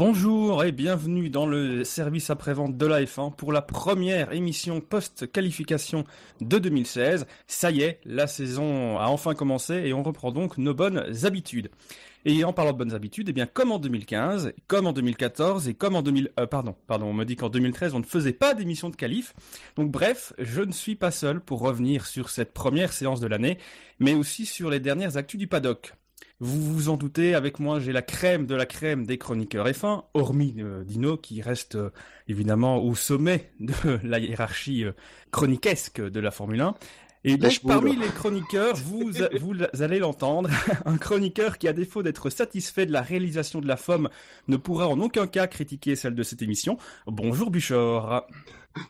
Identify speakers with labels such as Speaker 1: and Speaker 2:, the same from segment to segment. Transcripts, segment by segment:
Speaker 1: Bonjour et bienvenue dans le service après-vente de la F1 pour la première émission post-qualification de 2016. Ça y est, la saison a enfin commencé et on reprend donc nos bonnes habitudes. Et en parlant de bonnes habitudes, eh bien comme en 2015, comme en 2014 et comme en 2000, euh, pardon, on me dit qu'en 2013 on ne faisait pas d'émission de qualif. Donc bref, je ne suis pas seul pour revenir sur cette première séance de l'année, mais aussi sur les dernières actus du paddock. Vous vous en doutez, avec moi j'ai la crème de la crème des chroniqueurs F1, hormis euh, Dino qui reste euh, évidemment au sommet de la hiérarchie euh, chroniquesque de la Formule 1. Et donc parmi les chroniqueurs, vous, vous allez l'entendre, un chroniqueur qui à défaut d'être satisfait de la réalisation de la FOM ne pourra en aucun cas critiquer celle de cette émission. Bonjour Buchor.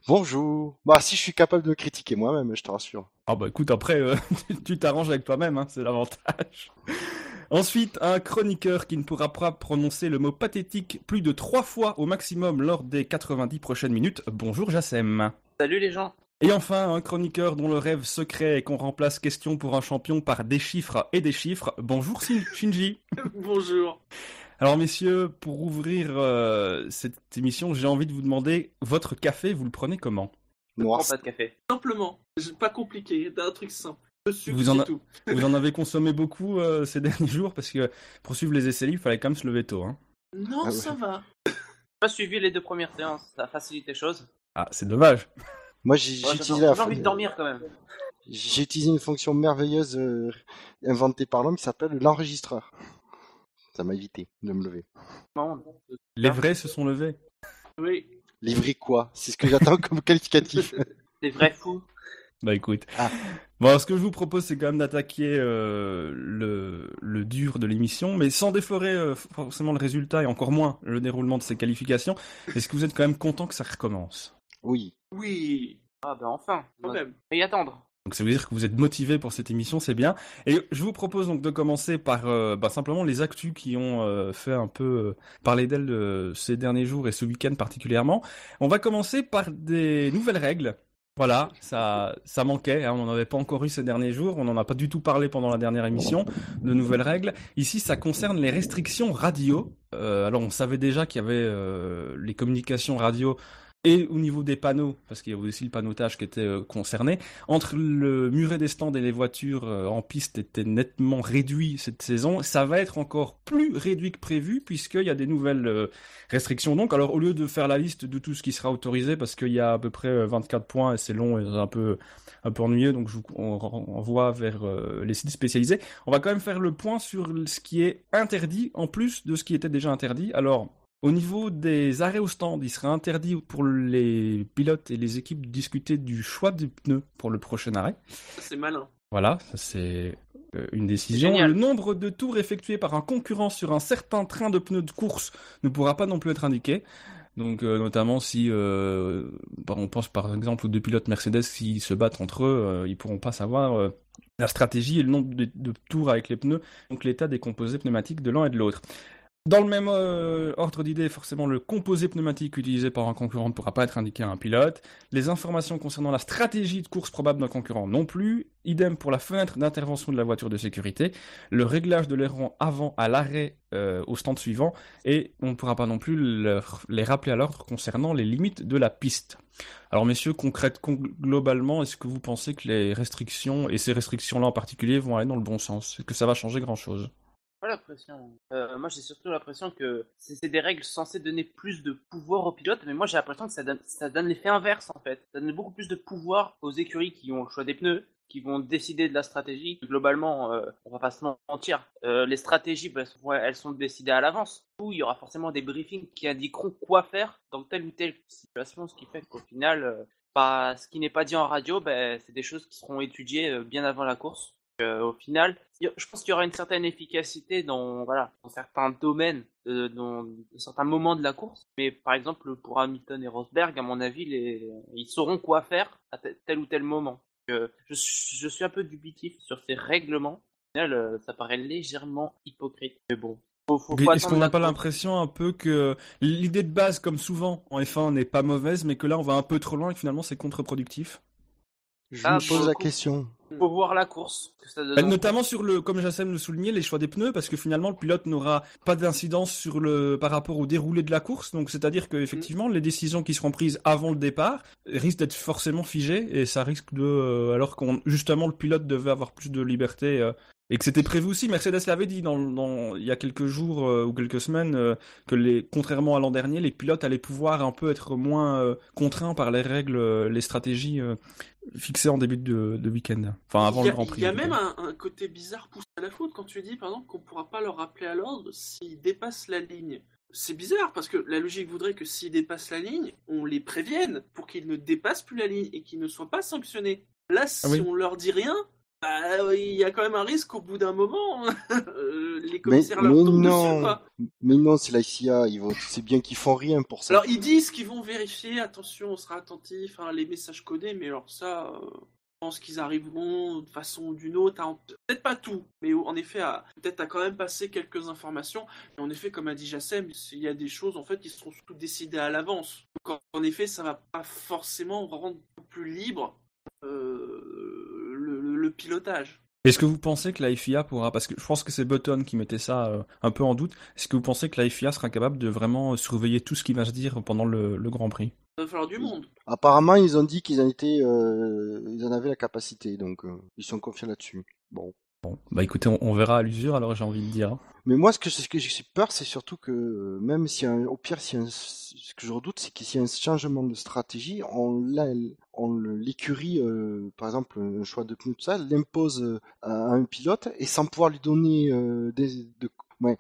Speaker 2: Bonjour. Bah si je suis capable de critiquer moi-même, je te rassure.
Speaker 1: Ah bah écoute, après, euh, tu t'arranges avec toi-même, hein, c'est l'avantage. Ensuite, un chroniqueur qui ne pourra pas prononcer le mot pathétique plus de trois fois au maximum lors des 90 prochaines minutes. Bonjour Jassem.
Speaker 3: Salut les gens.
Speaker 1: Et enfin, un chroniqueur dont le rêve secret est qu'on remplace question pour un champion par des chiffres et des chiffres. Bonjour Shin- Shinji.
Speaker 3: Bonjour.
Speaker 1: Alors messieurs, pour ouvrir euh, cette émission, j'ai envie de vous demander, votre café, vous le prenez comment?
Speaker 3: Je
Speaker 2: Noir.
Speaker 3: prends pas de café.
Speaker 4: Simplement, c'est pas compliqué, un truc simple. Sucre,
Speaker 1: Vous en
Speaker 4: c'est
Speaker 1: a-
Speaker 4: tout.
Speaker 1: Vous en avez consommé beaucoup euh, ces derniers jours parce que pour suivre les essais libres, il fallait quand même se lever tôt. Hein.
Speaker 4: Non,
Speaker 2: Ah ouais.
Speaker 4: ça va.
Speaker 3: J'ai pas suivi les deux premières séances, ça facilite les choses.
Speaker 1: Ah, c'est dommage.
Speaker 2: Moi j'ai
Speaker 3: Ouais,
Speaker 2: utilisé,
Speaker 3: j'ai
Speaker 2: la-
Speaker 3: envie de dormir quand même.
Speaker 2: j'ai utilisé une fonction merveilleuse euh, inventée par l'homme qui s'appelle l'enregistreur. Ça m'a évité de me lever.
Speaker 3: Non,
Speaker 1: Les vrais se sont levés.
Speaker 4: Oui.
Speaker 2: Livrer quoi? C'est ce que j'attends comme qualificatif.
Speaker 3: des vrais fous.
Speaker 1: Bah écoute.
Speaker 2: Ah.
Speaker 1: Bon, ce que je vous propose, c'est quand même d'attaquer euh, le, le dur de l'émission, mais sans déflorer euh, forcément le résultat et encore moins le déroulement de ces qualifications. Est-ce que vous êtes quand même content que ça recommence?
Speaker 2: Oui.
Speaker 4: Oui.
Speaker 3: Ah bah enfin.
Speaker 4: Quand même.
Speaker 3: Et y attendre.
Speaker 1: Donc ça veut dire que vous êtes motivé pour cette émission, c'est bien. Et je vous propose donc de commencer par euh, bah, simplement les actus qui ont euh, fait un peu euh, parler d'elles euh, ces derniers jours et ce week-end particulièrement. On va commencer par des nouvelles règles. Voilà, ça, ça manquait, hein, on n'en avait pas encore eu ces derniers jours, on n'en a pas du tout parlé pendant la dernière émission de nouvelles règles. Ici, ça concerne les restrictions radio. Euh, alors, on savait déjà qu'il y avait euh, les communications radio et au niveau des panneaux, parce qu'il y avait aussi le panneautage qui était euh, concerné. Entre le muret des stands et les voitures euh, en piste était nettement réduit cette saison. Ça va être encore plus réduit que prévu puisqu'il y a des nouvelles euh, restrictions. Donc, alors au lieu de faire la liste de tout ce qui sera autorisé, parce qu'il y a à peu près euh, 24 points et c'est long et un peu ennuyeux, donc je vous on renvoie vers les sites spécialisés. On va quand même faire le point sur ce qui est interdit en plus de ce qui était déjà interdit. Alors. Au niveau des arrêts au stand, il sera interdit pour les pilotes et les équipes de discuter du choix des pneus pour le prochain arrêt.
Speaker 4: C'est malin.
Speaker 1: Voilà, c'est euh, une décision.
Speaker 3: Génial.
Speaker 1: Le nombre de tours effectués par un concurrent sur un certain train de pneus de course ne pourra pas non plus être indiqué. Donc euh, notamment si euh, bah, on pense par exemple aux deux pilotes Mercedes s'ils se battent entre eux, euh, ils pourront pas savoir euh, la stratégie et le nombre de, de tours avec les pneus, donc l'état des composés pneumatiques de l'un et de l'autre. Dans le même euh, ordre d'idée, forcément, le composé pneumatique utilisé par un concurrent ne pourra pas être indiqué à un pilote. Les informations concernant la stratégie de course probable d'un concurrent non plus. Idem pour la fenêtre d'intervention de la voiture de sécurité. Le réglage de l'aileron avant à l'arrêt euh, au stand suivant. Et on ne pourra pas non plus les rappeler à l'ordre concernant les limites de la piste. Alors messieurs, concrètement, globalement, est-ce que vous pensez que les restrictions, et ces restrictions-là en particulier, vont aller dans le bon sens? Est-ce que ça va changer grand-chose?
Speaker 3: L'impression. Euh, moi j'ai surtout l'impression que c'est des règles censées donner plus de pouvoir aux pilotes, mais moi j'ai l'impression que ça donne, l'effet inverse en fait. Ça donne beaucoup plus de pouvoir aux écuries qui ont le choix des pneus, qui vont décider de la stratégie. Globalement, euh, on va pas se mentir, euh, les stratégies, bah, elles sont- décidées à l'avance. Où il y aura forcément des briefings qui indiqueront quoi faire dans telle ou telle situation, ce qui fait qu'au final, bah, ce qui n'est pas dit en radio, bah, c'est des choses qui seront étudiées bien avant la course. Euh, au final, je pense qu'il y aura une certaine efficacité dans, voilà, dans certains domaines, euh, dans, certains moments de la course. Mais par exemple, pour Hamilton et Rosberg, à mon avis, les, ils sauront quoi faire à te- tel ou tel moment. Euh, je, je suis un peu dubitif sur ces règlements. Au final, ça paraît légèrement hypocrite. Mais bon, faut, faut, faut
Speaker 1: Est-ce qu'on n'a pas l'impression un peu que l'idée de base, comme souvent en F1, n'est pas mauvaise, mais que là on va un peu trop loin et que finalement c'est contre-productif?
Speaker 2: Je
Speaker 3: Ah,
Speaker 2: me
Speaker 3: pour
Speaker 2: pose la question.
Speaker 3: Faut voir la course. Que ça donne
Speaker 1: Bah,
Speaker 3: en
Speaker 1: Notamment sur le, comme Jassem le soulignait, les choix des pneus, parce que finalement le pilote n'aura pas d'incidence sur le, par rapport au déroulé de la course. Donc c'est-à-dire que effectivement les décisions qui seront prises avant le départ risquent d'être forcément figées et ça risque de, euh, alors qu'on justement le pilote devait avoir plus de liberté. euh, et que c'était prévu aussi, Mercedes l'avait dit dans, dans- il y a quelques jours euh, ou quelques semaines euh, que les, contrairement à l'an dernier, les pilotes allaient pouvoir un peu être moins euh, contraints par les règles, les stratégies fixées en début de, de week-end, enfin avant
Speaker 4: a,
Speaker 1: le Grand Prix.
Speaker 4: Il y a même un, un côté bizarre poussé à la faute quand tu dis, par exemple, qu'on pourra pas leur rappeler à l'ordre s'ils dépassent la ligne. C'est bizarre parce que la logique voudrait que s'ils dépassent la ligne, on les prévienne pour qu'ils ne dépassent plus la ligne et qu'ils ne soient pas sanctionnés. Là, si
Speaker 1: Ah oui.
Speaker 4: on leur dit rien, bah, il y a quand même un risque qu'au bout d'un moment, euh, les
Speaker 2: Mais,
Speaker 4: commissaires leur
Speaker 2: mais
Speaker 4: tombent dessus.
Speaker 2: non,
Speaker 4: Quoi.
Speaker 2: mais non, c'est la. Ils vont, c'est bien qu'ils font rien pour ça.
Speaker 4: Alors ils disent qu'ils vont vérifier, attention, on sera attentif, hein, les messages codés, mais alors ça, euh, je pense qu'ils arriveront de façon ou d'une autre, à- peut-être pas tout, mais en effet, à- peut-être à quand même passer quelques informations. Et en effet, comme a dit Jassem, il y a des choses en fait qui seront surtout décidées à l'avance. Donc en effet, ça va pas forcément rendre plus libre euh, le, pilotage.
Speaker 1: Est-ce que vous pensez que la FIA pourra, parce que je pense que c'est Button qui mettait ça euh, un peu en doute, est-ce que vous pensez que la FIA sera capable de vraiment surveiller tout ce qui va se dire pendant le, le Grand Prix?
Speaker 4: Il va falloir du monde.
Speaker 2: Apparemment, ils ont dit qu'ils en étaient, euh, ils en avaient la capacité, donc euh, ils sont confiants là-dessus. Bon.
Speaker 1: Bon, bah écoutez, on, verra à l'usure, alors j'ai envie de dire.
Speaker 2: Mais moi, ce que, ce que j'ai peur, c'est surtout que même si au pire, si ce que je redoute, c'est qu'il y a un changement de stratégie, on, l'écurie, euh, par exemple, un choix de pneus, tout ça, l'impose euh, à un pilote et sans pouvoir lui donner euh, des,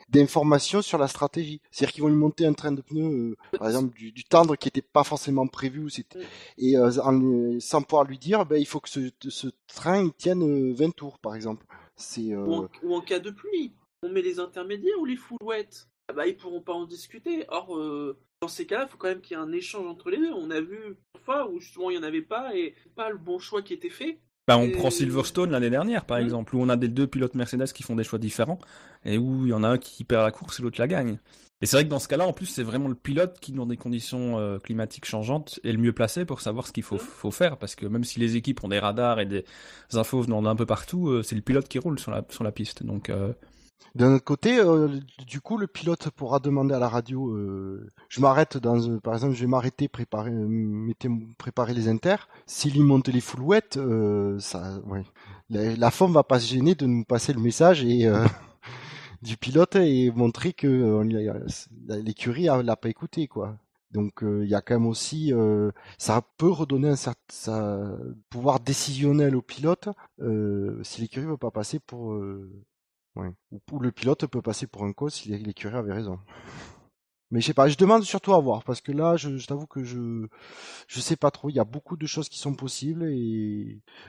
Speaker 2: d'informations sur la stratégie. C'est-à-dire qu'ils vont lui monter un train de pneus, par exemple, du, du tendre qui n'était pas forcément prévu, et euh, en, sans pouvoir lui dire, ben, il faut que ce, train il tienne euh, 20 tours, par exemple. C'est euh,
Speaker 4: Ou, en, ou en cas de pluie, on met les intermédiaires ou les foulouettes ah bah, Ils pourront pas en discuter. Or, euh, dans ces cas-là, il faut quand même qu'il y ait un échange entre les deux. On a vu une fois où justement il n'y en avait pas et pas le bon choix qui était fait.
Speaker 1: Bah, on
Speaker 4: Et-
Speaker 1: prend Silverstone l'année dernière, par
Speaker 4: Mm.
Speaker 1: exemple, où on a des deux pilotes Mercedes qui font des choix différents, et où il y en a un qui perd la course et l'autre la gagne. Et c'est vrai que dans ce cas-là, en plus, c'est vraiment le pilote qui, dans des conditions euh, climatiques changeantes, est le mieux placé pour savoir ce qu'il faut, faire, parce que même si les équipes ont des radars et des infos venant d'un peu partout, euh, c'est le pilote qui roule sur la, piste. Donc, euh,
Speaker 2: D'un autre côté, euh, du coup, le pilote pourra demander à la radio, je m'arrête dans, par exemple, je vais m'arrêter, préparer, préparer les inters. S'il monte les foulouettes, ça, ouais. La, la FOM va pas se gêner de nous passer le message et du pilote et montrer que euh, l'écurie a- l'a pas écouté, quoi. Donc euh, il y a quand même aussi, euh, ça peut redonner un certain ça- pouvoir décisionnel au pilote si l'écurie veut pas passer pour. Ou, le pilote peut passer pour un co si l'é- l'écurie avait raison. Mais je sais pas, je demande surtout à voir, parce que là, je, t'avoue que je je sais pas trop. Il y a beaucoup de choses qui sont possibles,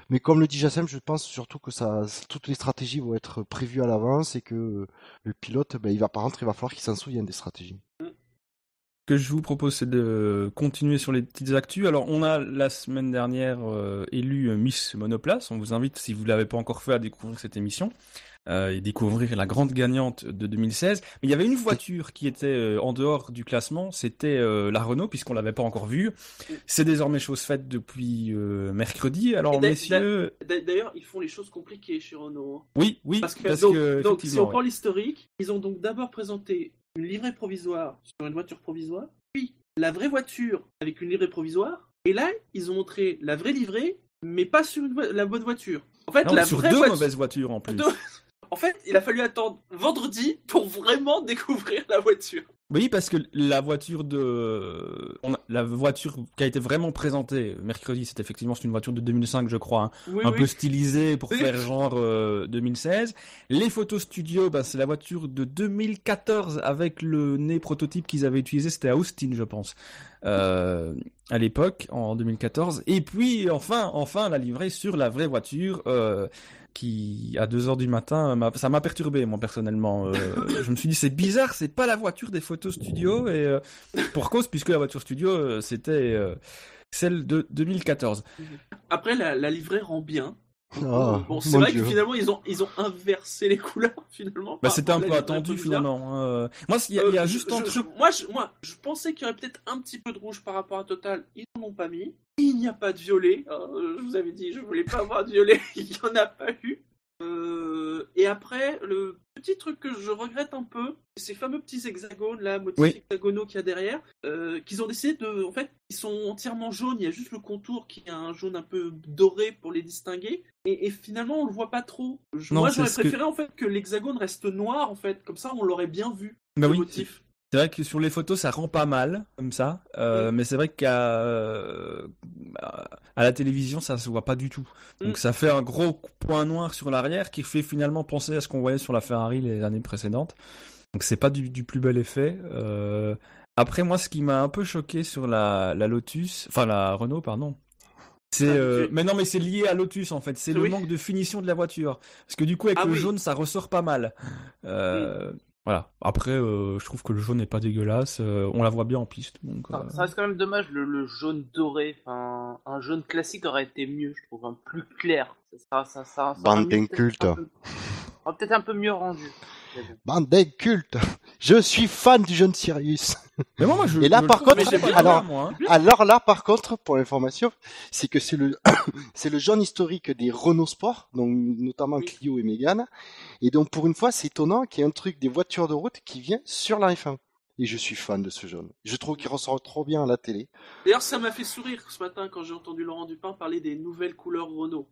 Speaker 2: mais comme le dit Jassem, je pense surtout que ça, toutes les stratégies vont être prévues à l'avance et que le pilote, ben, il va pas rentrer, il va falloir qu'il s'en souvienne des stratégies.
Speaker 1: Ce que je vous propose, c'est de continuer sur les petites actus. Alors, on a la semaine dernière euh, élu Miss Monoplace. On vous invite, si vous l'avez pas encore fait, à découvrir cette émission euh, et découvrir la grande gagnante de 2016. Mais il y avait une voiture qui était euh, en dehors du classement, c'était euh, la Renault, puisqu'on l'avait pas encore vue. C'est désormais chose faite depuis mercredi. Alors, messieurs,
Speaker 4: D'a- D'ailleurs, ils font les choses compliquées chez Renault. hein.
Speaker 1: oui, oui,
Speaker 4: Parce que,
Speaker 1: parce
Speaker 4: donc,
Speaker 1: que
Speaker 4: donc, si on prend l'historique, ils ont donc d'abord présenté une livrée provisoire sur une voiture provisoire, puis la vraie voiture avec une livrée provisoire, et là, ils ont montré la vraie livrée, mais pas sur une la bonne voiture. En fait,
Speaker 1: Non,
Speaker 4: la
Speaker 1: sur
Speaker 4: vraie
Speaker 1: deux
Speaker 4: voiture-
Speaker 1: mauvaises voitures en plus.
Speaker 4: Deux- En fait, il a fallu attendre vendredi pour vraiment découvrir la voiture.
Speaker 1: Oui, parce que la voiture de, on a- la voiture qui a été vraiment présentée mercredi, c'est effectivement une voiture de 2005, je crois, hein,
Speaker 4: Oui,
Speaker 1: un
Speaker 4: oui.
Speaker 1: peu stylisée pour
Speaker 4: Oui.
Speaker 1: faire genre euh, 2016. Les photos studio, bah, c'est la voiture de 2014 avec le nez prototype qu'ils avaient utilisé, c'était à Austin, je pense, euh, à l'époque, en 2014. Et puis enfin, enfin la livrée sur la vraie voiture. Euh, qui à 2 heures du matin, m'a- ça m'a perturbé moi personnellement. Euh, je me suis dit c'est bizarre, c'est pas la voiture des photos studio et euh, pour cause puisque la voiture studio euh, c'était celle de 2014.
Speaker 4: Après, la, la livrée rend bien.
Speaker 2: Ah,
Speaker 4: bon, c'est vrai
Speaker 2: Dieu.
Speaker 4: que finalement, ils ont, ils ont inversé les couleurs, finalement.
Speaker 1: Bah, c'était un peu attendu finalement. hein. Moi, il y, a- il y a
Speaker 4: Euh,
Speaker 1: juste
Speaker 4: je-
Speaker 1: un
Speaker 4: je-
Speaker 1: truc.
Speaker 4: moi, je, moi, je pensais qu'il y aurait peut-être un petit peu de rouge par rapport à Total. Ils n'en ont pas mis. Il n'y a pas de violet. Euh, je vous avais dit, je voulais pas avoir de violet. Il n'y en a pas eu. Euh, et après, le petit truc que je regrette un peu, c'est ces fameux petits hexagones, là, motifs
Speaker 1: Oui.
Speaker 4: hexagonaux qu'il y a derrière, euh, qu'ils ont décidé de. En fait, ils sont entièrement jaunes. Il y a juste le contour qui a un jaune un peu doré pour les distinguer. Et, et finalement, on le voit pas trop. Je-
Speaker 1: Non,
Speaker 4: moi, j'aurais
Speaker 1: ce que-
Speaker 4: préféré en fait que l'hexagone reste noir, en fait. Comme ça, on l'aurait bien vu.
Speaker 1: Bah oui,
Speaker 4: motif.
Speaker 1: C'est vrai que sur les photos, ça rend pas mal, comme ça. Euh, Mais c'est vrai qu'à euh, à la télévision, ça se voit pas du tout. Donc
Speaker 4: Mm.
Speaker 1: ça fait un gros point noir sur l'arrière qui fait finalement penser à ce qu'on voyait sur la Ferrari les années précédentes. Donc c'est pas du, du plus bel effet. Euh, Après, moi, ce qui m'a un peu choqué sur la, la Lotus, enfin la Renault, pardon. C'est,
Speaker 4: Ah,
Speaker 1: euh, mais non, mais c'est lié à Lotus en fait. C'est le manque de finition de la voiture. Parce que du coup, avec
Speaker 4: Ah
Speaker 1: le
Speaker 4: oui.
Speaker 1: jaune, ça ressort pas mal. Euh, Voilà. Après, euh, je trouve que le jaune n'est pas dégueulasse. Euh, on la voit bien en piste. Donc,
Speaker 3: Ça,
Speaker 1: euh,
Speaker 3: ça reste quand même dommage, le, le jaune doré. Enfin, un jaune classique aurait été mieux, je trouve, un plus clair. Ça, ça, ça, ça, ça
Speaker 2: Bande
Speaker 3: peu- aurait Peut-être un peu mieux rendu.
Speaker 2: Bande d'incultes. Je suis fan du jeune Sirius.
Speaker 1: Mais moi, moi, je,
Speaker 2: Et là,
Speaker 1: je
Speaker 2: par contre, alors-
Speaker 1: moi, hein.
Speaker 2: Alors là, par contre, pour l'information, c'est que c'est le c'est le jaune historique des Renault Sport, donc notamment
Speaker 4: Oui.
Speaker 2: Clio et Mégane. Et donc pour une fois, c'est étonnant qu'il y ait un truc des voitures de route qui vient sur la F1. Et je suis fan de ce jaune. Je trouve qu'il ressort trop bien à la télé.
Speaker 4: D'ailleurs, ça m'a fait sourire ce matin quand j'ai entendu Laurent Dupin parler des nouvelles couleurs Renault.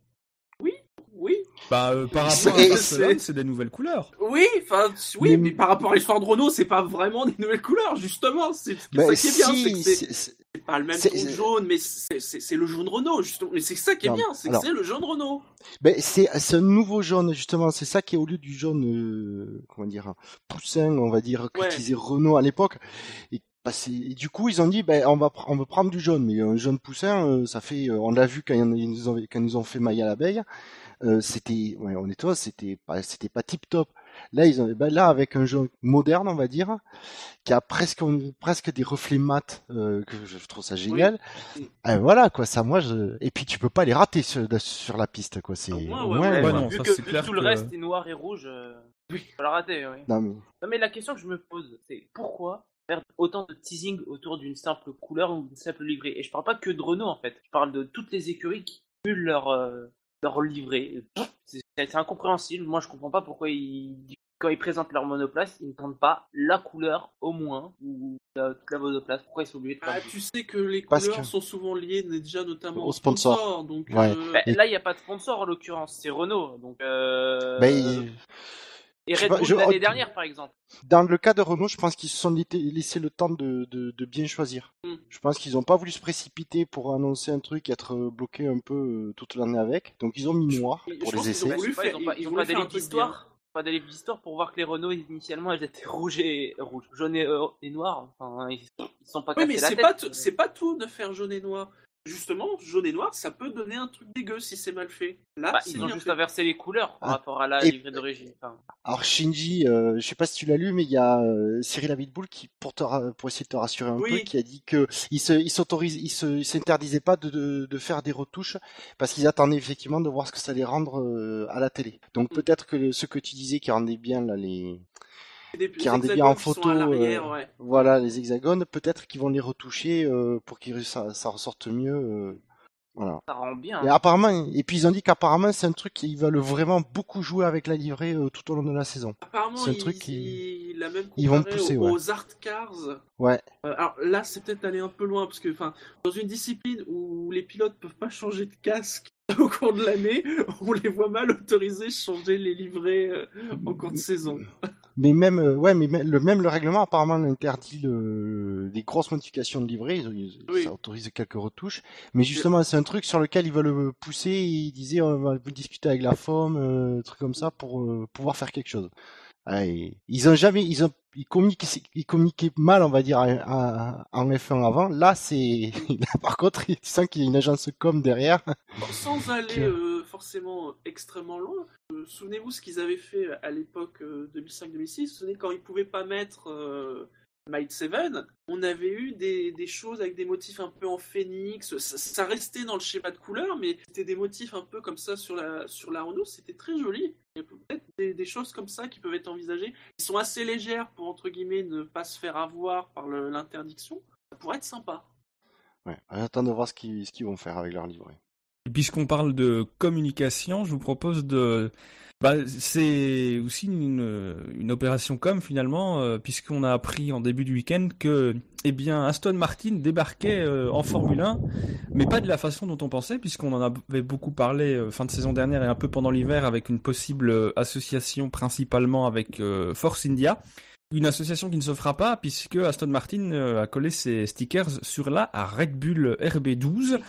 Speaker 4: Oui, oui,
Speaker 1: Bah, euh, par rapport à Barcelone,
Speaker 4: c'est-
Speaker 1: des nouvelles couleurs.
Speaker 4: oui, enfin, oui,
Speaker 2: Mais-
Speaker 4: mais... par rapport à l'histoire de Renault, c'est pas vraiment des nouvelles couleurs, justement. C'est
Speaker 2: Mais
Speaker 4: ça qui est bien, c'est pas le même
Speaker 2: c'est-
Speaker 4: jaune, mais c'est le jaune Renault, justement. Mais c'est ça qui est
Speaker 2: Non,
Speaker 4: bien, c'est que c'est le jaune Renault.
Speaker 2: ben, c'est c'est un nouveau jaune justement. C'est ça qui est au lieu du jaune, euh, comment dire, poussin, on va dire,
Speaker 4: Ouais.
Speaker 2: qu'utilisait Renault à l'époque. Et, bah, et du coup, ils ont dit, ben, on va, pr- on veut prendre du jaune, mais un jaune poussin, euh, ça fait, euh, on l'a vu quand ils nous ont, quand ils ont fait Maya l'abeille. Euh, c'était, ouais, honnêtement, c'était pas, c'était pas tip top. Là, ils ont, ben là, avec un jaune moderne, on va dire, qui a presque, presque des reflets mat, euh, que je trouve ça génial.
Speaker 4: Oui.
Speaker 2: Ah, voilà, quoi, ça, moi, je, et puis tu peux pas les rater sur, sur la piste, quoi. C'est,
Speaker 4: Au moins,
Speaker 2: au
Speaker 4: ouais,
Speaker 2: moins,
Speaker 4: ouais,
Speaker 1: Ouais,
Speaker 2: ouais.
Speaker 1: non,
Speaker 3: vu
Speaker 1: ça,
Speaker 3: que, vu
Speaker 1: clair
Speaker 3: tout le reste est noir et rouge, euh... oui, faut la rater, oui.
Speaker 2: Non, mais,
Speaker 3: Non, mais la question que je me pose, c'est pourquoi faire autant de teasing autour d'une simple couleur ou d'une simple livrée Et je parle pas que de Renault en fait, je parle de toutes les écuries qui cumulent leur, euh, leur livrée. C'est incompréhensible, moi je comprends pas pourquoi ils, quand ils présentent leur monoplace, ils ne tentent pas la couleur au moins, ou la, toute la monoplace. Pourquoi ils sont obligés de
Speaker 4: Ah,
Speaker 3: faire
Speaker 4: tu sais que les
Speaker 2: Parce
Speaker 4: couleurs
Speaker 2: que-
Speaker 4: sont souvent liées déjà notamment
Speaker 2: Au
Speaker 4: au
Speaker 2: sponsor.
Speaker 4: sponsor. donc,
Speaker 2: Ouais.
Speaker 4: euh,
Speaker 3: Bah,
Speaker 2: Et-
Speaker 3: Là, il n'y a pas de sponsor en l'occurrence, c'est Renault. Donc, euh...
Speaker 2: il-
Speaker 3: Et Red Bull l'année dernière, par exemple.
Speaker 2: dans le cas de Renault, je pense qu'ils se sont laissé- le temps de, de, de bien choisir.
Speaker 4: Mm.
Speaker 2: Je pense qu'ils ont pas voulu se précipiter pour annoncer un truc et être bloqué un peu euh, toute l'année avec. Donc ils ont mis noir pour les
Speaker 4: ont
Speaker 2: essais.
Speaker 4: voulu faire-
Speaker 3: ils ont pas,
Speaker 4: ils
Speaker 3: ils ont
Speaker 4: voulaient
Speaker 3: pas
Speaker 4: faire
Speaker 3: des
Speaker 4: un
Speaker 3: livres
Speaker 4: truc
Speaker 3: d'histoire pas des livres d'histoire pour voir que les Renault initialement elles étaient rouges et rouges, jaunes et, euh, et noirs. Enfin, ils, ils sont pas
Speaker 4: Oui, mais c'est pas, c'est pas tout de faire jaune et noir. Justement, jaune et noir, ça peut donner un truc dégueu si c'est mal fait. Là,
Speaker 3: Bah, ils ont juste
Speaker 4: fait.
Speaker 3: inversé les couleurs par
Speaker 2: Ah.
Speaker 3: rapport à la
Speaker 2: Et-
Speaker 3: livrée d'origine. Enfin,
Speaker 2: Alors Shinji, euh, je sais pas si tu l'as lu, mais il y a euh, Cyril Abitboul qui, pour, te ra- pour essayer de te rassurer un
Speaker 4: Oui.
Speaker 2: peu, qui a dit que il se, il s'autorise, il s'interdisait pas de, de, de faire des retouches parce qu'ils attendaient effectivement de voir ce que ça allait rendre euh, à la télé. Donc
Speaker 4: Mm.
Speaker 2: peut-être que le- ce que tu disais qui rendait bien là les,
Speaker 4: Des
Speaker 2: qui rendait bien en
Speaker 4: hexagones qui sont
Speaker 2: photo, euh,
Speaker 4: ouais.
Speaker 2: voilà les hexagones, peut-être qu'ils vont les retoucher euh, pour que ça, ça ressorte mieux. euh, voilà.
Speaker 3: ça rend bien.
Speaker 2: Et apparemment, et puis ils ont dit qu'apparemment c'est un truc qu'ils veulent vraiment beaucoup jouer avec la livrée euh, tout au long de la saison.
Speaker 4: Apparemment,
Speaker 2: c'est un truc qui-
Speaker 4: a même
Speaker 2: ils vont pousser,
Speaker 4: aux,
Speaker 2: ouais.
Speaker 4: aux art cars.
Speaker 2: Ouais.
Speaker 4: Euh, alors là, c'est peut-être aller un peu loin parce que, enfin, dans une discipline où les pilotes peuvent pas changer de casque au cours de l'année, on les voit mal autorisés changer les livrets euh, en cours de saison.
Speaker 2: Mais même, euh, ouais, mais même le, même le règlement apparemment interdit le, les grosses modifications de livrée. Ils,
Speaker 4: Oui.
Speaker 2: Ça autorise quelques retouches. Mais justement, c'est un truc sur lequel ils veulent pousser. Ils disaient, on va discuter avec la FOM, euh, truc comme ça, pour euh, pouvoir faire quelque chose. Ah, et ils ont jamais, ils ont, ils communiquaient, ils communiquaient mal, on va dire, en F1 avant. Là, c'est, par contre, tu sens qu'il y a une agence com derrière.
Speaker 4: Bon, sans aller euh, forcément euh, extrêmement loin, euh, souvenez-vous ce qu'ils avaient fait à l'époque euh, 2005-2006. Vous vous souvenez quand ils pouvaient pas mettre Might 7, on avait eu des, des, choses avec des motifs un peu en phénix. Ça, ça restait dans le schéma de couleur, mais c'était des motifs un peu comme ça sur la, sur la Renault. C'était très joli. Il y a peut-être des, des, choses comme ça qui peuvent être envisagées. Ils sont assez légères pour, entre guillemets, ne pas se faire avoir par l'interdiction. Ça pourrait être sympa.
Speaker 2: Ouais, j'attends de voir ce qu'ils, ce qu'ils vont faire avec leur livret.
Speaker 1: Puisqu'on parle de communication, je vous propose de bah, c'est aussi une, une, opération com finalement, euh, puisqu'on a appris en début du week-end que, eh bien, Aston Martin débarquait euh, en Formule 1, mais pas de la façon dont on pensait, puisqu'on en avait beaucoup parlé euh, fin de saison dernière et un peu pendant l'hiver avec une possible association principalement avec Force India. Une association qui ne se fera pas puisque Aston Martin a collé ses stickers sur la Red Bull RB12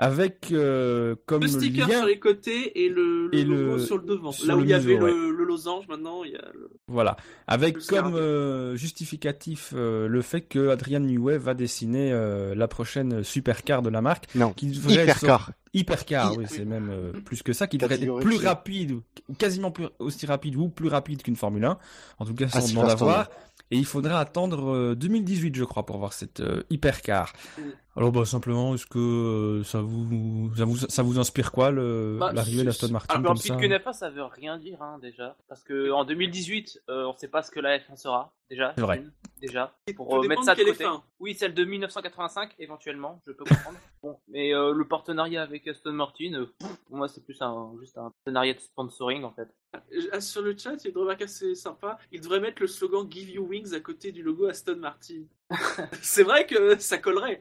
Speaker 1: avec euh, comme
Speaker 4: le sticker
Speaker 1: lien...
Speaker 4: sur les côtés et le, le
Speaker 1: Et
Speaker 4: logo
Speaker 1: le-
Speaker 4: sur le devant.
Speaker 1: sur
Speaker 4: Là où il y avait
Speaker 1: museau,
Speaker 4: le, le losange, maintenant il y a le...
Speaker 1: Voilà, avec
Speaker 4: Le
Speaker 1: comme euh, justificatif euh, le fait que Adrian Newey va dessiner euh, la prochaine supercar de la marque,
Speaker 2: Non,
Speaker 1: qui devrait être
Speaker 2: hypercar.
Speaker 1: hypercar,
Speaker 2: Hy-
Speaker 1: oui, c'est même euh, plus que ça, qui devrait être plus rapide quasiment plus aussi rapide ou plus rapide qu'une Formule 1. En tout cas,
Speaker 2: Ah,
Speaker 1: c'est on demande à voir. Et il faudra attendre euh, 2018, je crois, pour voir cette euh, hypercar.
Speaker 4: Mm.
Speaker 1: Alors, bah, simplement, est-ce que euh, ça vous, ça vous, ça vous inspire quoi, le,
Speaker 3: Bah,
Speaker 1: l'arrivée d'Aston Martin
Speaker 3: Alors,
Speaker 1: comme ça
Speaker 3: que NFA, ça veut rien dire, hein, déjà. Parce que en 2018, euh, on sait pas ce que la F1 sera, déjà.
Speaker 1: C'est vrai.
Speaker 3: Déjà. Pour euh, mettre
Speaker 4: de
Speaker 3: ça de côté.
Speaker 4: F1.
Speaker 3: Oui, celle de 1985, éventuellement, je peux comprendre. bon, mais euh, le partenariat avec Aston Martin, euh, pour moi, c'est plus un, juste un partenariat de sponsoring, en fait.
Speaker 4: Ah, Sur le chat, il y a une remarque assez sympa. Il devrait mettre le slogan Give You Wings à côté du logo Aston Martin. c'est vrai que ça collerait.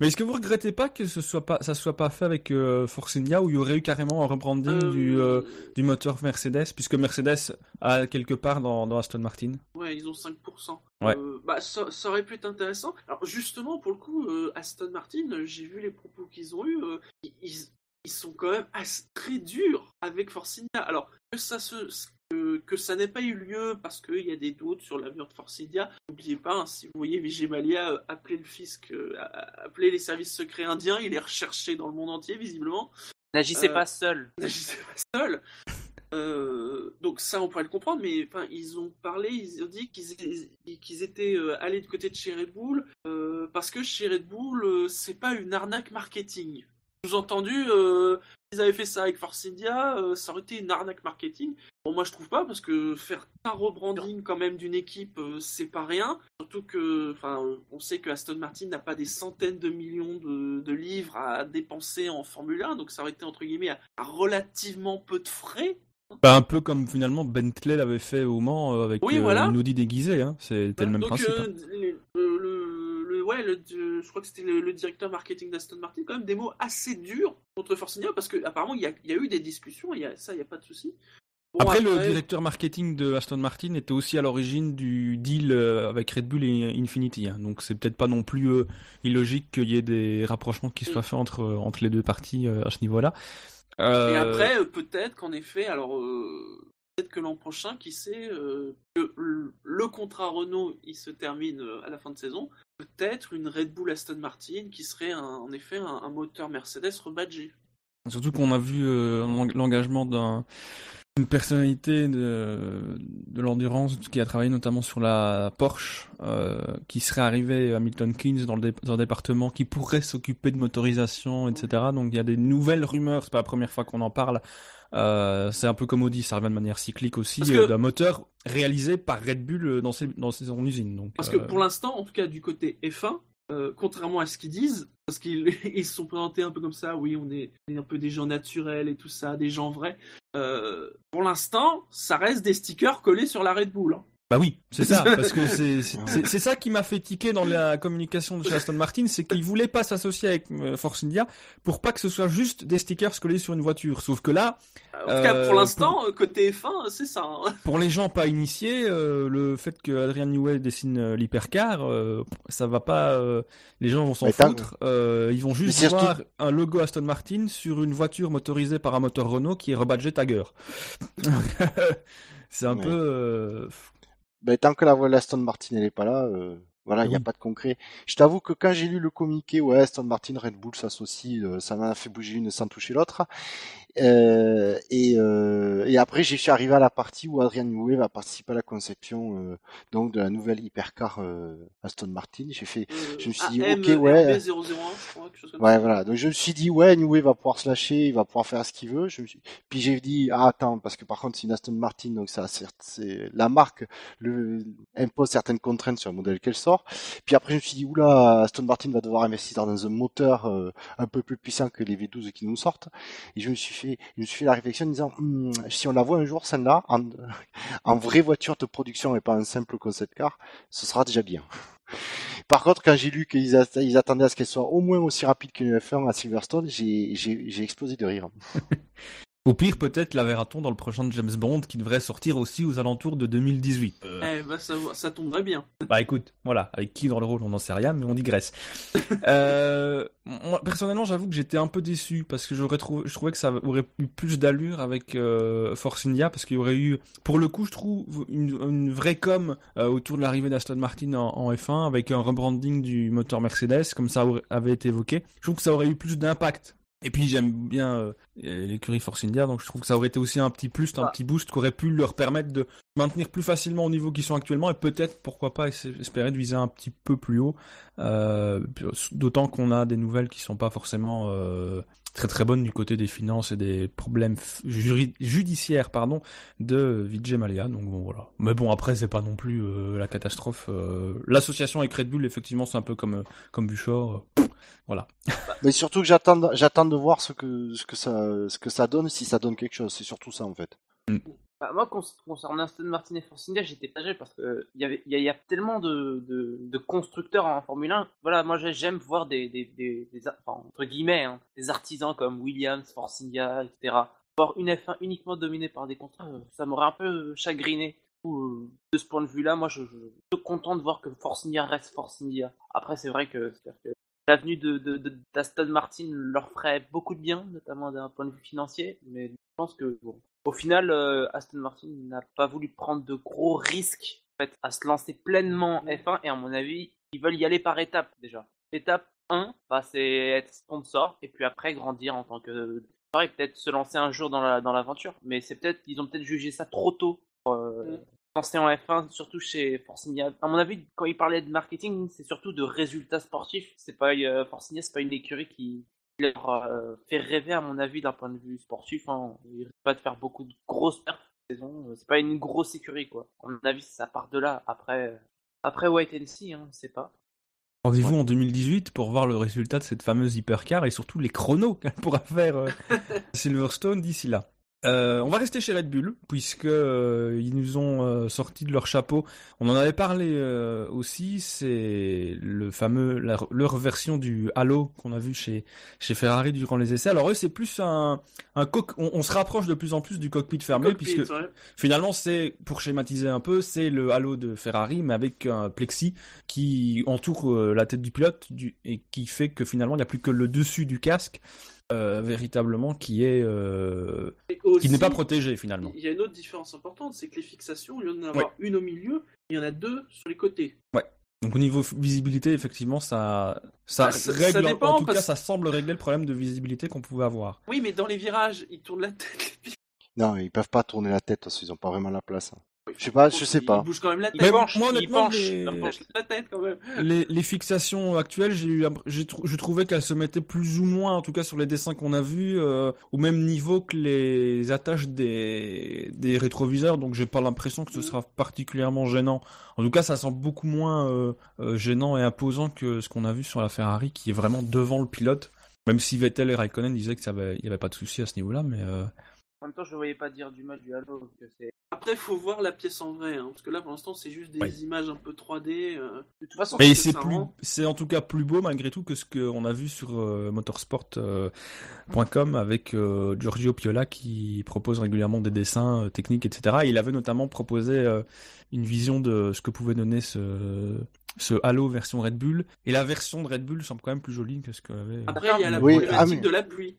Speaker 1: Mais est-ce que vous regrettez pas que ce soit pas, ça soit pas fait avec euh, Force India où il y aurait eu carrément un rebranding
Speaker 4: Euh,
Speaker 1: du, euh, du moteur Mercedes, puisque Mercedes a quelque part dans, dans Aston Martin?
Speaker 4: Ouais, ils ont 5%.
Speaker 1: Ouais.
Speaker 4: Euh, bah, ça, ça aurait pu être intéressant. Alors, justement, pour le coup, euh, Aston Martin, euh, j'ai vu les propos qu'ils ont eus. euh, ils, sont quand même assez, très durs avec Force India. Alors, que ça, se, que, que ça n'ait pas eu lieu parce qu'il y a des doutes sur l'avenir de Force India, n'oubliez pas, hein, si vous voyez Vijay Mallya euh, appeler le fisc, euh, appeler les services secrets indiens, il est recherché dans le monde entier, visiblement.
Speaker 3: N'agissez
Speaker 4: Euh,
Speaker 3: pas seul.
Speaker 4: n'agissez pas seul. Euh, donc ça, on pourrait le comprendre, mais enfin, ils ont parlé, ils ont dit qu'ils étaient, allés du côté de chez Red Bull euh, parce que chez Red Bull, c'est pas une arnaque marketing. Sous-entendu, ils avaient fait ça avec Force India, euh, ça aurait été une arnaque marketing. Bon, moi je trouve pas parce que faire un rebranding quand même d'une équipe, euh, c'est pas rien. Surtout que, enfin, euh, on sait que Aston Martin n'a pas des centaines de millions de, de livres à dépenser en Formule 1, donc ça aurait été entre guillemets à, à relativement peu de frais.
Speaker 1: Bah, Un peu comme finalement Bentley l'avait fait au Mans euh, avec
Speaker 4: Oui, voilà.
Speaker 1: une Audi déguisée, hein. c'était le même
Speaker 4: donc,
Speaker 1: principe. hein.
Speaker 4: le- ouais, le- je crois que c'était le, le directeur marketing d'Aston Martin, quand même des mots assez durs contre Force India parce que apparemment il y a, il y a eu des discussions, y a, ça il y a pas de souci. Bon,
Speaker 1: Après, le directeur marketing de Aston Martin était aussi à l'origine du deal euh, avec Red Bull et Infinity, hein. donc c'est peut-être pas non plus euh, illogique qu'il y ait des rapprochements qui soient
Speaker 4: Mm.
Speaker 1: faits entre, entre les deux parties euh, à ce niveau-là.
Speaker 4: Et
Speaker 1: Euh,
Speaker 4: après, euh, peut-être qu'en effet, alors peut-être que l'an prochain, qui sait, le, le contrat Renault il se termine à la fin de saison, peut-être une Red Bull Aston Martin qui serait un- en effet un, un moteur Mercedes rebadgé.
Speaker 1: Surtout qu'on a vu euh, l'eng- l'engagement d'un une personnalité de, de l'endurance qui a travaillé notamment sur la Porsche, euh, qui serait arrivé à Milton Keynes dans le, dé- dans le département, qui pourrait s'occuper de motorisation, etc. Donc il y a des nouvelles rumeurs, c'est pas la première fois qu'on en parle. Euh, c'est un peu comme Audi, ça revient de manière cyclique aussi, euh, d'un moteur réalisé par Red Bull euh, dans ses, dans usine. Donc,
Speaker 4: Parce que pour l'instant, en tout cas du côté F1, euh, contrairement à ce qu'ils disent, parce qu'ils ils se sont présentés un peu comme ça, oui, on est, on est un peu des gens naturels et tout ça, des gens vrais. pour l'instant, ça reste des stickers collés sur la Red Bull. hein.
Speaker 1: Bah oui, c'est ça, parce que c'est c'est- c'est- c'est ça qui m'a fait tiquer dans la communication de chez Aston Martin, c'est qu'ils voulaient pas s'associer avec euh, Force India pour pas que ce soit juste des stickers collés sur une voiture. Sauf que là,
Speaker 4: En tout cas,
Speaker 1: Euh,
Speaker 4: pour l'instant, euh, côté F1, c'est ça. hein.
Speaker 1: pour les gens pas initiés, euh, le fait que Adrian Newey dessine euh, l'hypercar, euh, ça va pas. euh, les gens vont s'en foutre. euh, ils vont juste
Speaker 2: surtout-
Speaker 1: voir un logo Aston Martin sur une voiture motorisée par un moteur Renault qui est rebadgé Tiger. c'est un
Speaker 2: Ouais.
Speaker 1: peu.
Speaker 2: Ben, tant que la voix d'Aston Martin elle est pas là, euh, Voilà, il n'y a pas de concret. Je t'avoue que quand j'ai lu le communiqué, ouais, Aston Martin, Red Bull s'associent, euh, ça m'a fait bouger une sans toucher l'autre. Euh, et, euh, et après, je suis arrivé à la partie où Adrian Newey va participer à la conception euh, donc de la nouvelle hypercar euh, Aston Martin. J'ai fait,
Speaker 4: Euh,
Speaker 2: je me suis dit,
Speaker 4: AM,
Speaker 2: ok, ouais.
Speaker 4: RB001, je crois, quelque chose comme
Speaker 2: Ouais,
Speaker 4: ça.
Speaker 2: voilà. Donc je me suis dit, ouais, Newey va pouvoir se lâcher, il va pouvoir faire ce qu'il veut. Je me suis... Puis j'ai dit, ah attends, parce que par contre c'est une Aston Martin, donc ça, c'est la marque le... impose certaines contraintes sur le modèle qu'elle sort. Puis après je me suis dit, oula, Aston Martin va devoir investir dans un moteur euh, un peu plus puissant que les V12 qui nous sortent. Et je me suis fait, je me suis fait la réflexion en disant, Hmm, si on la voit un jour celle-là en... vraie voiture de production et pas un simple concept car, ce sera déjà bien. Par contre, quand j'ai lu qu'ils attendaient à ce qu'elle soit au moins aussi rapide qu'une F1 à Silverstone, j'ai explosé de rire.
Speaker 1: Au pire, peut-être la verra-t-on dans le prochain James Bond qui devrait sortir aussi aux alentours de 2018. Euh,
Speaker 4: Eh bah, ça, ça tomberait bien.
Speaker 1: Bah écoute, voilà, avec qui dans le rôle, on n'en sait rien, mais on digresse. euh, moi, personnellement, j'avoue que j'étais un peu déçu parce que j'aurais trouvé, je trouvais que ça aurait eu plus d'allure avec euh, Force India parce qu'il y aurait eu, pour le coup, je trouve une, une vraie com euh, autour de l'arrivée d'Aston Martin en, en F1 avec un rebranding du moteur Mercedes, comme ça avait été évoqué. Je trouve que ça aurait eu plus d'impact. Et puis j'aime bien euh, l'écurie Force India, donc je trouve que ça aurait été aussi un petit plus, un
Speaker 3: Ah.
Speaker 1: petit boost qui aurait pu leur permettre de maintenir plus facilement au niveau qu'ils sont actuellement et peut-être, pourquoi pas, espérer de viser un petit peu plus haut. Euh, D'autant qu'on a des nouvelles qui sont pas forcément euh, très très bonnes du côté des finances et des problèmes judiciaires pardon, de Vijay. Donc bon voilà. Mais bon après c'est pas non plus euh, la catastrophe. euh. L'association avec Red Bull effectivement c'est un peu comme euh, comme Buchor. pff, voilà.
Speaker 2: Mais surtout que j'attends j'attends de voir ce que ce que ça ce que ça donne si ça donne quelque chose. C'est surtout ça en fait.
Speaker 3: Bah, moi, concernant Aston Martin et Force India, j'étais partagé parce que il y a- tellement de, constructeurs en Formule 1. Voilà, moi j'ai- j'aime voir des, entre guillemets, hein, des artisans comme Williams, Force etc. Voir une F1 uniquement dominée par des constructeurs, ça m'aurait un peu chagriné. Euh, De ce point de vue-là, moi je, suis content de voir que Force reste Force. Après, c'est vrai que, que l'avenue de, de, de- d'Aston Martin leur ferait beaucoup de bien, notamment d'un point de vue financier, mais je pense que au final, euh, Aston Martin n'a pas voulu prendre de gros risques en fait, à se lancer pleinement en F1 et à mon avis, ils veulent y aller par étapes déjà. Étape 1, bah, c'est être sponsor et puis après grandir en tant que et peut-être se lancer un jour dans la dans l'aventure. Mais c'est peut-être ils ont peut-être jugé ça trop tôt pour euh,
Speaker 4: Mm.
Speaker 3: lancer en F1, surtout chez Force India. À mon avis, quand ils parlaient de marketing, c'est surtout de résultats sportifs. C'est pas euh, Force India, c'est pas une écurie qui leur euh, fait rêver à mon avis d'un point de vue sportif. Hein. Ils risquent pas de faire beaucoup de grosses perfs cette saison. C'est pas une grosse écurie quoi. À mon avis, ça part de là. Après, euh, après White and See, hein, on sait pas.
Speaker 1: Rendez-vous en 2018 pour voir le résultat de cette fameuse hypercar et surtout les chronos qu'elle pourra faire euh, Silverstone d'ici là. Euh, on va rester chez Red Bull puisque euh, ils nous ont euh, sorti de leur chapeau. On en avait parlé euh, aussi. C'est le fameux la- leur version du Halo qu'on a vu chez chez Ferrari durant les essais. Alors eux c'est plus un un coq. On, on se rapproche de plus en plus du cockpit fermé
Speaker 4: Cockpit,
Speaker 1: puisque
Speaker 4: ouais.
Speaker 1: Finalement, c'est, pour schématiser un peu, c'est le halo de Ferrari, mais avec un plexi qui entoure euh, la tête du pilote du, et qui fait que finalement, il n'y a plus que le dessus du casque, euh, véritablement, qui est, euh, qui n'est pas protégé finalement.
Speaker 4: Il y a une autre différence importante, c'est que les fixations, il y en a une au milieu, il y en a deux sur les côtés.
Speaker 1: Donc au niveau visibilité, effectivement, ça, ça
Speaker 4: Ah, ça-
Speaker 1: règle,
Speaker 4: ça
Speaker 1: en-
Speaker 4: dépend,
Speaker 1: en tout cas, ça semble régler le problème de visibilité qu'on pouvait avoir.
Speaker 4: Oui, mais dans les virages, ils tournent la tête.
Speaker 2: Non, ils peuvent pas tourner la tête parce qu'ils ont pas vraiment la place. hein. Je sais pas, je sais pas.
Speaker 4: Ils bougent quand même la tête.
Speaker 1: Mais
Speaker 3: penchent,
Speaker 1: moi, honnêtement,
Speaker 3: penchent,
Speaker 1: les-
Speaker 3: ils penchent.
Speaker 4: La tête quand même.
Speaker 1: les, les fixations actuelles, j'ai eu, j'ai je trouvais qu'elles se mettaient plus ou moins, en tout cas sur les dessins qu'on a vus, euh, au même niveau que les attaches des, des rétroviseurs. Donc j'ai pas l'impression que ce
Speaker 4: Mhm.
Speaker 1: sera particulièrement gênant. En tout cas, ça semble beaucoup moins euh, euh, gênant et imposant que ce qu'on a vu sur la Ferrari, qui est vraiment devant le pilote. Même si Vettel et Raikkonen disaient que ça avait, il y avait pas de souci à ce niveau-là, mais euh,
Speaker 3: En même temps, je ne voyais pas dire du mal du Halo. Que c'est...
Speaker 4: Après, il faut voir la pièce en vrai, hein, parce que là, pour l'instant, c'est juste des
Speaker 1: Ouais.
Speaker 4: images un peu 3D. euh.
Speaker 3: De toute façon,
Speaker 1: Mais c'est
Speaker 4: ça
Speaker 1: plus,
Speaker 4: rend.
Speaker 1: c'est en tout cas plus beau malgré tout que ce qu'on a vu sur euh, motorsport.com avec euh, Giorgio Piola qui propose régulièrement des dessins euh, techniques, etc. Et il avait notamment proposé euh, une vision de ce que pouvait donner ce, ce Halo version Red Bull. Et la version de Red Bull semble quand même plus jolie que ce que avait.
Speaker 4: Après, il y a la
Speaker 2: Oui,
Speaker 4: problématique
Speaker 2: ah, mais-
Speaker 4: de la pluie.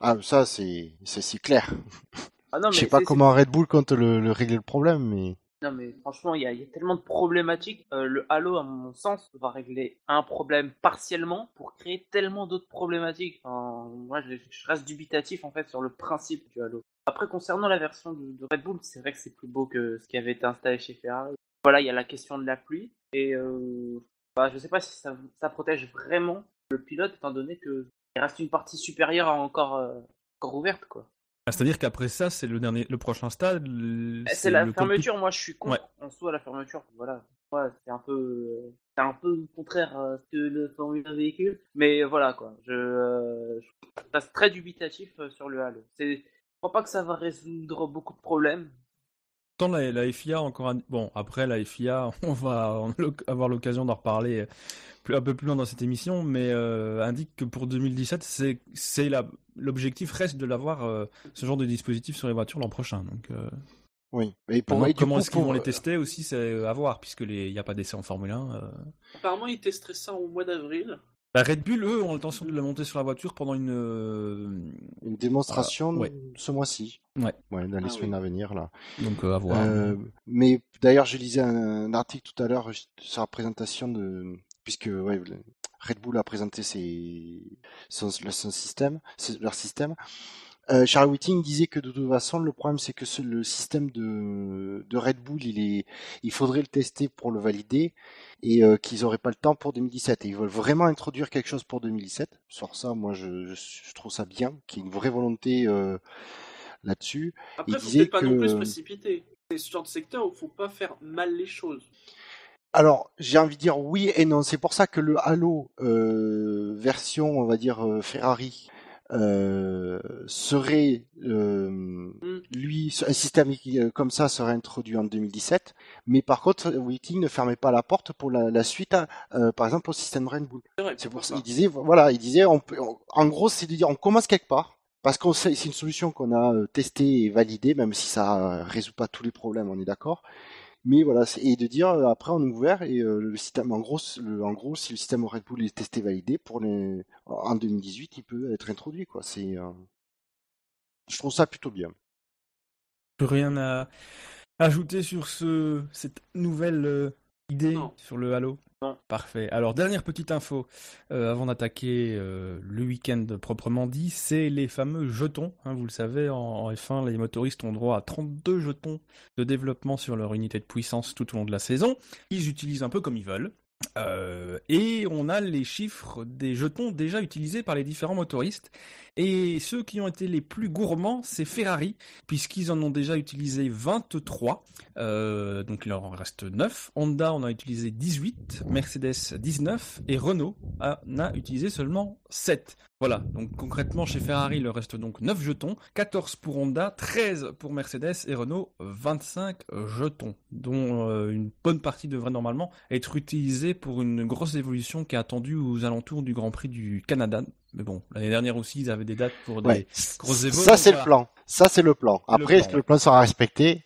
Speaker 2: Ah, ça c'est c'est c'est clair.
Speaker 3: Ah non,
Speaker 2: Je
Speaker 3: mais
Speaker 2: sais pas comment Red Bull compte le, le régler le problème, mais
Speaker 3: Non mais franchement, il y, a- il y a tellement de problématiques. Euh, le Halo, à mon sens, va régler un problème partiellement pour créer tellement d'autres problématiques. Enfin, moi, je, je reste dubitatif en fait sur le principe du Halo. Après, concernant la version de, de Red Bull, c'est vrai que c'est plus beau que ce qui avait été installé chez Ferrari. Voilà, il y a la question de la pluie et euh, bah, je sais pas si ça, ça protège vraiment le pilote étant donné que il reste une partie supérieure encore, euh, encore ouverte quoi.
Speaker 1: Ah, C'est-à-dire qu'après ça, c'est le dernier, le prochain stade.
Speaker 3: Eh, C'est la fermeture, moi je suis contre
Speaker 1: Ouais.
Speaker 3: en soi la fermeture. Voilà, Ouais, c'est un peu, c'est un peu contraire à ce que le Formule 1 véhicule, mais voilà quoi. Je, euh, je reste très dubitatif euh, sur le Halo. Je crois pas que ça va résoudre beaucoup de problèmes.
Speaker 1: Tant la, la FIA encore un- bon après la FIA on va avoir l'occasion d'en reparler plus, un peu plus loin dans cette émission mais euh, indique que pour 2017 c'est c'est la l'objectif reste de l'avoir euh, ce genre de dispositif sur les voitures l'an prochain donc euh,
Speaker 2: Oui. Pour moi, du
Speaker 1: comment
Speaker 2: coup,
Speaker 1: est-ce qu'ils vont les tester aussi c'est à voir puisque les il y a pas d'essai en Formule 1 euh.
Speaker 4: Apparemment, ils testeraient ça au mois d'avril.
Speaker 1: Bah, Red Bull eux ont l'intention de la monter sur la voiture pendant une euh,
Speaker 2: Une démonstration
Speaker 1: Ah, ouais.
Speaker 2: ce mois-ci.
Speaker 1: Ouais.
Speaker 2: dans les
Speaker 4: Ah
Speaker 2: semaines
Speaker 4: oui.
Speaker 2: à venir là.
Speaker 1: donc euh, à voir
Speaker 2: Euh, mais d'ailleurs, je lisais un, un article tout à l'heure sur la présentation de, puisque ouais, Red Bull a présenté ses, son, son système, leur système. Euh, Charles Whiting disait que de toute façon, le problème c'est que ce- le système de, de Red Bull, il est, il faudrait le tester pour le valider et euh, qu'ils auraient pas le temps pour 2017. Et ils veulent vraiment introduire quelque chose pour 2017. Sur ça, moi, je, je, je trouve ça bien, qu'il y ait une vraie volonté euh, là-dessus.
Speaker 4: Après,
Speaker 2: Il
Speaker 4: faut
Speaker 2: disait
Speaker 4: pas non plus se précipiter. C'est ce genre de secteur où faut pas faire mal les choses.
Speaker 2: Alors, j'ai envie de dire oui et non. C'est pour ça que le Halo euh, version, on va dire Ferrari, euh, serait euh, lui un système euh, comme ça serait introduit en 2017. Mais par contre, Whiting ne fermait pas la porte pour la, la suite, euh, par exemple au système Bull.
Speaker 4: C'est
Speaker 2: pour ça. Il disait, voilà, il disait, on peut, on- en gros, c'est de dire, on commence quelque part. Parce que c'est une solution qu'on a euh, testée et validée, même si ça euh, résout pas tous les problèmes, on est d'accord. Mais voilà, et de dire euh, après on est ouvert et euh, le système, en gros, en gros, si le système Red Bull est testé validé pour en 2018, il peut être introduit quoi. Euh, je trouve ça plutôt bien.
Speaker 1: Plus rien à ajouter sur ce cette nouvelle idée
Speaker 4: Non.
Speaker 1: sur le Halo?
Speaker 3: Non.
Speaker 1: Parfait. Alors dernière petite info euh, avant d'attaquer euh, le week-end proprement dit, c'est les fameux jetons. hein, vous le savez, en, en F1, les motoristes ont droit à 32 jetons de développement sur leur unité de puissance tout au long de la saison. Ils utilisent un peu comme ils veulent. Euh, et on a les chiffres des jetons déjà utilisés par les différents motoristes. Et ceux qui ont été les plus gourmands, c'est Ferrari, puisqu'ils en ont déjà utilisé 23. Euh, donc il en reste 9. Honda en a utilisé 18, Mercedes 19 et Renault en a utilisé seulement 7. Voilà, donc concrètement chez Ferrari il leur reste donc 9 jetons, 14 pour Honda, 13 pour Mercedes et Renault 25 jetons, dont euh, une bonne partie devrait normalement être utilisée pour une grosse évolution qui est attendue aux alentours du Grand Prix du Canada. Mais bon, l'année dernière aussi ils avaient des dates pour des
Speaker 2: Ouais.
Speaker 1: grosses évos.
Speaker 2: Ça c'est le plan. Ça c'est le plan. Après, est-ce que le plan sera respecté?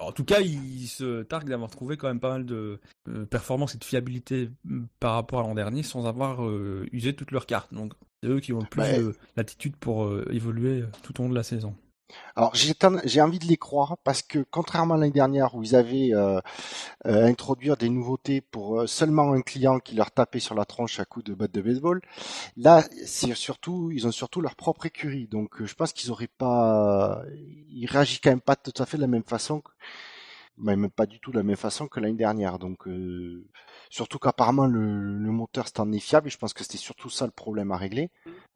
Speaker 1: En tout cas, ils se targuent d'avoir trouvé quand même pas mal de euh, performance et de fiabilité mm, par rapport à l'an dernier sans avoir euh, usé toutes leurs cartes. Donc, c'est eux qui ont le plus
Speaker 2: Bah,
Speaker 1: de latitude pour euh, évoluer euh, tout au long de la saison.
Speaker 2: Alors j'ai envie de les croire parce que contrairement à l'année dernière où ils avaient euh, euh, introduire des nouveautés pour euh, seulement un client qui leur tapait sur la tronche à coups de batte de baseball, là c'est surtout ils ont surtout leur propre écurie donc euh, je pense qu'ils auraient pas ils réagissent quand même pas tout à fait de la même façon même pas du tout de la même façon que l'année dernière. Donc euh, surtout qu'apparemment le, le moteur c'est en est fiable et je pense que c'était surtout ça le problème à régler.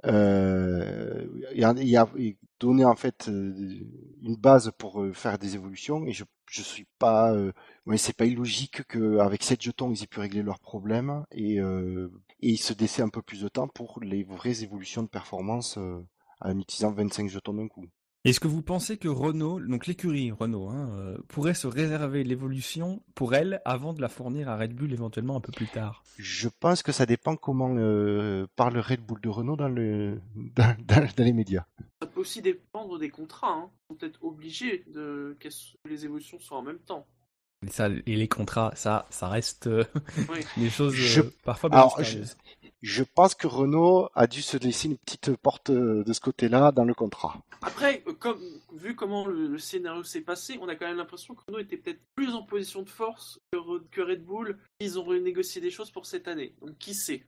Speaker 2: Euh, il y a, il a- il donner en fait euh, une base pour euh, faire des évolutions et je je suis pas euh, ouais, c'est pas illogique que avec 7 jetons ils aient pu régler leurs problèmes et euh, et ils se laissaient un peu plus de temps pour les vraies évolutions de performance euh, en utilisant 25 jetons d'un coup.
Speaker 1: Est-ce que vous pensez que Renault, donc l'écurie Renault, hein, euh, pourrait se réserver l'évolution pour elle avant de la fournir à Red Bull éventuellement un peu plus tard?
Speaker 2: Je pense que ça dépend comment euh, parle Red Bull de Renault dans le dans, dans- dans les médias.
Speaker 4: Ça peut aussi dépendre des contrats. Hein. Ils sont peut-être obligés de que les évolutions soient en même temps.
Speaker 1: et, ça, et les contrats, ça, ça reste euh,
Speaker 4: Oui.
Speaker 1: des choses
Speaker 2: Je-
Speaker 1: parfois bien
Speaker 2: Alors. Je pense que Renault a dû se laisser une petite porte euh, de ce côté-là dans le contrat.
Speaker 4: Après, euh, comme, vu comment le, le scénario s'est passé, on a quand même l'impression que Renault était peut-être plus en position de force que, Re- que Red Bull. Ils ont renégocié des choses pour cette année. Donc qui sait?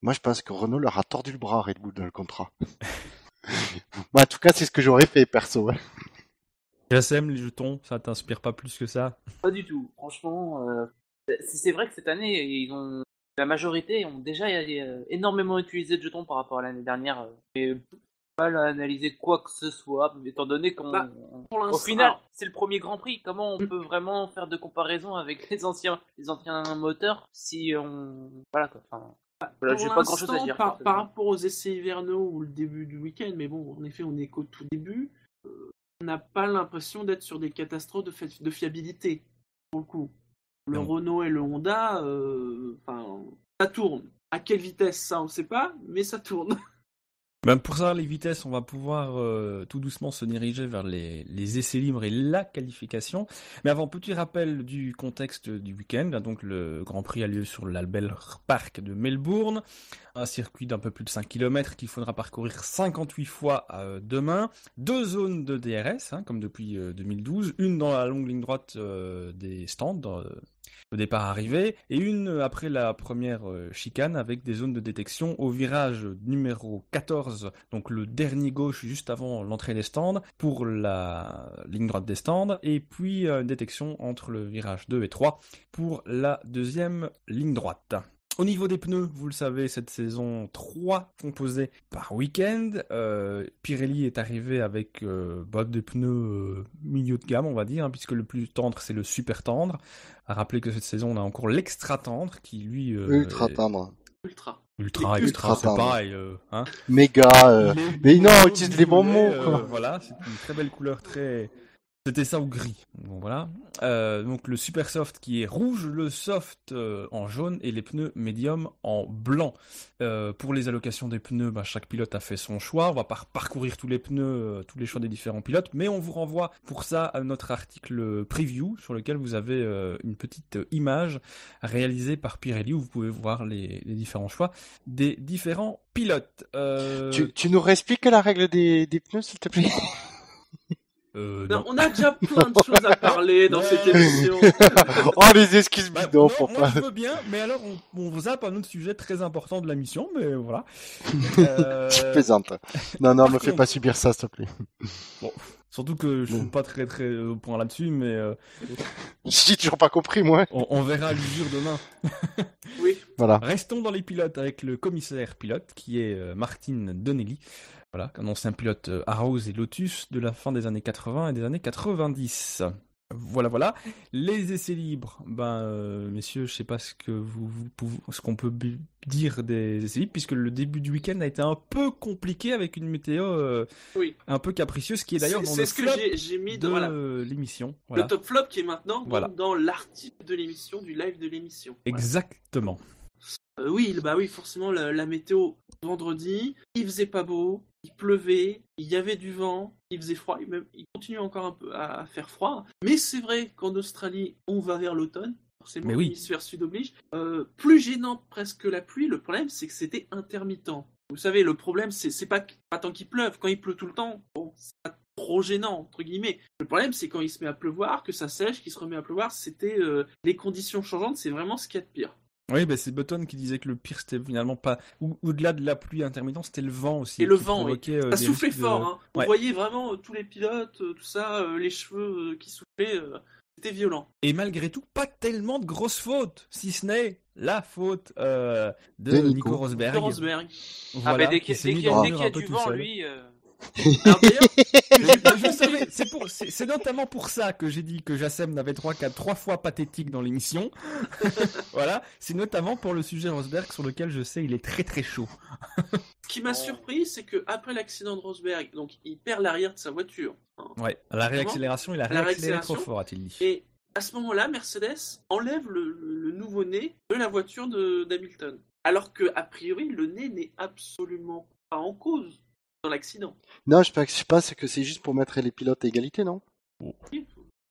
Speaker 2: Moi, je pense que Renault leur a tordu le bras à Red Bull dans le contrat. Moi, en tout cas, c'est ce que j'aurais fait, perso. hein.
Speaker 1: JSM, les jetons, ça t'inspire pas plus que ça?
Speaker 3: Pas du tout. Franchement, euh, c'est c'est vrai que cette année, ils ont la majorité ont déjà euh, énormément utilisé de jetons par rapport à l'année dernière. euh, Et pas analyser quoi que ce soit, étant donné qu'on.
Speaker 4: Bah,
Speaker 3: Au final, c'est le premier Grand Prix. Comment on peut vraiment faire de comparaison avec les anciens, les anciens moteurs si on. Voilà quoi. Enfin, voilà,
Speaker 4: pour
Speaker 3: j'ai pas grand chose à dire.
Speaker 4: Par, rapport aux essais hivernaux ou le début du week-end, mais bon, en effet, on est qu'au tout début. euh, on n'a pas l'impression d'être sur des catastrophes de, de fiabilité, pour le coup. Le
Speaker 1: Non.
Speaker 4: Renault et le Honda, euh, ça tourne. À quelle vitesse, ça, on ne sait pas, mais ça tourne.
Speaker 1: Ben pour savoir les vitesses, on va pouvoir euh, tout doucement se diriger vers les, les essais libres et la qualification. Mais avant, petit rappel du contexte du week-end. Donc le Grand Prix a lieu sur l'Albert Park de Melbourne, un circuit d'un peu plus de 5 km qu'il faudra parcourir 58 fois euh, demain. Deux zones de DRS, hein, comme depuis euh, 2012, une dans la longue ligne droite des stands. Au départ arrivé, et une euh, après la première euh, chicane avec des zones de détection au virage numéro 14, donc le dernier gauche juste avant l'entrée des stands, pour la ligne droite des stands, et puis euh, détection entre le virage 2 et 3 pour la deuxième ligne droite. Au niveau des pneus, vous le savez, cette saison 3 composée par week-end. Euh, Pirelli est arrivé avec euh, bah, des pneus euh, milieu de gamme, on va dire, hein, puisque le plus tendre, c'est le super tendre. À rappeler que cette saison, on a encore l'extra tendre, qui lui... euh,
Speaker 2: Ultra
Speaker 1: est-
Speaker 2: tendre.
Speaker 4: Ultra.
Speaker 1: Ultra,
Speaker 2: Ultra
Speaker 1: extra, c'est
Speaker 2: tendre.
Speaker 1: pareil. euh, hein.
Speaker 2: Méga. euh, mais non, utilise les bons mots,
Speaker 1: euh,
Speaker 2: quoi.
Speaker 1: voilà, c'est une très belle couleur, très. C'était ça ou gris. Bon, voilà. Euh, donc le super soft qui est rouge, le soft euh, en jaune et les pneus médium en blanc. Euh, pour les allocations des pneus, bah, chaque pilote a fait son choix. On va pas parcourir tous les pneus, euh, tous les choix des différents pilotes, mais on vous renvoie pour ça à notre article preview sur lequel vous avez euh, une petite image réalisée par Pirelli où vous pouvez voir les, les différents choix des différents pilotes. Euh,
Speaker 2: Tu, tu nous réexpliques la règle des, des pneus, s'il te plaît?
Speaker 1: euh,
Speaker 4: Non,
Speaker 1: non.
Speaker 4: on a déjà plein de choses à parler dans
Speaker 1: Ouais.
Speaker 4: cette émission.
Speaker 2: Oh, les excuses
Speaker 1: Bah,
Speaker 2: bidons pour
Speaker 1: moi
Speaker 2: pas.
Speaker 1: je veux bien, mais alors on, on zappe un autre sujet très important de la mission, mais voilà. Euh,
Speaker 2: Je plaisante. Non, non,
Speaker 1: par
Speaker 2: me fais pas subir ça, s'il te plaît.
Speaker 1: surtout que je suis
Speaker 2: Bon.
Speaker 1: pas très très au point là-dessus, mais euh,
Speaker 2: J'ai toujours pas compris, moi.
Speaker 1: on, on verra l'usure demain.
Speaker 4: Oui.
Speaker 2: Voilà.
Speaker 1: Restons dans les pilotes avec le commissaire pilote qui est euh, Martin Donnelly. Voilà, un ancien pilote euh, Arrows et Lotus de la fin des années 80 et des années 90. Voilà, voilà. Les essais libres, ben, euh, messieurs, je sais pas ce que vous, vous pouvez- ce qu'on peut dire des essais libres, puisque le début du week-end a été un peu compliqué avec une météo euh,
Speaker 4: Oui.
Speaker 1: un peu capricieuse, qui est d'ailleurs dans le
Speaker 4: ce que
Speaker 1: flop
Speaker 4: j'ai j'ai mis
Speaker 1: de
Speaker 4: voilà,
Speaker 1: l'émission. Voilà,
Speaker 4: le top flop qui est maintenant
Speaker 1: Voilà.
Speaker 4: dans l'article de l'émission, du live de l'émission.
Speaker 1: Exactement.
Speaker 4: Euh, oui, bah oui, forcément, la, la météo vendredi, il faisait pas beau, il pleuvait, il y avait du vent, il faisait froid, il, même, il continue encore un peu à, faire froid. Mais c'est vrai qu'en Australie, on va vers l'automne. Forcément,
Speaker 1: oui.
Speaker 4: l'hémisphère sud oblige. Euh, plus gênant presque que la pluie, le problème c'est que c'était intermittent. Vous savez, le problème c'est c'est pas, pas tant qu'il pleuve, quand il pleut tout le temps, bon, c'est pas trop gênant, entre guillemets. Le problème c'est quand il se met à pleuvoir, que ça sèche, qu'il se remet à pleuvoir, c'était euh, les conditions changeantes, c'est vraiment ce qu'il y a de pire.
Speaker 1: Oui, ben c'est Button qui disait que le pire c'était finalement pas au-delà de la pluie intermittente, c'était le vent aussi.
Speaker 4: Et le vent, oui.
Speaker 1: euh,
Speaker 4: Ça soufflait
Speaker 1: risques de-
Speaker 4: fort, hein. On voyait vraiment euh, tous les pilotes, euh, tout ça, euh, les cheveux euh, qui soufflaient, euh, c'était violent.
Speaker 1: Et malgré tout, pas tellement de grosses fautes, si ce n'est la faute euh, de,
Speaker 2: De
Speaker 1: Nico,
Speaker 2: Nico.
Speaker 1: Rosberg.
Speaker 4: De Rosberg.
Speaker 3: Ah,
Speaker 1: Voilà,
Speaker 3: bah, dès
Speaker 1: qui
Speaker 3: qu'il qu'il y y a du vent,
Speaker 1: seul.
Speaker 3: lui.
Speaker 1: c'est notamment pour ça que j'ai dit que Jassem n'avait trois, quatre, trois fois pathétique dans l'émission. voilà, c'est notamment pour le sujet Rosberg sur lequel je sais il est très très chaud.
Speaker 4: ce qui m'a surpris, c'est que après l'accident de Rosberg, donc il perd l'arrière de sa voiture. hein.
Speaker 1: Ouais, à la réaccélération, il a réaccéléré trop fort, a-t-il dit.
Speaker 4: Et à ce moment-là, Mercedes enlève le, le- le nouveau nez de la voiture de- d'Hamilton. Alors que, a priori, le nez n'est absolument pas en cause dans l'accident.
Speaker 2: Non, je pense que c'est juste pour mettre les pilotes à égalité, non?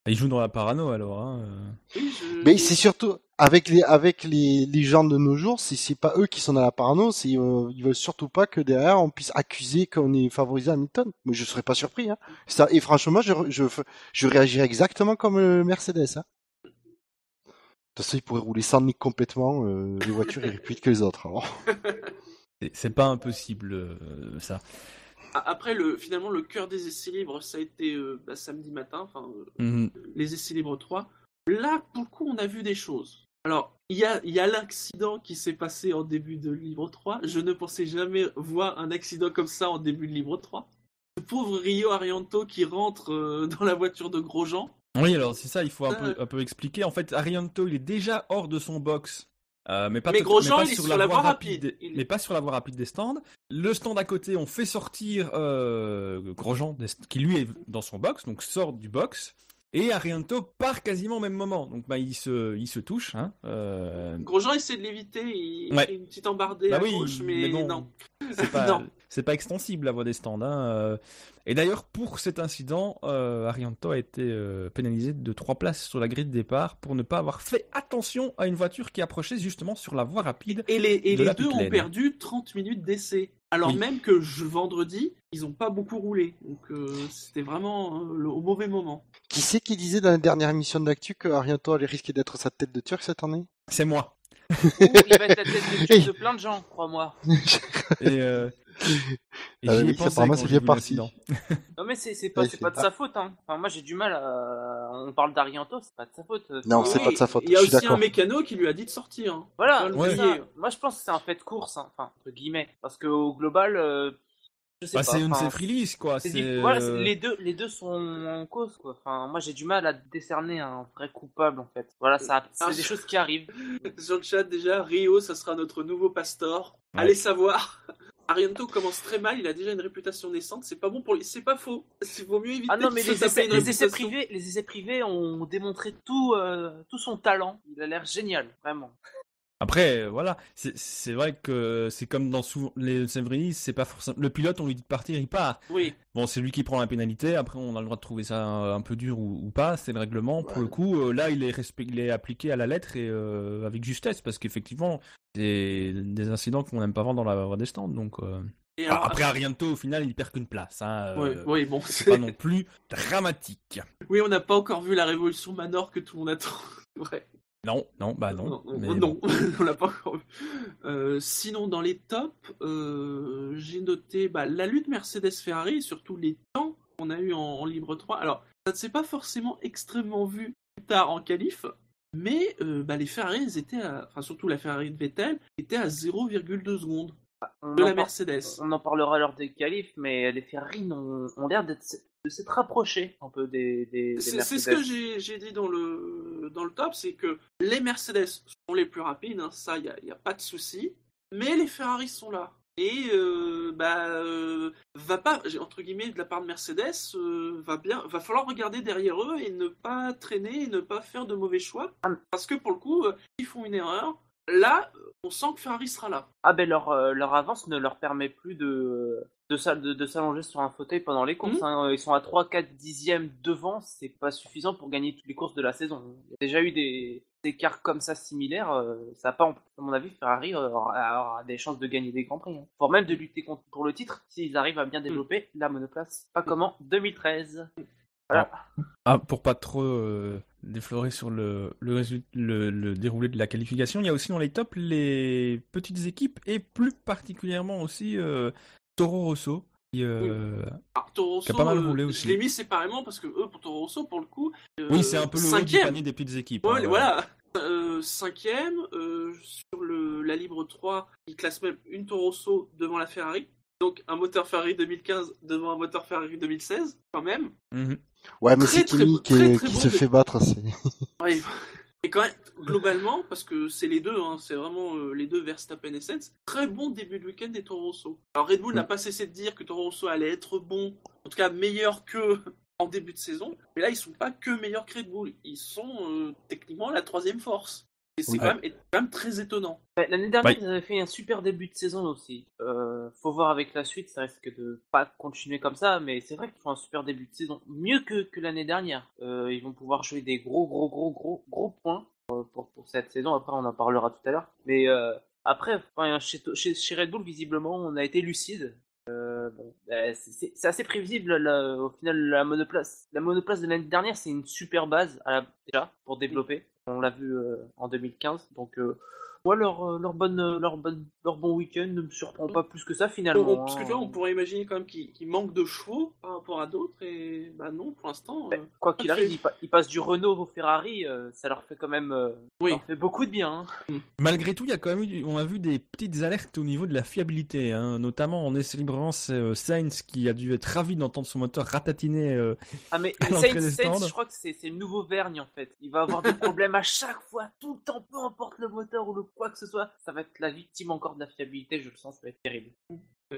Speaker 1: Ils jouent dans la parano alors. Hein.
Speaker 4: Oui, je-
Speaker 2: Mais c'est surtout avec les avec les, les gens de nos jours, c'est c'est pas eux qui sont dans la parano, c'est euh, ils veulent surtout pas que derrière on puisse accuser qu'on est favorisé Hamilton. Mais je serais pas surpris. Hein. Ça et franchement, je je je réagirais exactement comme le Mercedes. Hein. De toute façon, ils pourraient rouler sans nique complètement. euh, les voitures iraient plus vite que les autres. Alors.
Speaker 1: C'est- pas impossible euh, ça.
Speaker 4: Après, le, finalement, le cœur des essais libres, ça a été euh, bah, samedi matin, enfin, euh,
Speaker 1: Mhm.
Speaker 4: les essais libres 3. Là, pour le coup, on a vu des choses. Alors, il y a, y a l'accident qui s'est passé en début de Libre 3. Je ne pensais jamais voir un accident comme ça en début de Libre 3. Le pauvre Rio Arianto qui rentre euh, dans la voiture de Grosjean.
Speaker 1: Oui, alors c'est ça, il faut un
Speaker 4: Ça,
Speaker 1: peu, un peu expliquer. En fait, Arianto, il est déjà hors de son box. Euh, mais pas,
Speaker 4: Mais Grosjean, il est sur la voie rapide. Il-
Speaker 1: mais pas sur la voie rapide des stands. Le stand à côté, on fait sortir euh, Grosjean, qui lui est dans son box, donc sort du box. Et Arianto part quasiment au même moment. Donc bah, il, se, il se touche. Hein, euh,
Speaker 4: Grosjean essaie de l'éviter, il
Speaker 1: Ouais.
Speaker 4: fait une petite embardée
Speaker 1: Bah
Speaker 4: à
Speaker 1: oui,
Speaker 4: gauche, mais,
Speaker 1: mais bon.
Speaker 4: non.
Speaker 1: c'est pas, extensible la voie des stands. Hein. euh. Et d'ailleurs, pour cet incident, euh, Arianto a été euh, pénalisé de trois places sur la grille de départ pour ne pas avoir fait attention à une voiture qui approchait justement sur la voie rapide.
Speaker 4: Et les, et
Speaker 1: de
Speaker 4: les
Speaker 1: la
Speaker 4: deux ont perdu 30 minutes d'essai. Alors
Speaker 1: Oui.
Speaker 4: même que je, vendredi, ils n'ont pas beaucoup roulé. Donc euh, c'était vraiment euh, le, au mauvais moment.
Speaker 2: Qui c'est qui disait dans la dernière émission d'actu que Arianto allait risquer d'être sa tête de turc cette année?
Speaker 1: C'est moi.
Speaker 3: Ouh, il va être la tête de cul de plein de gens, crois-moi.
Speaker 1: Et, euh, et
Speaker 2: Ah
Speaker 1: j'y ai pensé
Speaker 2: apparemment,
Speaker 1: quand
Speaker 2: c'est
Speaker 1: j'ai
Speaker 2: bien
Speaker 1: vu
Speaker 2: parti.
Speaker 1: l'incident.
Speaker 3: Non mais c'est c'est pas,
Speaker 2: Ouais,
Speaker 3: c'est
Speaker 2: c'est
Speaker 3: pas de
Speaker 2: pas-
Speaker 3: sa faute. Hein. Enfin, moi j'ai du mal à... On parle d'Arianto, c'est pas de sa faute.
Speaker 2: Non, c'est
Speaker 4: Oui,
Speaker 2: pas de sa faute,
Speaker 4: Il y a
Speaker 2: suis
Speaker 4: aussi un
Speaker 2: d'accord.
Speaker 4: mécano qui lui a dit de sortir. hein.
Speaker 3: Voilà,
Speaker 1: Ouais.
Speaker 3: c'est
Speaker 4: l'oublier.
Speaker 3: ça. moi je pense que c'est un fait de course, hein. enfin, entre guillemets. Parce qu'au global, euh, je sais
Speaker 1: Bah, c'est une
Speaker 3: enfin,
Speaker 1: c'est quoi.
Speaker 3: c'est
Speaker 1: C'est,
Speaker 3: c'est-
Speaker 1: euh,
Speaker 3: les, deux, les deux sont en cause, quoi. Enfin, moi j'ai du mal à décerner un vrai coupable, en fait. Voilà, ça, c'est
Speaker 4: Ah,
Speaker 3: des choses qui arrivent.
Speaker 4: Sur le chat déjà, Rio, ça sera notre nouveau pasteur.
Speaker 1: Ouais.
Speaker 4: Allez savoir. Arianto commence très mal, il a déjà une réputation naissante, c'est pas bon pour lui, c'est pas faux. Il vaut mieux éviter
Speaker 3: Ah non,
Speaker 4: de
Speaker 3: mais
Speaker 4: se
Speaker 3: les essais,
Speaker 4: une
Speaker 3: les essais
Speaker 4: réputation.
Speaker 3: privés, les essais privés ont démontré tout, euh, tout son talent. Il a l'air génial, vraiment.
Speaker 1: Après, euh, voilà, c'est vrai que c'est comme dans souvent les Sevrini, c'est pas forcément le pilote, on lui dit de partir, il part.
Speaker 4: Oui,
Speaker 1: Bon, c'est lui qui prend la pénalité. Après, on a le droit de trouver ça un, un peu dur ou, ou pas. C'est le règlement. Pour le coup, euh, là, il est, respect- il est appliqué à la lettre et euh, avec justesse parce qu'effectivement, c'est des incidents qu'on n'aime pas voir dans la voie des stands. Donc, euh,
Speaker 4: et
Speaker 1: ah,
Speaker 4: alors,
Speaker 1: après, Arianto, au final, il perd qu'une place. Hein, euh,
Speaker 4: ouais, bon,
Speaker 1: c'est
Speaker 4: c'est-
Speaker 1: pas non plus dramatique.
Speaker 4: oui, on n'a pas encore vu la révolution Manor que tout le monde attend. Ouais.
Speaker 1: Non, non, bah non.
Speaker 4: Non,
Speaker 1: mais
Speaker 4: non,
Speaker 1: bon.
Speaker 4: on l'a pas encore vu. Euh, sinon, dans les tops, euh, j'ai noté bah, la lutte Mercedes-Ferrari surtout les temps qu'on a eu en, en Libre 3. Alors, ça ne s'est pas forcément extrêmement vu plus tard en qualif, mais euh, bah, les Ferrari, étaient à- enfin surtout la Ferrari de Vettel, était à 0,2 secondes
Speaker 3: On
Speaker 4: de la
Speaker 3: par-
Speaker 4: Mercedes.
Speaker 3: On en parlera lors des qualifs, mais les Ferrari ont, ont l'air de s'être rapprochés un peu des, des, des
Speaker 4: C'est c'est
Speaker 3: Mercedes.
Speaker 4: ce que j'ai dit dans le, dans le top, c'est que les Mercedes sont les plus rapides, hein, ça, il n'y a, y a pas de souci, mais les Ferrari sont là. Et euh, bah, euh, va pas, entre guillemets, de la part de Mercedes, euh, va bien, va falloir regarder derrière eux et ne pas traîner et ne pas faire de mauvais choix,
Speaker 3: Ah.
Speaker 4: parce que pour le coup, ils font une erreur. Là, on sent que Ferrari sera là.
Speaker 3: Ah ben leur, euh, leur avance ne leur permet plus de, de, s'al- de, de s'allonger sur un fauteuil pendant les courses.
Speaker 4: Mhm.
Speaker 3: hein. Ils sont à 3-4 dixièmes devant, c'est pas suffisant pour gagner toutes les courses de la saison. Il y a déjà eu des, des écarts comme ça similaires, euh, ça n'a pas, à mon avis, Ferrari aura, aura des chances de gagner des grands prix. hein. Voire même de lutter contre, pour le titre s'ils arrivent à bien développer la monoplace. Pas comme en 2013. Voilà.
Speaker 1: Ah, pour pas trop euh, déflorer sur le, le, résu- le, le déroulé de la qualification, il y a aussi dans les tops les petites équipes et plus particulièrement aussi euh, Toro Rosso. Qui, euh,
Speaker 4: Alors, Toro Rosso,
Speaker 1: Qui a pas mal
Speaker 4: euh,
Speaker 1: roulé
Speaker 4: je
Speaker 1: aussi.
Speaker 4: l'ai mis séparément parce que eux, pour Toro Rosso, pour le coup, euh,
Speaker 1: Oui, c'est un peu le
Speaker 4: cinquième.
Speaker 1: panier des petites équipes.
Speaker 4: Ouais,
Speaker 1: hein,
Speaker 4: voilà. Euh, cinquième, euh, sur le, la Libre 3, il classe même une Toro Rosso devant la Ferrari. Donc un moteur Ferrari 2015 devant un moteur Ferrari 2016, quand même.
Speaker 1: Mhm.
Speaker 2: Ouais, mais c'est Kimi qui,
Speaker 4: très,
Speaker 2: est-
Speaker 4: très
Speaker 2: qui
Speaker 4: beau
Speaker 2: se
Speaker 4: de-
Speaker 2: fait battre. c'est-
Speaker 4: Ouais. Et quand même, globalement, parce que c'est les deux, hein, c'est vraiment euh, les deux Verstappen et Sainz, très bon début de week-end des Toro Rosso. Alors Red Bull n'a pas cessé de dire que Toro Rosso allait être bon, en tout cas meilleur que en début de saison, mais là ils sont pas que meilleurs que Red Bull, ils sont euh, techniquement la troisième force. Et c'est quand, même- est quand même très étonnant.
Speaker 3: L'année dernière,
Speaker 1: Ouais.
Speaker 3: ils avaient fait un super début de saison aussi. Euh, faut voir avec la suite, ça risque de pas continuer comme ça, mais c'est vrai qu'ils font un super début de saison, mieux que, que l'année dernière. Euh, ils vont pouvoir jouer des gros, gros, gros, gros, gros points euh, pour, pour cette saison. Après, on en parlera tout à l'heure. Mais euh, après, enfin, chez, chez, chez Red Bull, visiblement, on a été lucide. Bon, c'est- assez prévisible là, au final la monoplace. La monoplace de l'année dernière, c'est une super base à la- déjà pour développer. On l'a vu euh, en 2015, donc euh, moi leur, euh, leur bonne euh, leur bonne leur bon week-end ne me surprend pas plus que ça
Speaker 4: On-
Speaker 3: finalement.
Speaker 4: on- parce que tu vois,
Speaker 3: hein.
Speaker 4: on pourrait imaginer quand même qu'il qu'il manque de chevaux par rapport à d'autres, et bah non, pour l'instant.
Speaker 3: Mais
Speaker 4: euh,
Speaker 3: Quoi qu'il arrive, ils, pa- ils passent du Renault au Ferrari, euh, ça leur fait quand même euh,
Speaker 4: Oui.
Speaker 3: ça leur fait beaucoup de bien. hein.
Speaker 1: Malgré tout, il y a quand même eu, on a vu des petites alertes au niveau de la fiabilité, hein, notamment en essai libre, c'est euh, Sainz qui a dû être ravi d'entendre son moteur ratatiner. euh,
Speaker 3: Ah mais
Speaker 1: À
Speaker 3: Sainz,
Speaker 1: des
Speaker 3: Sainz,
Speaker 1: stands.
Speaker 3: je crois que c'est c'est le nouveau Vergne en fait. Il va avoir des problèmes à chaque fois, tout le temps, peu importe le moteur ou le quoi que ce soit. Ça va être la victime encore de la fiabilité, je le sens, ça va être terrible.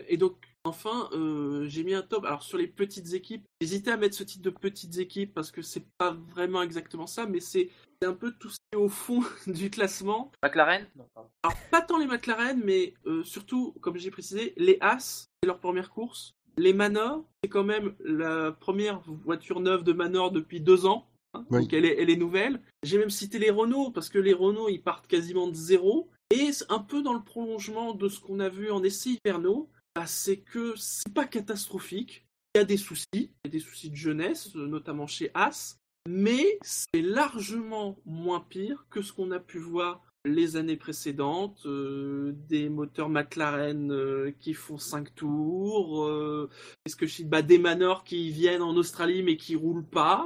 Speaker 4: Et donc, enfin, euh, j'ai mis un top. Alors, sur les petites équipes, j'hésitais à mettre ce titre de petites équipes parce que c'est pas vraiment exactement ça, mais c'est un peu tout ce qui est au fond du classement.
Speaker 3: McLaren? Non, pardon.
Speaker 4: Alors, pas tant les McLaren, mais euh, surtout, comme j'ai précisé, les As, c'est leur première course. Les Manor, c'est quand même la première voiture neuve de Manor depuis deux ans. Hein.
Speaker 2: Oui.
Speaker 4: Donc elle est, elle est nouvelle. J'ai même cité les Renault, parce que les Renault, ils partent quasiment de zéro. Et un peu dans le prolongement de ce qu'on a vu en essai hivernaux, bah, c'est que c'est pas catastrophique. Il y a des soucis, il y a des soucis de jeunesse, notamment chez As, mais c'est largement moins pire que ce qu'on a pu voir les années précédentes, euh, des moteurs McLaren euh, qui font 5 tours, euh, est-ce que bah, des manors qui viennent en Australie mais qui roulent pas,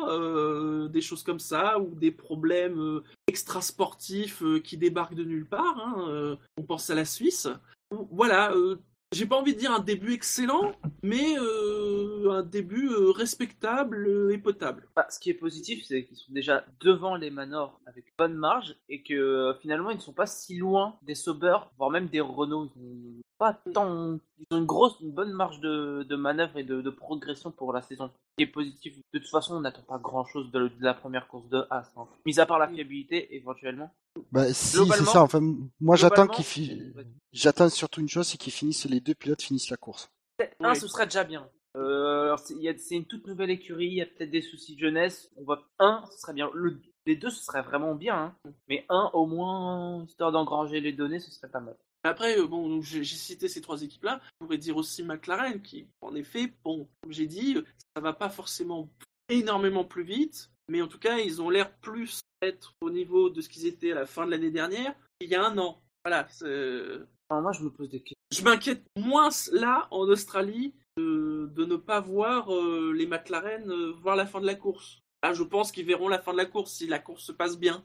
Speaker 4: des choses comme ça, ou des problèmes extra-sportifs qui débarquent de nulle part. hein, on pense à la Suisse. Voilà, j'ai pas envie de dire un début excellent, mais euh, un début euh, respectable et potable.
Speaker 3: Bah, ce qui est positif, c'est qu'ils sont déjà devant les Manor avec bonne marge et que euh, finalement ils ne sont pas si loin des Sauber, voire même des Renault. Ils ont pas tant, ils ont une grosse, une bonne marge de, de manœuvre et de, de progression pour la saison. Ce qui est positif. De toute façon, on n'attend pas grand chose de, de la première course de As, hein. mis à part la fiabilité éventuellement.
Speaker 2: Bah, si, c'est ça. Enfin, moi, j'attends qu'ils fi-
Speaker 3: c'est-
Speaker 2: J'attends surtout une chose, c'est qu'ils finissent, les deux pilotes finissent la course.
Speaker 3: Un,
Speaker 4: Oui.
Speaker 3: ce serait déjà bien. Euh, c'est il y a- c'est une toute nouvelle écurie, il y a peut-être des soucis de jeunesse. On va un, ce serait bien. Le- les deux, ce serait vraiment bien. hein. Mais un, au moins, histoire d'engranger les données, ce serait pas mal.
Speaker 4: Après, euh, bon, j'ai cité ces trois équipes-là. On pourrait dire aussi McLaren, qui, en effet, bon, comme j'ai dit, euh, ça va pas forcément énormément plus vite, mais en tout cas, ils ont l'air plus être au niveau de ce qu'ils étaient à la fin de l'année dernière, il y a un an. Voilà,
Speaker 3: Alors, moi, je me pose des questions.
Speaker 4: je m'inquiète moins là, en Australie, de, de ne pas voir euh, les McLaren euh, voir la fin de la course. Là, je pense qu'ils verront la fin de la course si la course se passe bien.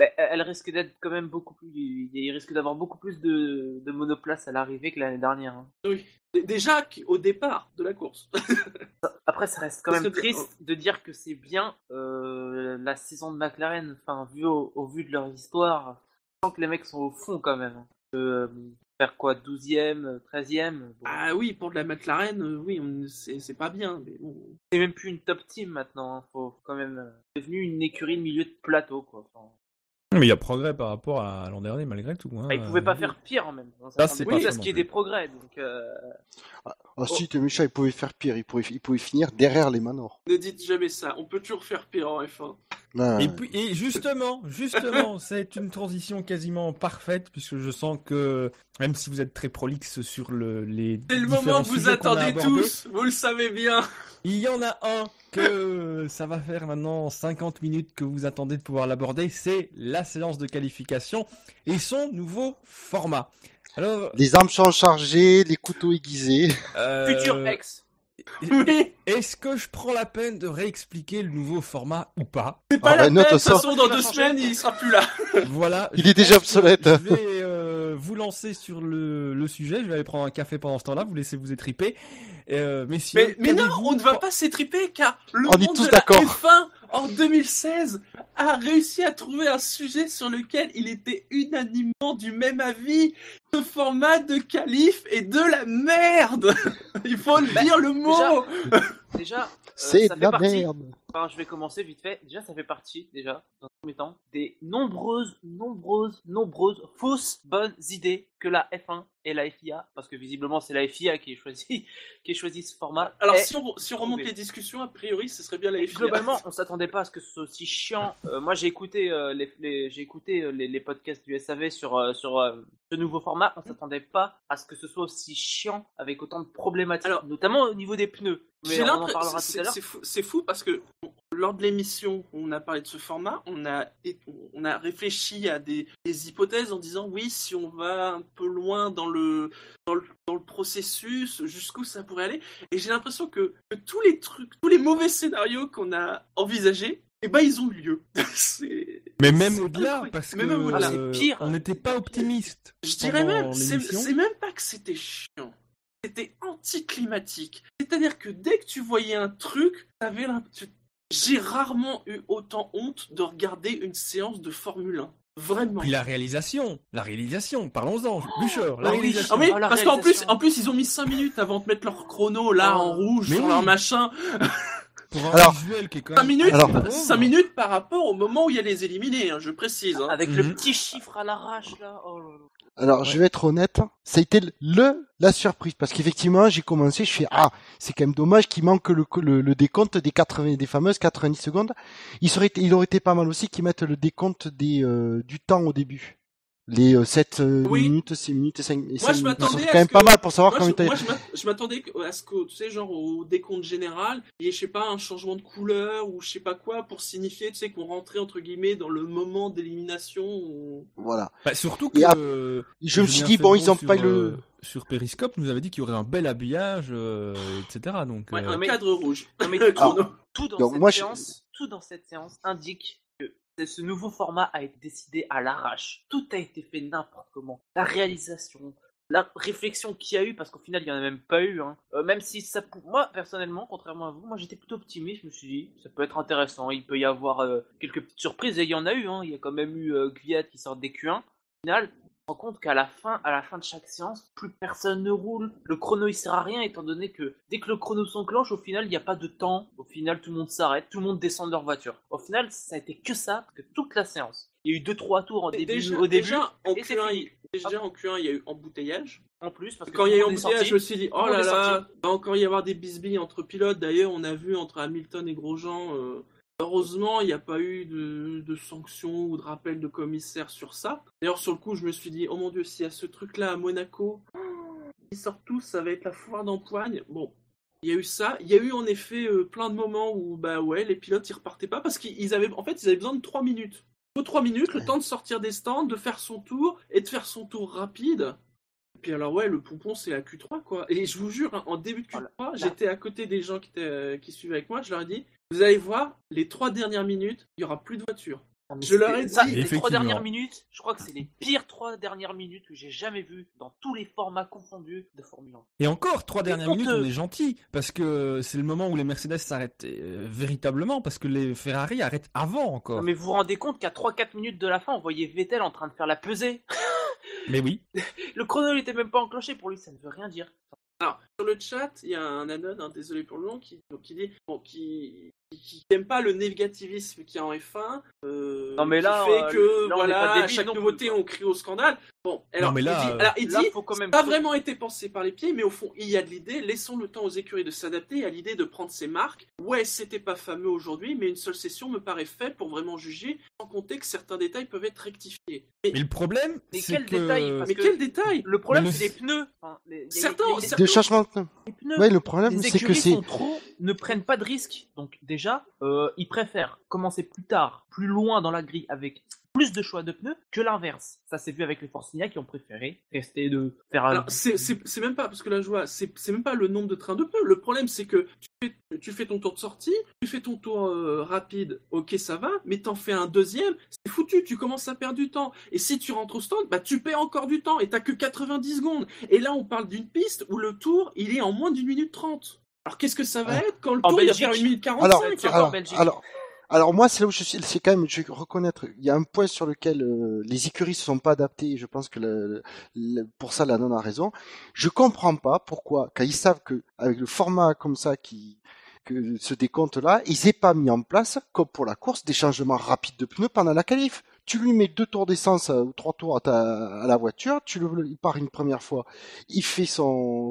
Speaker 3: Bah, elle risque d'être quand même beaucoup plus. Il risque d'avoir beaucoup plus de, de monoplace à l'arrivée que l'année dernière. hein.
Speaker 4: Oui. Déjà au départ de la course.
Speaker 3: Après, ça reste quand
Speaker 4: Parce
Speaker 3: même
Speaker 4: que-
Speaker 3: triste de dire que c'est bien euh, la saison de McLaren, enfin, vu au, au vu de leur histoire, je sens que les mecs sont au fond quand même. Euh, faire quoi, 12e, 13e bon.
Speaker 4: Ah oui, pour de la McLaren, euh, oui, c'est pas bien. Mais bon.
Speaker 3: C'est même plus une top team maintenant, hein. faut faut quand même. euh, C'est devenu une écurie de milieu de plateau quoi. Enfin,
Speaker 1: Mais il y a progrès par rapport à l'an dernier, malgré tout. Hein.
Speaker 3: bah, ils pouvaient pas faire pire en même temps.
Speaker 1: C'est
Speaker 3: semble
Speaker 1: pas
Speaker 3: à
Speaker 1: faux
Speaker 3: ce
Speaker 1: non
Speaker 3: qu'il y des progrès. Donc, euh,
Speaker 2: Ah,
Speaker 4: Oh.
Speaker 2: si, t'es méchant, ils pouvaient faire pire. Ils pouvaient, ils pouvaient finir derrière les Manors.
Speaker 4: Ne dites jamais ça, on peut toujours faire pire en F1.
Speaker 2: Ah,
Speaker 1: Et, puis, et justement, justement, c'est une transition quasiment parfaite puisque je sens que même si vous êtes très prolixe sur le, les
Speaker 4: C'est le moment que vous attendez tous, vous le savez bien.
Speaker 1: il y en a un que ça va faire maintenant 50 minutes que vous attendez de pouvoir l'aborder, c'est la séance de qualification et son nouveau format. Alors,
Speaker 2: Les armes sont chargées, les couteaux aiguisés.
Speaker 1: euh,
Speaker 3: Futur ex.
Speaker 4: Oui,
Speaker 1: Est-ce que je prends la peine de réexpliquer le nouveau format ou pas?
Speaker 4: C'est pas
Speaker 2: Ah
Speaker 4: la
Speaker 2: bah
Speaker 4: peine, de toute façon, dans deux semaines, il sera plus là.
Speaker 1: Voilà.
Speaker 2: Il
Speaker 1: je
Speaker 2: est déjà obsolète.
Speaker 1: Je vais euh, vous lancer sur le, le sujet. Je vais aller prendre un café pendant ce temps-là. Vous laissez vous étriper. Euh, messieurs,
Speaker 4: Mais, mais non, on ne va pas s'étriper car le
Speaker 2: On est
Speaker 4: monde
Speaker 2: tous
Speaker 4: de la
Speaker 2: d'accord.
Speaker 4: F1 en 2016 a réussi à trouver un sujet sur lequel il était unanimement du même avis. Ce format de qualif est de la merde. Il faut le
Speaker 3: Bah,
Speaker 4: dire le mot.
Speaker 3: déjà- Déjà, euh,
Speaker 2: C'est
Speaker 3: ça
Speaker 2: de
Speaker 3: fait
Speaker 2: la
Speaker 3: partie-
Speaker 2: merde.
Speaker 3: Enfin, je vais commencer vite fait. Déjà, ça fait partie, déjà, temps, des nombreuses, nombreuses, nombreuses fausses bonnes idées que la F1 et la FIA, parce que visiblement c'est la FIA qui choisi, qui a choisi ce format.
Speaker 4: Alors,
Speaker 3: est
Speaker 4: si on, si on remonte les discussions, a priori, ce serait bien la FIA.
Speaker 3: Globalement, on s'attendait pas à ce que ce soit aussi chiant. Euh, moi, j'ai écouté, euh, les, les- j'ai écouté euh, les, les podcasts du SAV sur, sur ce nouveau format. On s'attendait pas à ce que ce soit aussi chiant avec autant de problématiques,
Speaker 4: Alors-
Speaker 3: notamment au niveau des pneus. Mais on en parlera tout à
Speaker 4: c'est-
Speaker 3: l'heure.
Speaker 4: C'est fou, parce que lors de l'émission, on a parlé de ce format, on a, on a réfléchi à des, des hypothèses en disant oui, si on va un peu loin dans le, dans le, dans le processus, jusqu'où ça pourrait aller. Et j'ai l'impression que, que tous les trucs, tous les mauvais scénarios qu'on a envisagés, eh ben ils ont eu lieu.
Speaker 1: Mais même au-delà, parce que
Speaker 4: même.
Speaker 3: Ah, c'est pire.
Speaker 1: on n'était pas optimiste.
Speaker 4: Je dirais même, c'est même pas que c'était chiant. C'était anticlimatique. C'est-à-dire que dès que tu voyais un truc, t'avais l'impression. J'ai rarement eu autant honte de regarder une séance de Formule 1. Vraiment.
Speaker 1: Puis la réalisation, la réalisation, parlons-en, Bûcher, la
Speaker 3: Ah oui.
Speaker 1: réalisation.
Speaker 4: Ah oui,
Speaker 3: Ah, la
Speaker 4: parce qu'en plus, en plus, ils ont mis 5 minutes avant de mettre leur chrono là
Speaker 3: Oh.
Speaker 4: en rouge
Speaker 1: Mais
Speaker 4: sur
Speaker 1: oui.
Speaker 4: leur machin.
Speaker 1: Pour un
Speaker 2: Alors,
Speaker 1: visuel qui est quand
Speaker 4: 5
Speaker 1: même...
Speaker 4: minutes,
Speaker 2: Alors-
Speaker 1: pauvre.
Speaker 4: 5 minutes par rapport au moment où il y a les éliminés, hein, je précise. hein.
Speaker 3: Avec
Speaker 1: Mhm.
Speaker 3: le petit chiffre à l'arrache là. Oh là là.
Speaker 2: Alors, je vais être honnête, ça a été le la surprise parce qu'effectivement, j'ai commencé, je fais ah, c'est quand même dommage qu'il manque le, le, le décompte des 80 des fameuses 90 secondes. Il serait il aurait été pas mal aussi qu'ils mettent le décompte des euh, du temps au début. Les euh, 7 euh,
Speaker 4: Oui.
Speaker 2: minutes, 6 minutes et 5, et
Speaker 4: Moi,
Speaker 2: 5
Speaker 4: je
Speaker 2: minutes. serait
Speaker 4: à
Speaker 2: quand même
Speaker 4: ce
Speaker 2: pas
Speaker 4: que-
Speaker 2: mal pour savoir
Speaker 4: Moi,
Speaker 2: combien
Speaker 4: je,
Speaker 2: t'as-
Speaker 4: moi, je m'att- je m'attendais que- à ce que, tu sais, genre au décompte général, il y ait, je sais pas, un changement de couleur ou je sais pas quoi pour signifier, tu sais, qu'on rentrait entre guillemets dans le moment d'élimination. ou-
Speaker 2: Voilà.
Speaker 1: Bah, surtout que...
Speaker 2: ap-
Speaker 1: euh,
Speaker 2: Je me suis dit bon, ils ont pas le
Speaker 1: euh, Sur Periscope, nous avait dit qu'il y aurait un bel habillage, euh, etc. Donc,
Speaker 4: Ouais,
Speaker 1: euh,
Speaker 4: un cadre rouge.
Speaker 3: Non, mais
Speaker 4: Chrono.
Speaker 3: tout, tout dans
Speaker 2: Donc,
Speaker 3: cette
Speaker 2: moi, je-
Speaker 3: séance, tout dans cette séance indique que ce nouveau format a été décidé à l'arrache. Tout a été fait n'importe comment. La réalisation, la réflexion qu'il y a eu, parce qu'au final il y en a même pas eu. Hein. Euh, même si ça, moi personnellement, contrairement à vous, moi j'étais plutôt optimiste. Je me suis dit ça peut être intéressant. Il peut y avoir euh, quelques petites surprises et il y en a eu. Hein. Il y a quand même eu euh, Gviat qui sort des Q1. Au final, rend compte qu'à la fin, à la fin de chaque séance, plus personne ne roule. Le chrono il sert à rien étant donné que dès que le chrono s'enclenche, au final il n'y a pas de temps. Au final tout le monde s'arrête, tout le monde descend de leur voiture. Au final ça a été que ça, que toute la séance. Il y a eu deux trois tours en début,
Speaker 4: Déjà,
Speaker 3: au début,
Speaker 4: déjà, en
Speaker 3: et c'est
Speaker 4: Q1,
Speaker 3: fini.
Speaker 4: il, déjà en Q1, il y a eu embouteillage.
Speaker 3: en plus parce que
Speaker 4: Quand il y a eu embouteillage, je me suis dit, oh là là, va encore y avoir des bisbilles entre pilotes. D'ailleurs, on a vu entre Hamilton et Grosjean, euh, heureusement, il n'y a pas eu de, de sanctions ou de rappel de commissaire sur ça. D'ailleurs, sur le coup, je me suis dit, oh mon dieu, s'il y a ce truc-là à Monaco, ils sortent tous, ça va être la foire d'empoigne. Bon. Il y a eu ça. Il y a eu en effet euh, plein de moments où bah ouais, les pilotes ils repartaient pas parce qu'ils avaient en fait ils avaient besoin de 3 minutes. Faut 3 minutes, le temps de sortir des stands, de faire son tour et de faire son tour rapide. Et puis alors ouais, le pompon c'est la Q3 quoi. Et je vous jure, hein, en début de Q3,
Speaker 3: Voilà.
Speaker 4: j'étais à côté des gens qui, étaient, euh, qui suivaient avec moi, je leur ai dit, vous allez voir, les trois dernières minutes, il y aura plus de voitures.
Speaker 3: Ah, mais
Speaker 4: Je leur ai
Speaker 3: ça,
Speaker 4: dit,
Speaker 3: les trois dernières minutes, je crois que c'est les pires trois dernières minutes que j'ai jamais vues dans tous les formats confondus de Formule 1.
Speaker 1: Et encore, trois dernières minutes, on est gentil, parce que c'est le moment où les Mercedes s'arrêtent euh, véritablement, parce que les Ferrari arrêtent avant encore.
Speaker 3: Non, mais vous vous rendez compte qu'à 3-4 minutes de la fin, on voyait Vettel en train de faire la pesée.
Speaker 1: Mais oui.
Speaker 3: Le chrono n'était même pas enclenché pour lui, ça ne veut rien dire.
Speaker 4: Alors, sur le chat, il y a un anon, hein, désolé pour le nom, qui, donc, qui dit bon, qui qui n'aime pas le négativisme qu'il y a en F1. euh,
Speaker 3: Non, mais
Speaker 4: qui fait
Speaker 3: euh,
Speaker 4: que
Speaker 3: là,
Speaker 4: voilà, à chaque
Speaker 3: non plus,
Speaker 4: nouveauté,
Speaker 3: quoi.
Speaker 4: on crie au scandale. Bon, alors,
Speaker 1: mais là,
Speaker 4: alors,
Speaker 3: faut quand même-
Speaker 4: pas vraiment été pensé par les pieds, mais au fond, il y a de l'idée. Laissons le temps aux écuries de s'adapter à l'idée de prendre ses marques. Ouais, c'était pas fameux aujourd'hui, mais une seule session me paraît faite pour vraiment juger, sans compter que certains détails peuvent être rectifiés. Mais,
Speaker 1: Mais le problème,
Speaker 3: Mais
Speaker 1: c'est
Speaker 3: quel
Speaker 1: que...
Speaker 3: détail, parce
Speaker 4: mais
Speaker 3: que-
Speaker 4: quel détail?
Speaker 3: Le problème,
Speaker 1: le-
Speaker 3: c'est les pneus. Enfin, les-
Speaker 4: Certains-
Speaker 3: y a-
Speaker 4: certains-
Speaker 2: de changement de pneus.
Speaker 3: les pneus.
Speaker 2: Ouais, le problème,
Speaker 3: les
Speaker 2: c'est que
Speaker 3: écuries
Speaker 2: c'est.
Speaker 3: trop, ne prennent pas de risques. Donc déjà, euh, ils préfèrent commencer plus tard, plus loin dans la grille avec plus de choix de pneus que l'inverse. Ça s'est vu avec les Forcinia qui ont préféré rester de faire un-
Speaker 4: Alors, c'est- c'est c'est même pas, parce que la joie, c'est c'est même pas le nombre de trains de pneus. Le problème, c'est que tu fais, tu fais ton tour de sortie, tu fais ton tour euh, rapide, ok, ça va, mais t'en fais un deuxième, c'est foutu, tu commences à perdre du temps. Et si tu rentres au stand, bah tu perds encore du temps, et t'as que 90 secondes. Et là, on parle d'une piste où le tour, il est en moins d'une minute trente. Alors, qu'est-ce que ça va être quand le
Speaker 3: En
Speaker 4: tour, il faire une minute quarante
Speaker 2: Alors,
Speaker 3: c'est encore
Speaker 2: alors,
Speaker 3: Belgique.
Speaker 2: alors, alors moi, c'est là où je suis, c'est quand même, je vais reconnaître, il y a un point sur lequel euh, les écuries se sont pas adaptées, et je pense que le- le- pour ça, la non a raison. Je comprends pas pourquoi, quand ils savent que, avec le format comme ça, qui, que ce décompte-là, ils aient pas mis en place, comme pour la course, des changements rapides de pneus pendant la qualif. Tu lui mets deux tours d'essence euh, ou trois tours à, ta, à la voiture, tu le, il part une première fois, il fait son,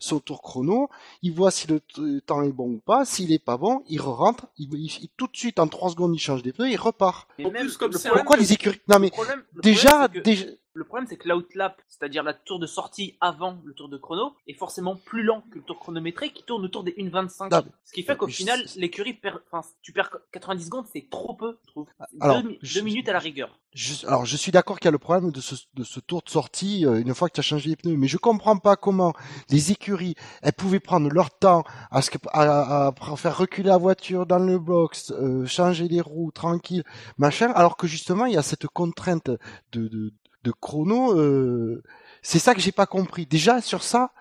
Speaker 2: son tour chrono, il voit si le temps est bon ou pas, s'il est pas bon, il rentre, il, il- tout de suite en trois secondes il change des pneus, il repart.
Speaker 3: Mais
Speaker 4: En
Speaker 3: même,
Speaker 4: plus, comme
Speaker 3: le
Speaker 4: c'est
Speaker 3: problème,
Speaker 2: Pourquoi les écuries Non mais
Speaker 3: le problème- le
Speaker 2: déjà,
Speaker 3: problème, c'est que-
Speaker 2: déjà,
Speaker 3: Le problème, c'est que l'outlap, c'est-à-dire la tour de sortie avant le tour de chrono, est forcément plus lent que le tour chronométré qui tourne autour des 1,25.
Speaker 2: Non,
Speaker 3: Ce qui fait qu'au final, l'écurie perd, enfin, tu perds 90 secondes, c'est trop peu, je trouve. C'est
Speaker 2: Alors,
Speaker 3: deux, mi-
Speaker 2: je-
Speaker 3: deux minutes à la rigueur.
Speaker 2: Je, alors, je suis d'accord qu'il y a le problème de ce, de ce tour de sortie euh, une fois que tu as changé les pneus, mais je comprends pas comment les écuries, elles pouvaient prendre leur temps à, ce que, à, à- à faire reculer la voiture dans le box, euh, changer les roues tranquille, machin, alors que justement il y a cette contrainte de, de, de chrono. euh, c'est ça que j'ai pas compris. Déjà sur ça.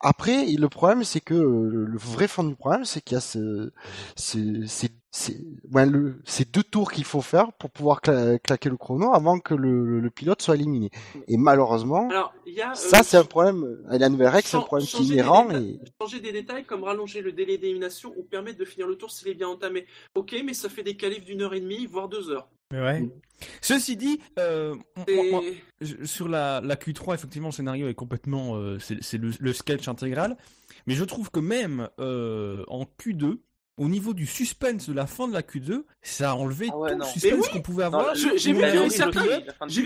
Speaker 2: Après, le problème, c'est que euh, le, vrai fond du problème, c'est qu'il y a ce, ce- ces, ces- ouais, le- ces deux tours qu'il faut faire pour pouvoir cla- claquer le chrono avant que le, pilote soit éliminé. Et malheureusement,
Speaker 4: Alors, il y a. euh,
Speaker 2: ça c'est un problème. La nouvelle règle, c'est un problème qui est. Et...
Speaker 4: changer des détails comme rallonger le délai d'élimination ou permettre de finir le tour s'il est bien entamé. Ok, mais ça fait des qualifs d'une heure et demie, voire deux heures.
Speaker 1: Ouais. Ceci dit, euh,
Speaker 4: Et-
Speaker 1: moi- sur la, la Q3, effectivement, le scénario est complètement, euh, c'est c'est le, le sketch intégral. Mais je trouve que même euh, en Q2, au niveau du suspense de la fin de la Q2, ça a enlevé
Speaker 3: Ah ouais,
Speaker 1: tout
Speaker 3: non.
Speaker 1: le suspense
Speaker 4: oui
Speaker 1: qu'on pouvait avoir.
Speaker 4: j'ai vu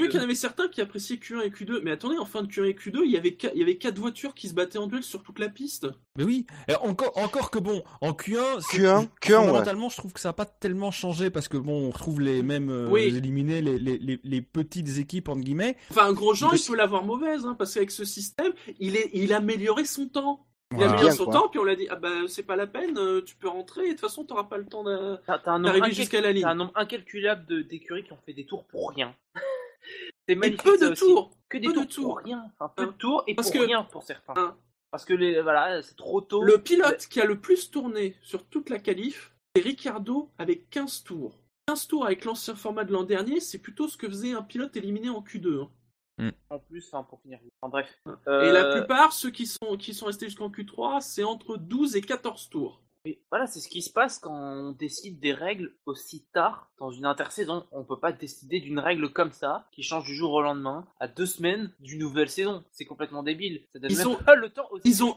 Speaker 4: qu'il y en avait certains qui appréciaient Q1 et Q2, mais attendez, en fin de Q1 et Q2, il y avait, qua- il y avait quatre voitures qui se battaient en duel sur toute la piste.
Speaker 1: Mais oui, encore, encore que bon, en Q1, c'est-
Speaker 2: Q1, Q1, ouais.
Speaker 1: fondamentalement, je trouve que ça n'a pas tellement changé parce que bon, on retrouve les mêmes euh,
Speaker 4: Oui.
Speaker 1: éliminés, les, les, les, les petites équipes entre guillemets.
Speaker 4: Enfin, un gros Jean,
Speaker 1: Mais
Speaker 4: il peut l'avoir mauvaise, hein, parce qu'avec ce système, il, est, il a amélioré son temps. Il a
Speaker 2: Bien,
Speaker 4: son
Speaker 2: quoi.
Speaker 4: temps, puis on l'a dit, ah bah c'est pas la peine, euh, tu peux rentrer, et de toute façon, t'auras pas le temps d'arriver jusqu'à la ligne.
Speaker 3: t'as un nombre incalculable de- d'écuries qui ont fait des tours pour rien. c'est
Speaker 4: Et
Speaker 3: magnifique.
Speaker 4: peu de tours.
Speaker 3: Que des
Speaker 4: peu de
Speaker 3: tours,
Speaker 4: tours.
Speaker 3: pour rien. Enfin, peu
Speaker 4: Hein.
Speaker 3: de tours et
Speaker 4: Parce
Speaker 3: pour
Speaker 4: que-
Speaker 3: rien pour certains.
Speaker 4: Hein.
Speaker 3: Parce que les, voilà, c'est trop tôt.
Speaker 4: Le pilote qui a le plus tourné sur toute la qualif, c'est Ricardo avec 15 tours. 15 tours avec l'ancien format de l'an dernier, c'est plutôt ce que faisait un pilote éliminé en Q2. hein.
Speaker 3: En plus, enfin, pour finir. Enfin, bref.
Speaker 4: Et la
Speaker 3: Euh,
Speaker 4: plupart, ceux qui sont, qui sont restés jusqu'en Q3, c'est entre 12 et 14 tours.
Speaker 3: Mais voilà, c'est ce qui se passe quand on décide des règles aussi tard dans une intersaison. On peut pas décider d'une règle comme ça, qui change du jour au lendemain, à deux semaines d'une nouvelle saison. C'est complètement débile. Ça donne
Speaker 4: Ils
Speaker 3: même
Speaker 4: ont-
Speaker 3: pas le temps aussi
Speaker 4: Ils ont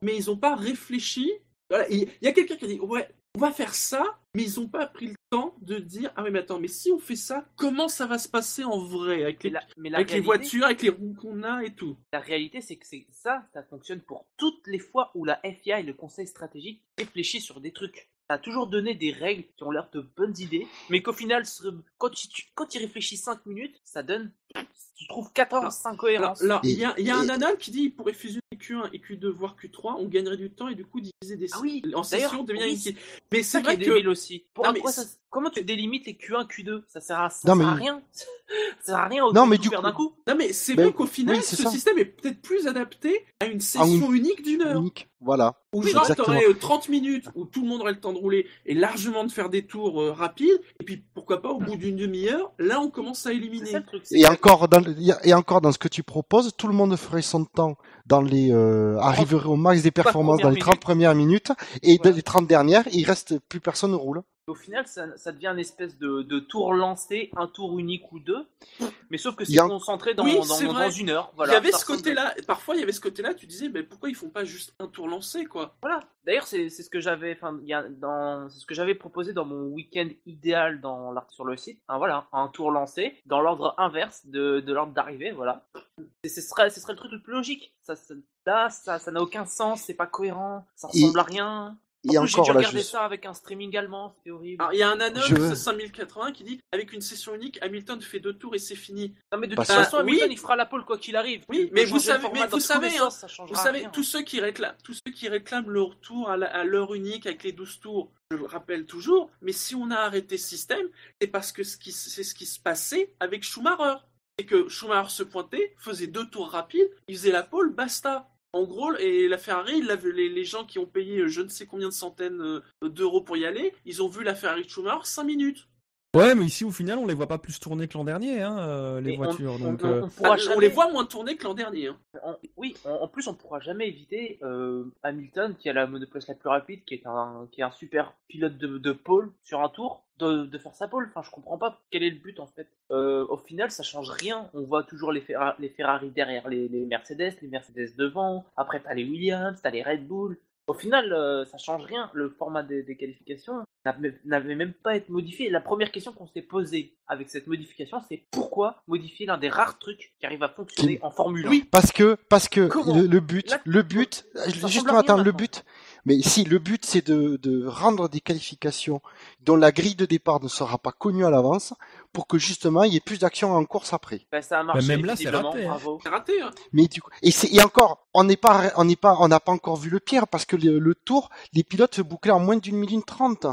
Speaker 4: mais ils n'ont pas réfléchi. Voilà, Il y a quelqu'un qui a dit Ouais, on va faire ça, mais ils n'ont pas pris le temps de dire Ah, mais, mais attends, mais si on fait ça, comment ça va se passer en vrai avec
Speaker 3: Mais
Speaker 4: les,
Speaker 3: la, mais la
Speaker 4: avec les voitures, avec les roues qu'on a et tout?
Speaker 3: La réalité, c'est que c'est ça, ça fonctionne pour toutes les fois où la FIA et le conseil stratégique réfléchissent sur des trucs. Ça a toujours donné des règles qui ont l'air de bonnes idées, mais qu'au final, quand tu, quand réfléchis 5 minutes, ça donne, tu trouves 14
Speaker 4: Alors,
Speaker 3: incohérences.
Speaker 4: alors, il y a, il y a un anal qui dit il pourrait fusionner Q1 et Q2, voire Q3, on gagnerait du temps et du coup diviser des
Speaker 3: Ah oui,
Speaker 4: en session devient
Speaker 3: oui,
Speaker 4: Mais
Speaker 3: C'est ça
Speaker 4: c'est
Speaker 3: qui est
Speaker 4: vrai que
Speaker 3: débile aussi. Pourquoi
Speaker 4: Non, mais
Speaker 3: ça-
Speaker 4: c'est-
Speaker 3: comment tu délimites les Q1, Q2 Ça sert à, ça
Speaker 2: Non,
Speaker 3: sert à
Speaker 2: mais-
Speaker 3: rien. ça sert à rien autant
Speaker 2: Non, mais du coup-
Speaker 3: d'un coup.
Speaker 4: non mais c'est
Speaker 2: Ben,
Speaker 4: vrai qu'au final
Speaker 2: oui,
Speaker 4: ce
Speaker 2: ça.
Speaker 4: système est peut-être plus adapté à une session unique d'une heure.
Speaker 2: Unique. Voilà.
Speaker 4: Où
Speaker 2: Oui,
Speaker 4: genre t'aurais euh, 30 minutes où tout le monde aurait le temps de rouler et largement de faire des tours euh, rapides et puis pourquoi pas au bout d'une demi-heure là on commence à éliminer.
Speaker 3: ça le truc. c'est
Speaker 2: Et encore, dans, le- et encore dans ce que tu proposes, tout le monde ferait son temps dans les euh, arriverait au max des performances dans les 30 premières minutes et dans les 30 dernières, il reste plus personne ne roule.
Speaker 3: Au final, ça, ça devient une espèce de, de tour lancé, un tour unique ou deux. Mais sauf que c'est
Speaker 2: un-
Speaker 3: concentré dans,
Speaker 4: Oui,
Speaker 3: dans,
Speaker 4: c'est
Speaker 3: dans
Speaker 4: vrai.
Speaker 3: une heure.
Speaker 4: il y avait ce côté-là, parfois il y avait ce côté-là, tu disais mais pourquoi ils font pas juste un tour lancé quoi?
Speaker 3: Voilà. D'ailleurs, c'est ce que j'avais, dans, ce que j'avais proposé dans mon week-end idéal dans sur le site. Hein, voilà, un tour lancé dans l'ordre inverse de, de l'ordre d'arrivée. Voilà. Et ce serait, ce serait le truc le plus logique. Ça, ça- là, ça, ça n'a aucun sens. C'est pas cohérent. Ça
Speaker 2: Et-
Speaker 3: ressemble à rien.
Speaker 2: Et
Speaker 3: plus, j'ai
Speaker 2: encore là,
Speaker 3: regarder
Speaker 2: je...
Speaker 3: ça avec un streaming allemand. C'était horrible.
Speaker 4: Alors il y a un Anon
Speaker 2: veux-
Speaker 4: 5080 qui dit avec une session unique Hamilton fait deux tours et c'est fini.
Speaker 3: non, mais de toute façon, Hamilton,
Speaker 4: oui.
Speaker 3: il fera la pole quoi qu'il arrive.
Speaker 4: Oui, mais vous
Speaker 3: le
Speaker 4: savez- mais vous
Speaker 3: tous
Speaker 4: savez, hein,
Speaker 3: sens,
Speaker 4: Vous savez,
Speaker 3: rien.
Speaker 4: tous ceux qui réclament, tous ceux qui réclament leur tour à la- à l'heure unique avec les 12 tours, je le rappelle toujours, mais si on a arrêté ce système, c'est parce que ce qui- c'est ce qui se passait avec Schumacher. C'est que Schumacher se pointait, faisait deux tours rapides, il faisait la pole, basta. En gros, et la Ferrari, les, les gens qui ont payé euh, je ne sais combien de centaines euh, d'euros pour y aller, ils ont vu la Ferrari de Schumacher 5 minutes.
Speaker 1: Ouais, mais ici au final, on les voit pas plus tourner que l'an dernier, hein, euh, les
Speaker 3: Et
Speaker 1: voitures.
Speaker 3: on-
Speaker 1: donc,
Speaker 3: on-
Speaker 1: euh,
Speaker 3: on pourra
Speaker 4: Ah,
Speaker 3: jamais-
Speaker 4: On les voit moins tourner que l'an dernier. hein.
Speaker 3: On- oui, en, en plus, on pourra jamais éviter euh, Hamilton, qui a la monoplace la plus rapide, qui est un, qui est un super pilote de, de pole sur un tour, de, de faire sa pole. Enfin, je comprends pas quel est le but en fait. Euh, au final, ça change rien. On voit toujours les, Ferra- les Ferrari derrière les, les Mercedes, les Mercedes devant. Après, t'as les Williams, t'as les Red Bull. Au final, euh, ça change rien. Le format des, des qualifications n'avait même pas été modifié. La première question qu'on s'est posée avec cette modification, c'est pourquoi modifier l'un des rares trucs qui arrive à fonctionner en Formule 1
Speaker 4: Oui.
Speaker 2: Parce que, parce que le, le but,
Speaker 3: Là,
Speaker 2: le but, attends, le but, mais si, le but, c'est de, de rendre des qualifications dont la grille de départ ne sera pas connue à l'avance pour que justement il y ait plus d'action en course après.
Speaker 3: Ben, ça a marché.
Speaker 1: même là, c'est raté, hein.
Speaker 4: Raté. Hein.
Speaker 2: Mais du coup, et, encore, on n'est pas, on n'est pas, on n'a pas encore vu le pire parce que le, le tour, les pilotes se bouclaient en moins d'une minute trente.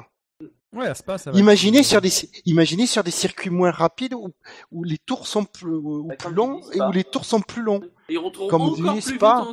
Speaker 1: Ouais, à Spa, ça va.
Speaker 2: Imaginez
Speaker 1: être-
Speaker 2: sur des, imaginez sur des circuits moins rapides où, où les tours sont plus, longs et où les tours sont plus longs.
Speaker 4: Et rentreront
Speaker 2: Comme
Speaker 4: encore
Speaker 2: dit
Speaker 4: plus
Speaker 2: Spa.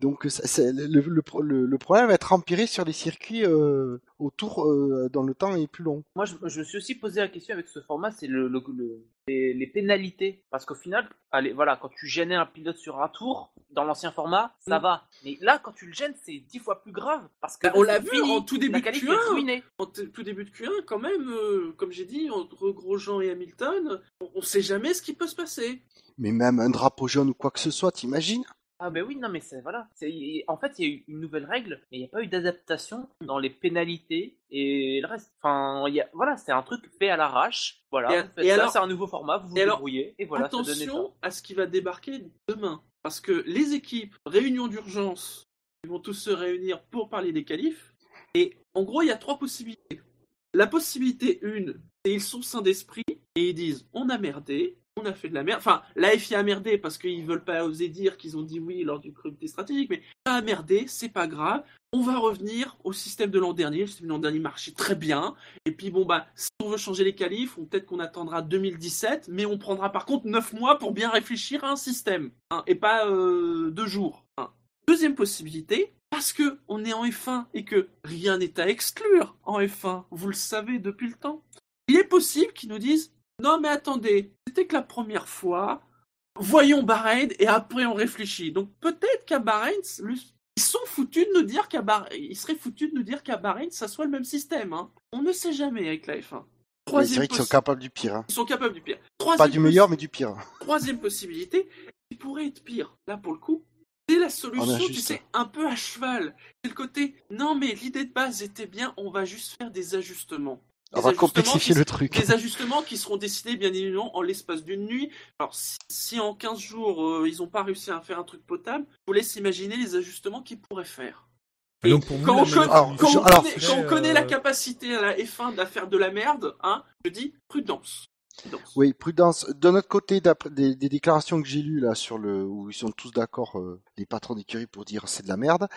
Speaker 2: Donc ça- c'est- le, le, pro- le- le problème va être empiré sur les circuits euh, au tour euh, dont le temps est plus long.
Speaker 3: Moi, je, je me suis aussi posé la question avec ce format, c'est le, le- le- les, les pénalités. Parce qu'au final, allez, voilà, quand tu gênais un pilote sur un tour, dans l'ancien format, ça
Speaker 4: Mm.
Speaker 3: va. Mais là, quand tu le gênes, c'est dix fois plus grave. Parce que
Speaker 4: Bah, on l'a vu
Speaker 3: fini.
Speaker 4: en tout début de
Speaker 3: qualif
Speaker 4: Q1.
Speaker 3: est ruinée.
Speaker 4: En t- tout début de Q1, quand même, euh, comme j'ai dit, entre Grosjean et Hamilton, on, on sait jamais ce qui peut se passer.
Speaker 2: Mais même un drapeau jaune ou quoi que ce soit, t'imagines?
Speaker 3: Ah ben oui, non mais c'est voilà. C'est- En fait, il y a eu une nouvelle règle, mais il n'y a pas eu d'adaptation dans les pénalités et le reste. Enfin, y a... voilà, c'est un truc fait à l'arrache. Voilà,
Speaker 4: Et-
Speaker 3: ça,
Speaker 4: alors-
Speaker 3: c'est un nouveau format, vous vous
Speaker 4: et alors,
Speaker 3: et voilà, donnait ça.
Speaker 4: Attention à ce qui va débarquer demain. Parce que les équipes, réunion d'urgence, ils vont tous se réunir pour parler des qualifs. Et en gros, il y a trois possibilités. La possibilité une, c'est ils sont sains d'esprit et ils disent on a merdé, on a fait de la merde. Enfin, la FIA a merdé parce qu'ils veulent pas oser dire qu'ils ont dit oui lors du comité stratégique, mais ça a merdé, c'est pas grave. On va revenir au système de l'an dernier. Le système de l'an dernier marchait très bien. Et puis bon bah, si on veut changer les qualifs, peut-être qu'on attendra 2017, mais on prendra par contre 9 mois pour bien réfléchir à un système, hein, et pas euh, deux jours. hein. Deuxième possibilité, parce que on est en F1 et que rien n'est à exclure en F1, vous le savez depuis le temps. Il est possible qu'ils nous disent non mais attendez, c'était que la première fois. Voyons Bahreïn et après on réfléchit. Donc peut-être qu'à Bahreïn, le- ils sont foutus de nous dire qu'à Bahreïn, ils seraient foutus de nous dire qu'à Bahreïn, ça soit le même système. hein. On ne sait jamais avec la F1.
Speaker 2: Mais C'est
Speaker 4: Troisième
Speaker 2: vrai qu'ils sont capables du pire. hein.
Speaker 4: ils sont capables du pire.
Speaker 2: Pas
Speaker 4: Troisième
Speaker 2: du
Speaker 4: possi-
Speaker 2: meilleur, mais du pire.
Speaker 4: Troisième possibilité, qui pourrait être pire, là pour le coup, c'est la solution,
Speaker 2: On
Speaker 4: tu sais, un peu à cheval. C'est le côté, non mais l'idée de base était bien, on va juste faire des ajustements.
Speaker 2: On va
Speaker 4: ajustements
Speaker 2: complexifier
Speaker 4: qui-
Speaker 2: le truc.
Speaker 4: Des ajustements qui seront décidés bien évidemment en l'espace d'une nuit. Alors si, si en 15 jours euh, ils n'ont pas réussi à faire un truc potable, je vous laisse imaginer les ajustements qu'ils pourraient faire.
Speaker 1: Et donc, pour vous,
Speaker 4: quand, on connaît,
Speaker 2: Alors,
Speaker 4: quand on
Speaker 2: je- alors,
Speaker 4: connaît-
Speaker 1: je-
Speaker 4: quand on connaît la
Speaker 1: euh,
Speaker 4: capacité à la F1 à faire de la merde, hein, je dis prudence. Prudence.
Speaker 2: Oui, prudence. De notre côté, d'après des, des déclarations que j'ai lues là sur le, où ils sont tous d'accord, euh, les patrons d'écurie pour dire c'est de la merde.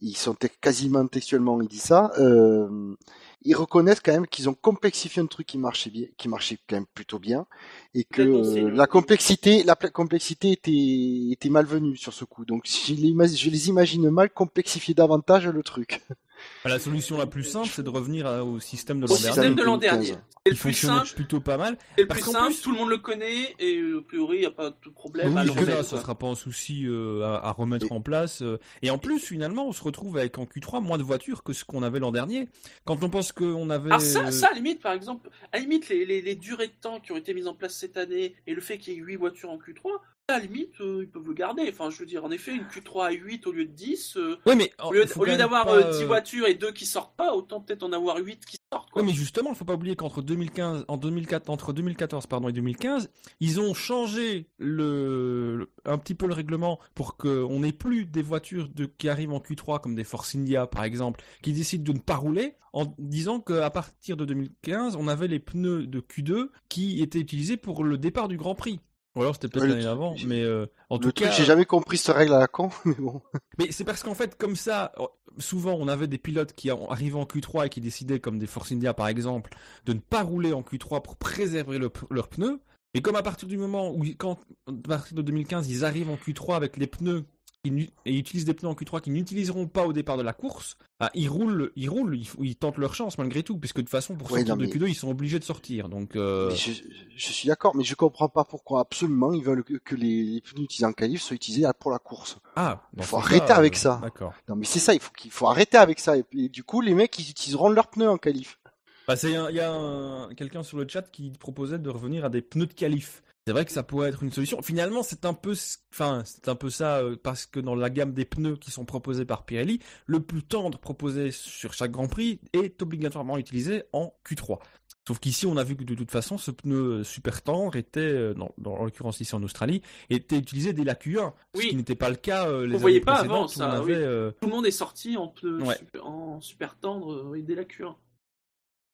Speaker 2: Ils sont te- quasiment textuellement, ils disent ça. Euh, ils reconnaissent quand même qu'ils ont complexifié un truc qui marchait bien, qui marchait quand même plutôt bien, et que euh, la complexité, la complexité était, était malvenue sur ce coup. Donc, je les, ima- je les imagine mal complexifier davantage le truc.
Speaker 1: La solution la plus simple, c'est de revenir à- au système de
Speaker 4: Au
Speaker 1: l'an
Speaker 4: système
Speaker 1: dernier.
Speaker 4: de l'an
Speaker 2: 2015.
Speaker 4: dernier. C'est le plus
Speaker 1: fonctionne
Speaker 4: simple,
Speaker 1: plutôt pas mal.
Speaker 4: c'est le
Speaker 1: Parce
Speaker 4: plus
Speaker 1: qu'en
Speaker 4: simple,
Speaker 1: plus-
Speaker 4: tout le monde le connaît et euh, a priori il n'y a pas de problème
Speaker 1: Oui,
Speaker 4: à le
Speaker 1: jusque-là,
Speaker 4: remettre,
Speaker 1: ça
Speaker 4: quoi.
Speaker 1: sera pas un souci euh, à, à remettre en place. euh. Et en plus, finalement, on se retrouve avec en Q3 moins de voitures que ce qu'on avait l'an dernier. Quand on pense qu'on avait.
Speaker 4: Alors ça, ça, à la limite, par exemple, à limite, les, les, les durées de temps qui ont été mises en place cette année et le fait qu'il y ait 8 voitures en Q3, à la limite, euh, ils peuvent le garder. Enfin, je veux dire, en effet, une Q3 à 8 au lieu de 10, euh,
Speaker 1: Oui, mais
Speaker 4: au lieu, d'avoir
Speaker 1: pas,
Speaker 4: euh, 10
Speaker 1: euh,
Speaker 4: voitures et 2 qui sortent pas, autant peut-être en avoir 8 qui sortent. Quoi.
Speaker 1: Oui, mais justement, il faut pas oublier qu'entre 2015, en 2004, entre 2014 pardon, et 2015, ils ont changé le, le- un petit peu le règlement pour qu'on n'ait plus des voitures de, qui arrivent en Q3 comme des Force India par exemple, qui décident de ne pas rouler en disant qu'à partir de 2015, on avait les pneus de Q2 qui étaient utilisés pour le départ du Grand Prix. Ou alors c'était peut-être
Speaker 2: Ouais,
Speaker 1: l'année d'avant, mais euh, en
Speaker 2: Le
Speaker 1: tout
Speaker 2: truc,
Speaker 1: cas,
Speaker 2: j'ai jamais compris cette règle à la con, mais bon.
Speaker 1: mais c'est parce qu'en fait, comme ça, euh, souvent on avait des pilotes qui en- arrivaient en Q3 et qui décidaient, comme des Force India par exemple, de ne pas rouler en Q3 pour préserver le- leurs pneus. Et comme à partir du moment où, quand, à partir de 2015, ils arrivent en Q3 avec les pneus qui et utilisent des pneus en Q3 qu'ils n'utiliseront pas au départ de la course, bah, ils roulent, ils roulent, ils, ils tentent leur chance malgré tout, puisque de toute façon pour
Speaker 2: Ouais,
Speaker 1: sortir
Speaker 2: non,
Speaker 1: de
Speaker 2: mais-
Speaker 1: Q2 ils sont obligés de sortir. Donc euh,
Speaker 2: Mais je, je suis d'accord, mais je comprends pas pourquoi absolument ils veulent que, que les, les pneus utilisés en qualif soient utilisés pour la course.
Speaker 1: ah,
Speaker 2: Il faut arrêter avec
Speaker 1: euh,
Speaker 2: ça.
Speaker 1: D'accord.
Speaker 2: Non, mais c'est ça, il faut qu'il faut arrêter avec ça. Et, du coup, les mecs, ils utiliseront leurs pneus en qualif.
Speaker 1: Bah, c'est un- il y a un- quelqu'un sur le chat qui proposait de revenir à des pneus de qualif. C'est vrai que ça pourrait être une solution. Finalement, c'est un peu, enfin, c'est un peu ça euh, parce que dans la gamme des pneus qui sont proposés par Pirelli, le plus tendre proposé sur chaque Grand Prix est obligatoirement utilisé en Q3. Sauf qu'ici, on a vu que de toute façon, ce pneu super tendre était, euh, dans, dans en l'occurrence ici en Australie, était utilisé dès la Q1, ce qui n'était pas le cas euh, les
Speaker 4: voyait
Speaker 1: années
Speaker 4: pas avant, ça, oui.
Speaker 1: euh,
Speaker 4: Tout le monde est sorti en,
Speaker 1: Ouais.
Speaker 4: super, en super tendre euh, et dès la Q1.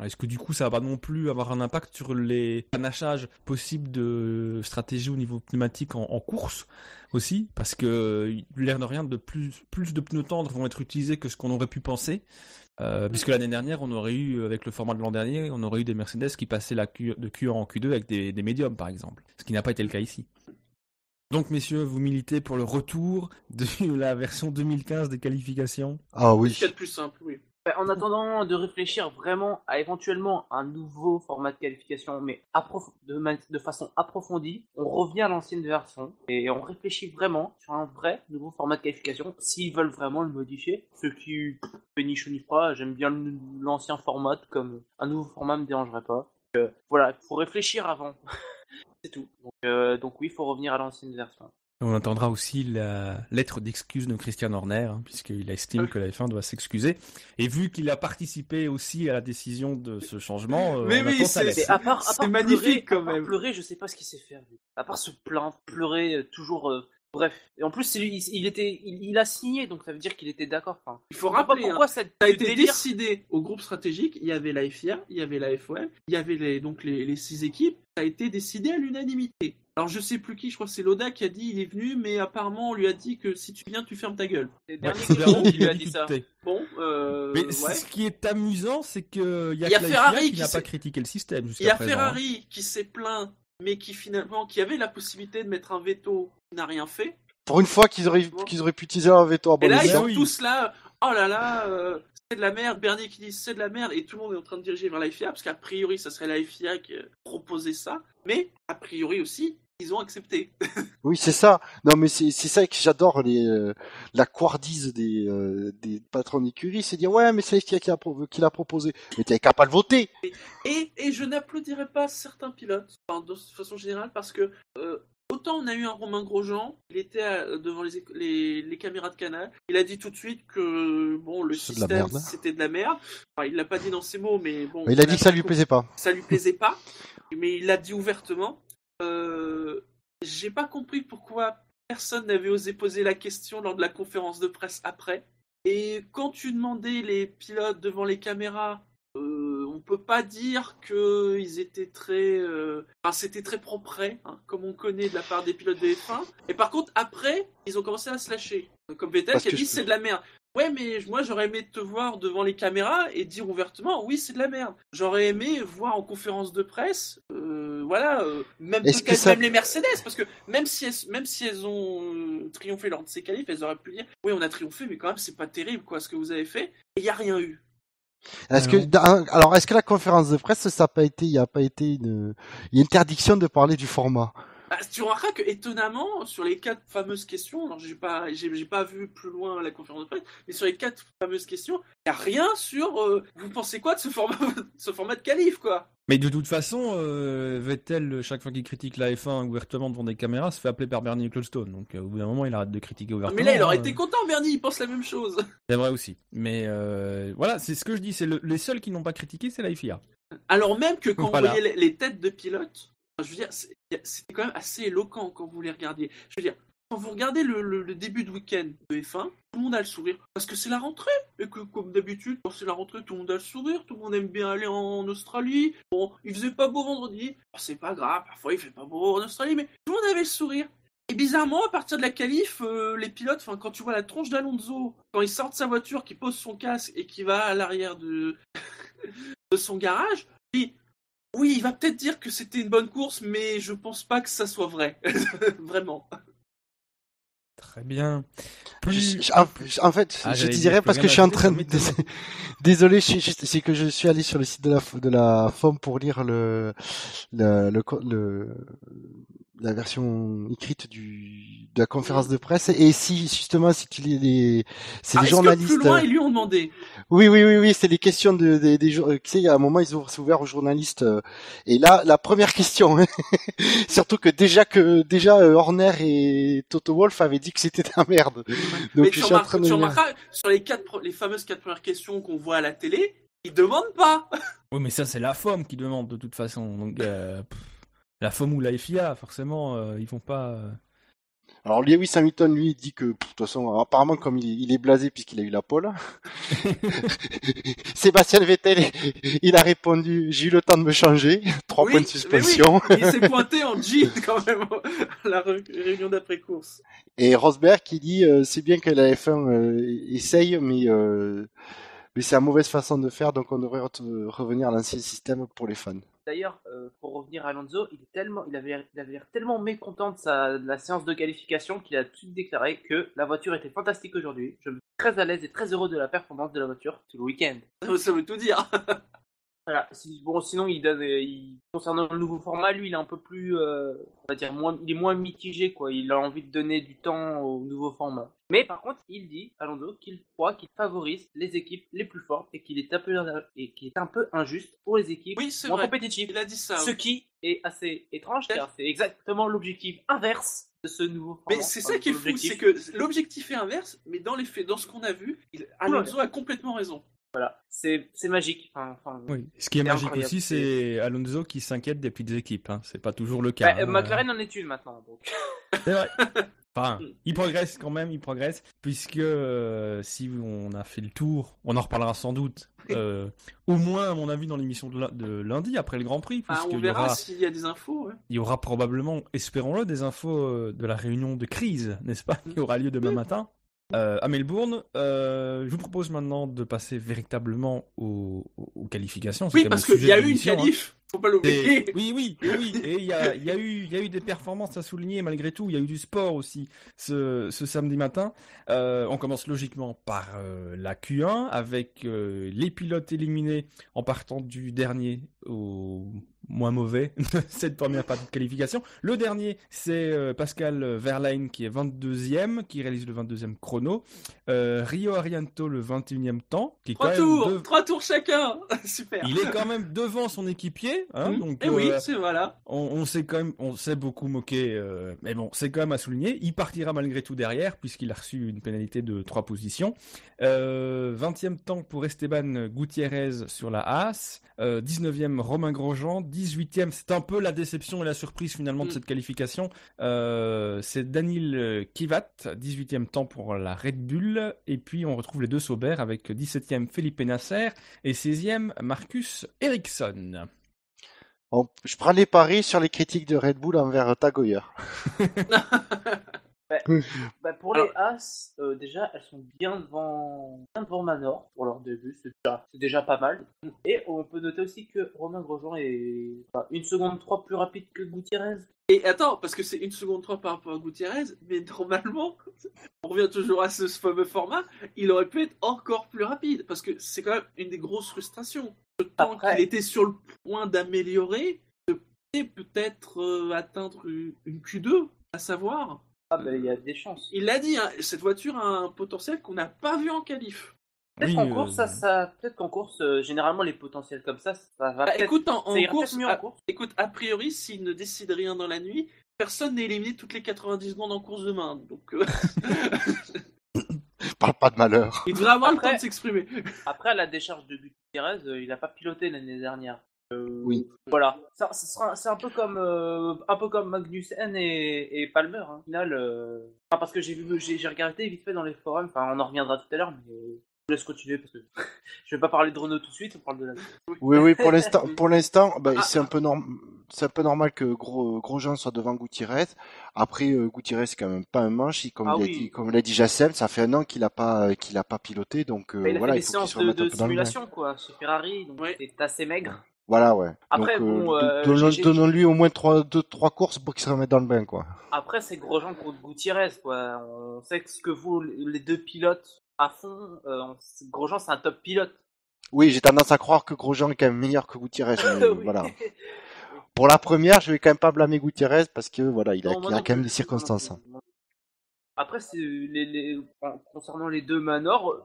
Speaker 1: Est-ce que du coup ça va pas non plus avoir un impact sur les panachages possibles de stratégie au niveau pneumatique en, en course aussi? Parce que l'air de rien, de plus, plus de pneus tendres vont être utilisés que ce qu'on aurait pu penser. Euh, puisque l'année dernière, on aurait eu, avec le format de l'an dernier, on aurait eu des Mercedes qui passaient la Q, de Q1 en Q2 avec des, des médiums par exemple. Ce qui n'a pas été le cas ici. Donc messieurs, vous militez pour le retour de la version 2015 des qualifications?
Speaker 2: Ah
Speaker 4: C'est
Speaker 2: oui.
Speaker 4: ce qu'il y a de plus simple, oui.
Speaker 3: Ouais, En attendant de réfléchir vraiment à éventuellement un nouveau format de qualification, mais de, façon approfondie, on revient à l'ancienne version et on réfléchit vraiment sur un vrai nouveau format de qualification s'ils veulent vraiment le modifier. Ce qui fait ni j'aime bien l'ancien format comme un nouveau format me dérangerait pas. Euh, voilà, il faut réfléchir avant. C'est tout. Donc, euh, donc oui, il faut revenir à l'ancienne version.
Speaker 1: On entendra aussi la lettre d'excuse de Christian Horner, hein, puisqu'il estime que la F1 doit s'excuser. Et vu qu'il a participé aussi à la décision de ce changement, euh,
Speaker 4: Mais
Speaker 1: on
Speaker 4: oui, c'est-
Speaker 3: à part, à
Speaker 4: C'est
Speaker 3: part
Speaker 4: magnifique,
Speaker 3: pleurer,
Speaker 4: quand
Speaker 3: à part
Speaker 4: même.
Speaker 3: pleurer, je sais pas ce qu'il s'est fait. lui. À part se plaindre, pleurer, euh, toujours. euh, bref. Et en plus, il, il était, il, il a signé, donc ça veut dire qu'il était d'accord. Enfin,
Speaker 4: Il faut
Speaker 3: pas
Speaker 4: rappeler, hein,
Speaker 3: pourquoi cette
Speaker 4: ça a été
Speaker 3: délire-
Speaker 4: décidé au groupe stratégique. Il y avait la FIA, il y avait la FOM, il y avait les, donc les, les six équipes. Ça a été décidé à l'unanimité. Alors je sais plus qui, je crois que c'est Loda qui a dit il est venu, mais apparemment on lui a dit que si tu viens, tu fermes ta gueule.
Speaker 3: C'est le dernier qui lui a
Speaker 1: dit
Speaker 3: ça.
Speaker 4: Bon, euh,
Speaker 1: Mais
Speaker 4: ouais.
Speaker 1: ce qui est amusant, c'est que il y a,
Speaker 4: y a Ferrari
Speaker 1: qui n'a pas critiqué le système
Speaker 4: Il y a
Speaker 1: présent. hein.
Speaker 4: Ferrari qui s'est plaint, mais qui finalement qui avait la possibilité de mettre un veto, n'a rien fait.
Speaker 2: Pour une fois qu'ils auraient, qu'ils auraient pu utiliser leur veto à bon
Speaker 4: Et là, ils sont
Speaker 1: oui.
Speaker 4: tous là. Oh là là, euh, c'est de la merde. Bernie qui dit c'est de la merde. Et tout le monde est en train de diriger vers la FIA, parce qu'a priori, ça serait la FIA qui proposait ça. Mais, a priori aussi, ils ont accepté.
Speaker 2: Oui, c'est ça. Non, mais c'est ça que j'adore les euh, la couardise des euh, des patrons d'écurie, c'est dire ouais, mais c'est qui qui l'a proposé. Mais t'es qu'à pas le voter.
Speaker 4: Et, et je n'applaudirais pas certains pilotes, enfin, de façon générale, parce que euh, autant on a eu un Romain Grosjean, il était à- devant les, éc- les, les caméras de Canal, il a dit tout de suite que bon le
Speaker 2: C'est de la
Speaker 4: système
Speaker 2: merde.
Speaker 4: c'était de la merde. Enfin, il l'a pas dit dans ces mots, mais bon.
Speaker 2: Il a dit que ça lui plaisait pas.
Speaker 4: ça lui plaisait pas, mais il l'a dit ouvertement. Euh, J'ai pas compris pourquoi personne n'avait osé poser la question lors de la conférence de presse après. Et quand tu demandais les pilotes devant les caméras, euh, on peut pas dire que ils étaient très, euh, enfin, c'était très propre, hein, comme on connaît de la part des pilotes de F1. Et par contre, après, ils ont commencé à se lâcher. Comme Vettel qui a dit c'est de la merde. Ouais, mais moi j'aurais aimé te voir devant les caméras et dire ouvertement oui, c'est de la merde. J'aurais aimé voir en conférence de presse, euh, voilà, euh, même
Speaker 2: Est-ce que
Speaker 4: peut-être
Speaker 2: ça-
Speaker 4: même les Mercedes, parce que même si elles, même si elles ont euh, triomphé lors de ces qualifs, elles auraient pu dire oui, on a triomphé, mais quand même c'est pas terrible quoi ce que vous avez fait. Et il y a rien eu.
Speaker 2: Est-ce que
Speaker 1: Alors.
Speaker 2: est-ce que la conférence de presse ça a pas été il y a pas été une, une interdiction de parler du format?
Speaker 4: Bah, tu remarqueras que étonnamment sur les quatre fameuses questions, alors j'ai pas j'ai pas vu plus loin la conférence de presse, mais sur les quatre fameuses questions, il y a rien sur euh, vous pensez quoi de ce format ce format de qualif quoi?
Speaker 1: Mais de toute façon, euh, Vettel, chaque fois qu'il critique la F1 ouvertement devant des caméras, se fait appeler par Bernie Ecclestone. Donc euh, au bout d'un moment, il arrête de critiquer ouvertement.
Speaker 4: Mais là il aurait été content Bernie, il pense la même chose.
Speaker 1: C'est vrai aussi. Mais euh, voilà, c'est ce que je dis. C'est le- les seuls qui n'ont pas critiqué, c'est la FIA.
Speaker 4: Alors même que quand
Speaker 1: Voilà.
Speaker 4: on voyait les, les têtes de pilotes, je veux dire, c'était quand même assez éloquent quand vous les regardiez. Je veux dire, quand vous regardez le, début de week-end de F1, tout le monde a le sourire. Parce que c'est la rentrée. Et que, comme d'habitude, quand c'est la rentrée, tout le monde a le sourire. Tout le monde aime bien aller en Australie. Bon, il faisait pas beau vendredi. C'est pas grave, parfois il fait pas beau en Australie, mais tout le monde avait le sourire. Et bizarrement, à partir de la qualif, euh, les pilotes, quand tu vois la tronche d'Alonso, quand il sort de sa voiture, qui pose son casque et qui va à l'arrière de, son garage, dit, oui, il va peut-être dire que c'était une bonne course, mais je pense pas que ça soit vrai. Vraiment.
Speaker 1: Très bien. Plus...
Speaker 2: je- en, en fait,
Speaker 1: Ah,
Speaker 2: je te dirais parce que je suis en train de... Désolé, je suis juste- c'est que je suis allé sur le site de la de la FOM pour lire le le, le, le- la version écrite du de la conférence de presse. Et si justement si tu lis les c'est
Speaker 4: Ah,
Speaker 2: les
Speaker 4: est-ce que
Speaker 2: journalistes
Speaker 4: plus loin, ils lui ont demandé?
Speaker 2: Oui oui oui oui c'est les questions de, des des jour- tu sais il y a un moment ils ouvrent c'est ouvert aux journalistes euh, et là la première question surtout que déjà que déjà euh, Horner et Toto Wolff avaient dit que c'était de la merde donc
Speaker 4: Mais
Speaker 2: je suis en train de
Speaker 4: sur les, quatre, les fameuses quatre premières questions qu'on voit à la télé, ils demandent pas.
Speaker 1: Oui, mais ça, c'est la FOM qui demande de toute façon. Donc, euh, la FOM ou la FIA, forcément, euh, ils vont pas. euh,
Speaker 2: Alors Lewis Hamilton lui dit que de toute façon apparemment comme il, il est blasé puisqu'il a eu la pole. Sébastien Vettel il a répondu j'ai eu le temps de me changer trois
Speaker 4: Oui,
Speaker 2: points de
Speaker 4: oui,
Speaker 2: suspension
Speaker 4: il s'est pointé en jean quand même à la ré- réunion d'après-course.
Speaker 2: et Rosberg qui dit euh, c'est bien que la F1 euh, essaye mais euh, mais c'est la mauvaise façon de faire donc on devrait re- revenir à l'ancien système pour les fans.
Speaker 3: D'ailleurs, euh, pour revenir à Alonso, il, est tellement, il, avait, l'air tellement mécontent de, sa, de la séance de qualification qu'il a tout déclaré que la voiture était fantastique aujourd'hui. Je me suis très à l'aise et très heureux de la performance de la voiture tout le week-end.
Speaker 4: Ça veut tout dire.
Speaker 3: Voilà. Bon, sinon, il donne, il- concernant le nouveau format, lui, il est un peu plus, euh, on va dire, moins, il est moins mitigé, quoi. Il a envie de donner du temps au nouveau format. Mais par contre, il dit, Alonso, qu'il croit qu'il favorise les équipes les plus fortes et qu'il est un peu, et qu'il est un peu injuste pour les équipes
Speaker 4: Oui,
Speaker 3: moins
Speaker 4: vrai.
Speaker 3: compétitives.
Speaker 4: Il a dit ça.
Speaker 3: Ce
Speaker 4: oui.
Speaker 3: qui est assez étrange, car c'est exactement l'objectif inverse de ce nouveau format.
Speaker 4: Mais c'est
Speaker 3: Enfin,
Speaker 4: ça qui est fou, c'est que l'objectif est inverse, mais dans les faits, dans ce qu'on a vu, il- Alonso a complètement raison.
Speaker 3: Voilà, c'est magique. Enfin, enfin,
Speaker 1: Oui. Ce qui est magique
Speaker 3: incroyable.
Speaker 1: aussi, c'est Alonso qui s'inquiète des petites équipes. Hein. C'est pas toujours le cas.
Speaker 3: bah,
Speaker 1: hein.
Speaker 3: McLaren en est une maintenant.
Speaker 1: C'est vrai. Enfin, il progresse quand même, il progresse, puisque euh, si on a fait le tour, on en reparlera sans doute, euh, au moins à mon avis dans l'émission de, lundi après le Grand Prix,
Speaker 4: Ah, on verra s'il y a des infos. ouais.
Speaker 1: il y aura probablement, espérons-le, des infos euh, de la réunion de crise, n'est-ce pas, qui aura lieu demain matin euh, à Melbourne. Euh, je vous propose maintenant de passer véritablement aux, qualifications.
Speaker 4: Oui, parce qu'il y a eu une
Speaker 1: hein.
Speaker 4: qualif, faut pas l'oublier.
Speaker 1: Oui, oui, oui, oui. Et il y a, il y, a eu, il y a eu des performances à souligner malgré tout. Il y a eu du sport aussi ce, ce samedi matin. Euh, on commence logiquement par la Q1 avec les pilotes éliminés en partant du dernier au moins mauvais de cette première partie de qualification. Le dernier, c'est euh, Pascal Verlaine qui est 22e, qui réalise le 22e chrono. Euh, Rio Arianto le 21e temps, qui
Speaker 4: Trois tours,
Speaker 1: de-
Speaker 4: trois tours chacun. Super.
Speaker 1: il est quand même devant son équipier, hein,
Speaker 4: Mm.
Speaker 1: donc
Speaker 4: Eh oui,
Speaker 1: euh,
Speaker 4: c'est voilà.
Speaker 1: on, on s'est quand même, on s'est beaucoup moqué, euh, mais bon, c'est quand même à souligner. Il partira malgré tout derrière puisqu'il a reçu une pénalité de trois positions. Euh, 20e temps pour Esteban Gutiérrez sur la Haas. Euh, 19e Romain Grosjean. 18e, c'est un peu la déception et la surprise finalement de
Speaker 4: Mm.
Speaker 1: cette qualification. Euh, c'est Daniel Kivat, 18e temps pour la Red Bull. Et puis on retrouve les deux Sauber avec 17e Felipe Nasser et 16e Marcus Ericsson.
Speaker 2: On- je prends les paris sur les critiques de Red Bull envers Tagoyer.
Speaker 3: Bah, pour les As, euh, déjà, elles sont bien devant, bien devant Manor pour leur début, c'est déjà, pas mal. Et on peut noter aussi que Romain Grosjean est enfin, une seconde 3 plus rapide que Gutiérrez.
Speaker 4: Et attends, parce que c'est une seconde 3 par rapport à Gutiérrez, mais normalement, on revient toujours à ce fameux format, il aurait pu être encore plus rapide, parce que c'est quand même une des grosses frustrations. Le temps
Speaker 3: Après-
Speaker 4: qu'il était sur le point d'améliorer, de peut-être euh, atteindre une Q2, à savoir.
Speaker 3: Ah, bah, il y a des chances.
Speaker 4: Il l'a dit, hein, cette voiture a un potentiel qu'on n'a pas vu en qualif.
Speaker 3: Peut-être
Speaker 1: Oui,
Speaker 3: qu'en
Speaker 1: euh,
Speaker 3: course, ça, ça, peut-être qu'en course, euh, généralement, les potentiels comme ça, ça va
Speaker 4: Bah, écoute, en, course,
Speaker 3: mieux en
Speaker 4: a,
Speaker 3: course.
Speaker 4: écoute, a priori, s'il ne décide rien dans la nuit, personne n'est éliminé toutes les 90 secondes en course demain. Donc, euh,
Speaker 2: Parle pas de malheur.
Speaker 4: il devrait avoir le
Speaker 3: Après-
Speaker 4: temps de s'exprimer.
Speaker 3: Après, à la décharge de Gutiérrez, euh, il n'a pas piloté l'année dernière. Euh,
Speaker 2: Oui.
Speaker 3: Voilà. Ça, ça sera- c'est un peu comme euh, un peu comme Magnussen et, et Palmer. Hein. Au final, euh, enfin, parce que j'ai vu, j'ai j'ai regardé vite fait dans les forums. Enfin, on en reviendra tout à l'heure, mais euh, je laisse continuer parce que je vais pas parler de Renault tout de suite. On parle de la.
Speaker 2: Oui, oui, pour l'instant, pour l'instant, bah,
Speaker 4: Ah.
Speaker 2: c'est un peu norm... c'est un peu normal que Gros, Grosjean soit devant Gutiérrez. Après, euh, Gutiérrez, c'est quand même pas un manche. Il- Comme
Speaker 3: Ah
Speaker 2: il a
Speaker 3: oui.
Speaker 2: dit, comme l'a dit Jacem, ça fait un an qu'il a pas, qu'il a pas piloté, donc euh,
Speaker 3: il a
Speaker 2: voilà,
Speaker 3: fait
Speaker 2: il faut
Speaker 3: séances de, de simulation quoi, chez Ferrari, donc
Speaker 4: Ouais.
Speaker 3: c'est assez maigre.
Speaker 2: Voilà, ouais.
Speaker 3: Après,
Speaker 2: Donc,
Speaker 3: bon,
Speaker 2: euh,
Speaker 3: euh,
Speaker 2: donnons-lui au moins trois, deux, trois courses pour qu'il se remette dans le bain, quoi.
Speaker 3: Après, c'est Grosjean contre Gutiérrez, quoi. On sait que ce que vous, les deux pilotes à fond, euh, Grosjean, c'est un top pilote.
Speaker 2: Oui, j'ai tendance à croire que Grosjean est quand même meilleur que Gutiérrez. mais
Speaker 3: Oui.
Speaker 2: voilà. Pour la première, je vais quand même pas blâmer Gutiérrez parce que voilà, il a,
Speaker 3: Non, moi
Speaker 2: il a
Speaker 3: non
Speaker 2: quand même des circonstances.
Speaker 3: Non, non, non. Après, c'est les, les- concernant les deux Manor, euh,